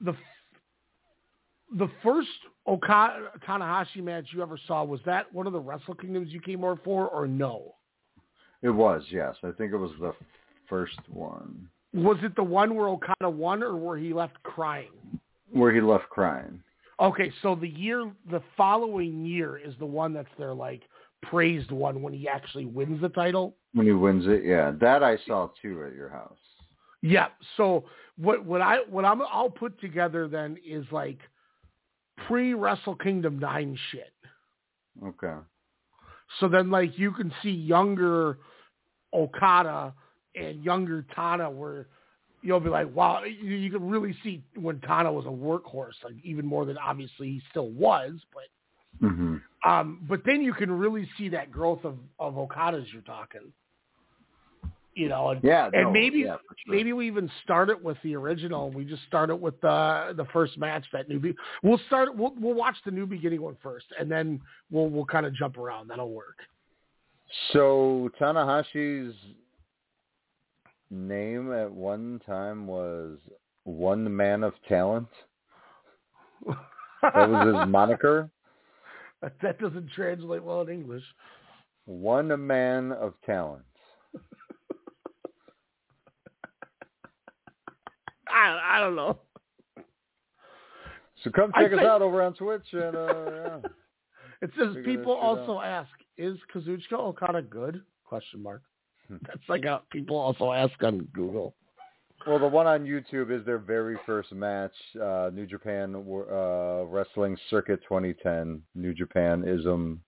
G: the the first Oka- Tanahashi match you ever saw was that one of the Wrestle Kingdoms you came over for, or no?
H: It was, yes. I think it was the first one
G: Was it the one where Okada won, or where he left crying?
H: where he left crying.
G: Okay, so the year, the following year is the one that's their like praised one when he actually wins the title.
H: When he wins it, yeah. That I saw too at your house.
G: Yeah. So what what I what I'm I'll put together then is like pre Wrestle Kingdom nine shit.
H: Okay.
G: So then like you can see younger Okada and younger Tana where you'll be like, wow, you, you can really see when Tana was a workhorse, like even more than obviously he still was, but
H: hmm
G: um but then you can really see that growth of of Okada's you're talking. You know, and,
H: Yeah,
G: and
H: no,
G: maybe
H: yeah, sure.
G: maybe we even start it with the original. We just start it with the the first match that new. Be- we'll start. We'll we'll watch the new beginning one first, and then we'll we'll kind of jump around. That'll work.
H: So Tanahashi's name at one time was One Man of Talent. That was his moniker.
G: that doesn't translate well in English.
H: One Man of Talent.
G: I I don't know.
H: So come
G: I
H: check us
G: think-
H: out over on Twitch and uh, yeah.
G: It says
H: Figure
G: people also ask, is Kazuchika Okada good? Question mark.
H: Hmm.
G: That's like a people also ask on Google.
H: Well, the one on YouTube is their very first match, uh, New Japan uh, Wrestling Circuit 2010, New Japan Ism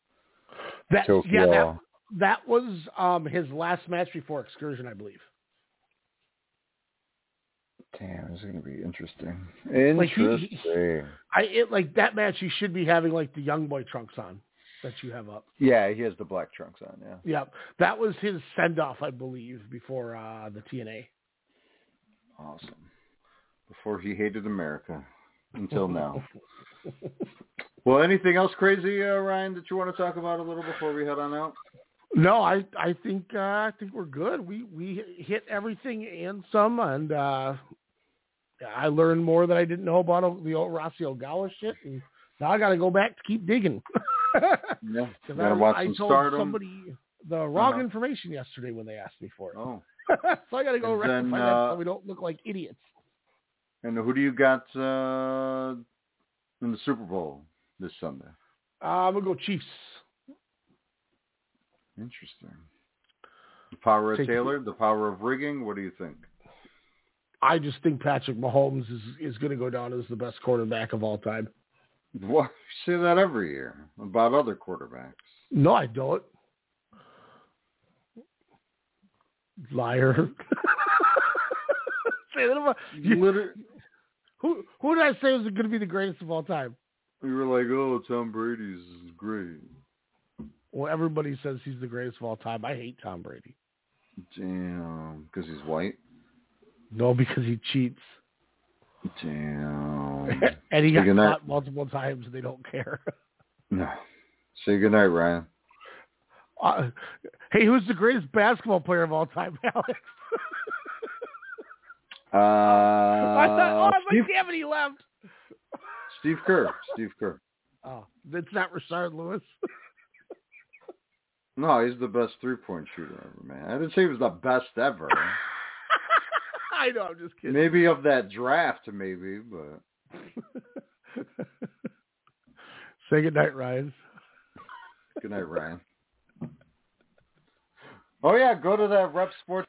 G: That
H: Tokyo.
G: yeah, that that was um his last match before Excursion, I believe.
H: Damn, this is gonna be interesting.
G: Like, he- he-
H: Interesting.
G: I it like that match. You should be having like the young boy trunks on that you have up.
H: Yeah, he has the black trunks on. Yeah.
G: Yep, that was his send off, I believe, before uh the TNA.
H: Awesome. Before he hated America, until now. well, anything else crazy, uh, Ryan, that you want to talk about a little before we head on out?
G: No, I I think uh, I think we're good. We we hit everything and some, and uh I learned more that I didn't know about the old Rossy Ogawa shit, and now I got to go back to keep digging.
H: Yeah.
G: I,
H: watch
G: I
H: some
G: told
H: Stardom.
G: somebody the wrong
H: Uh-huh.
G: information yesterday when they asked me for it.
H: Oh.
G: so I got to go
H: And
G: rectify
H: then,
G: that
H: uh,
G: so we don't look like idiots.
H: And who do you got uh, in the Super Bowl this Sunday?
G: Uh, I'm gonna go Chiefs.
H: Interesting. The power of
G: Take-
H: Taylor, the power of rigging. What do you think?
G: I just think Patrick Mahomes is is going to go down as the best quarterback of all time.
H: What you say that every year about other quarterbacks.
G: No, I don't. Liar. say that about you,
H: Liter-
G: who who did I say was going to be the greatest of all time?
H: you were like, "Oh, Tom Brady's great."
G: Well, everybody says he's the greatest of all time. I hate Tom Brady.
H: Damn, because he's white.
G: No, because he cheats
H: Damn.
G: and he got
H: goodnight.
G: caught multiple times, and they don't care.
H: No. Say goodnight, Ryan.
G: Uh, hey, who's the greatest basketball player of all time, Alex?
H: Uh,
G: I thought, oh,
H: Steve,
G: damn it, he left.
H: Steve Kerr. Steve Kerr.
G: Oh, that's not Rashard Lewis.
H: No, he's the best three-point shooter ever, man. I didn't say he was the best ever.
G: I know, I'm just kidding.
H: maybe of that draft, maybe, but
G: Say goodnight, Ryan.
H: good night, Ryan. Oh yeah, go to that Rep Sports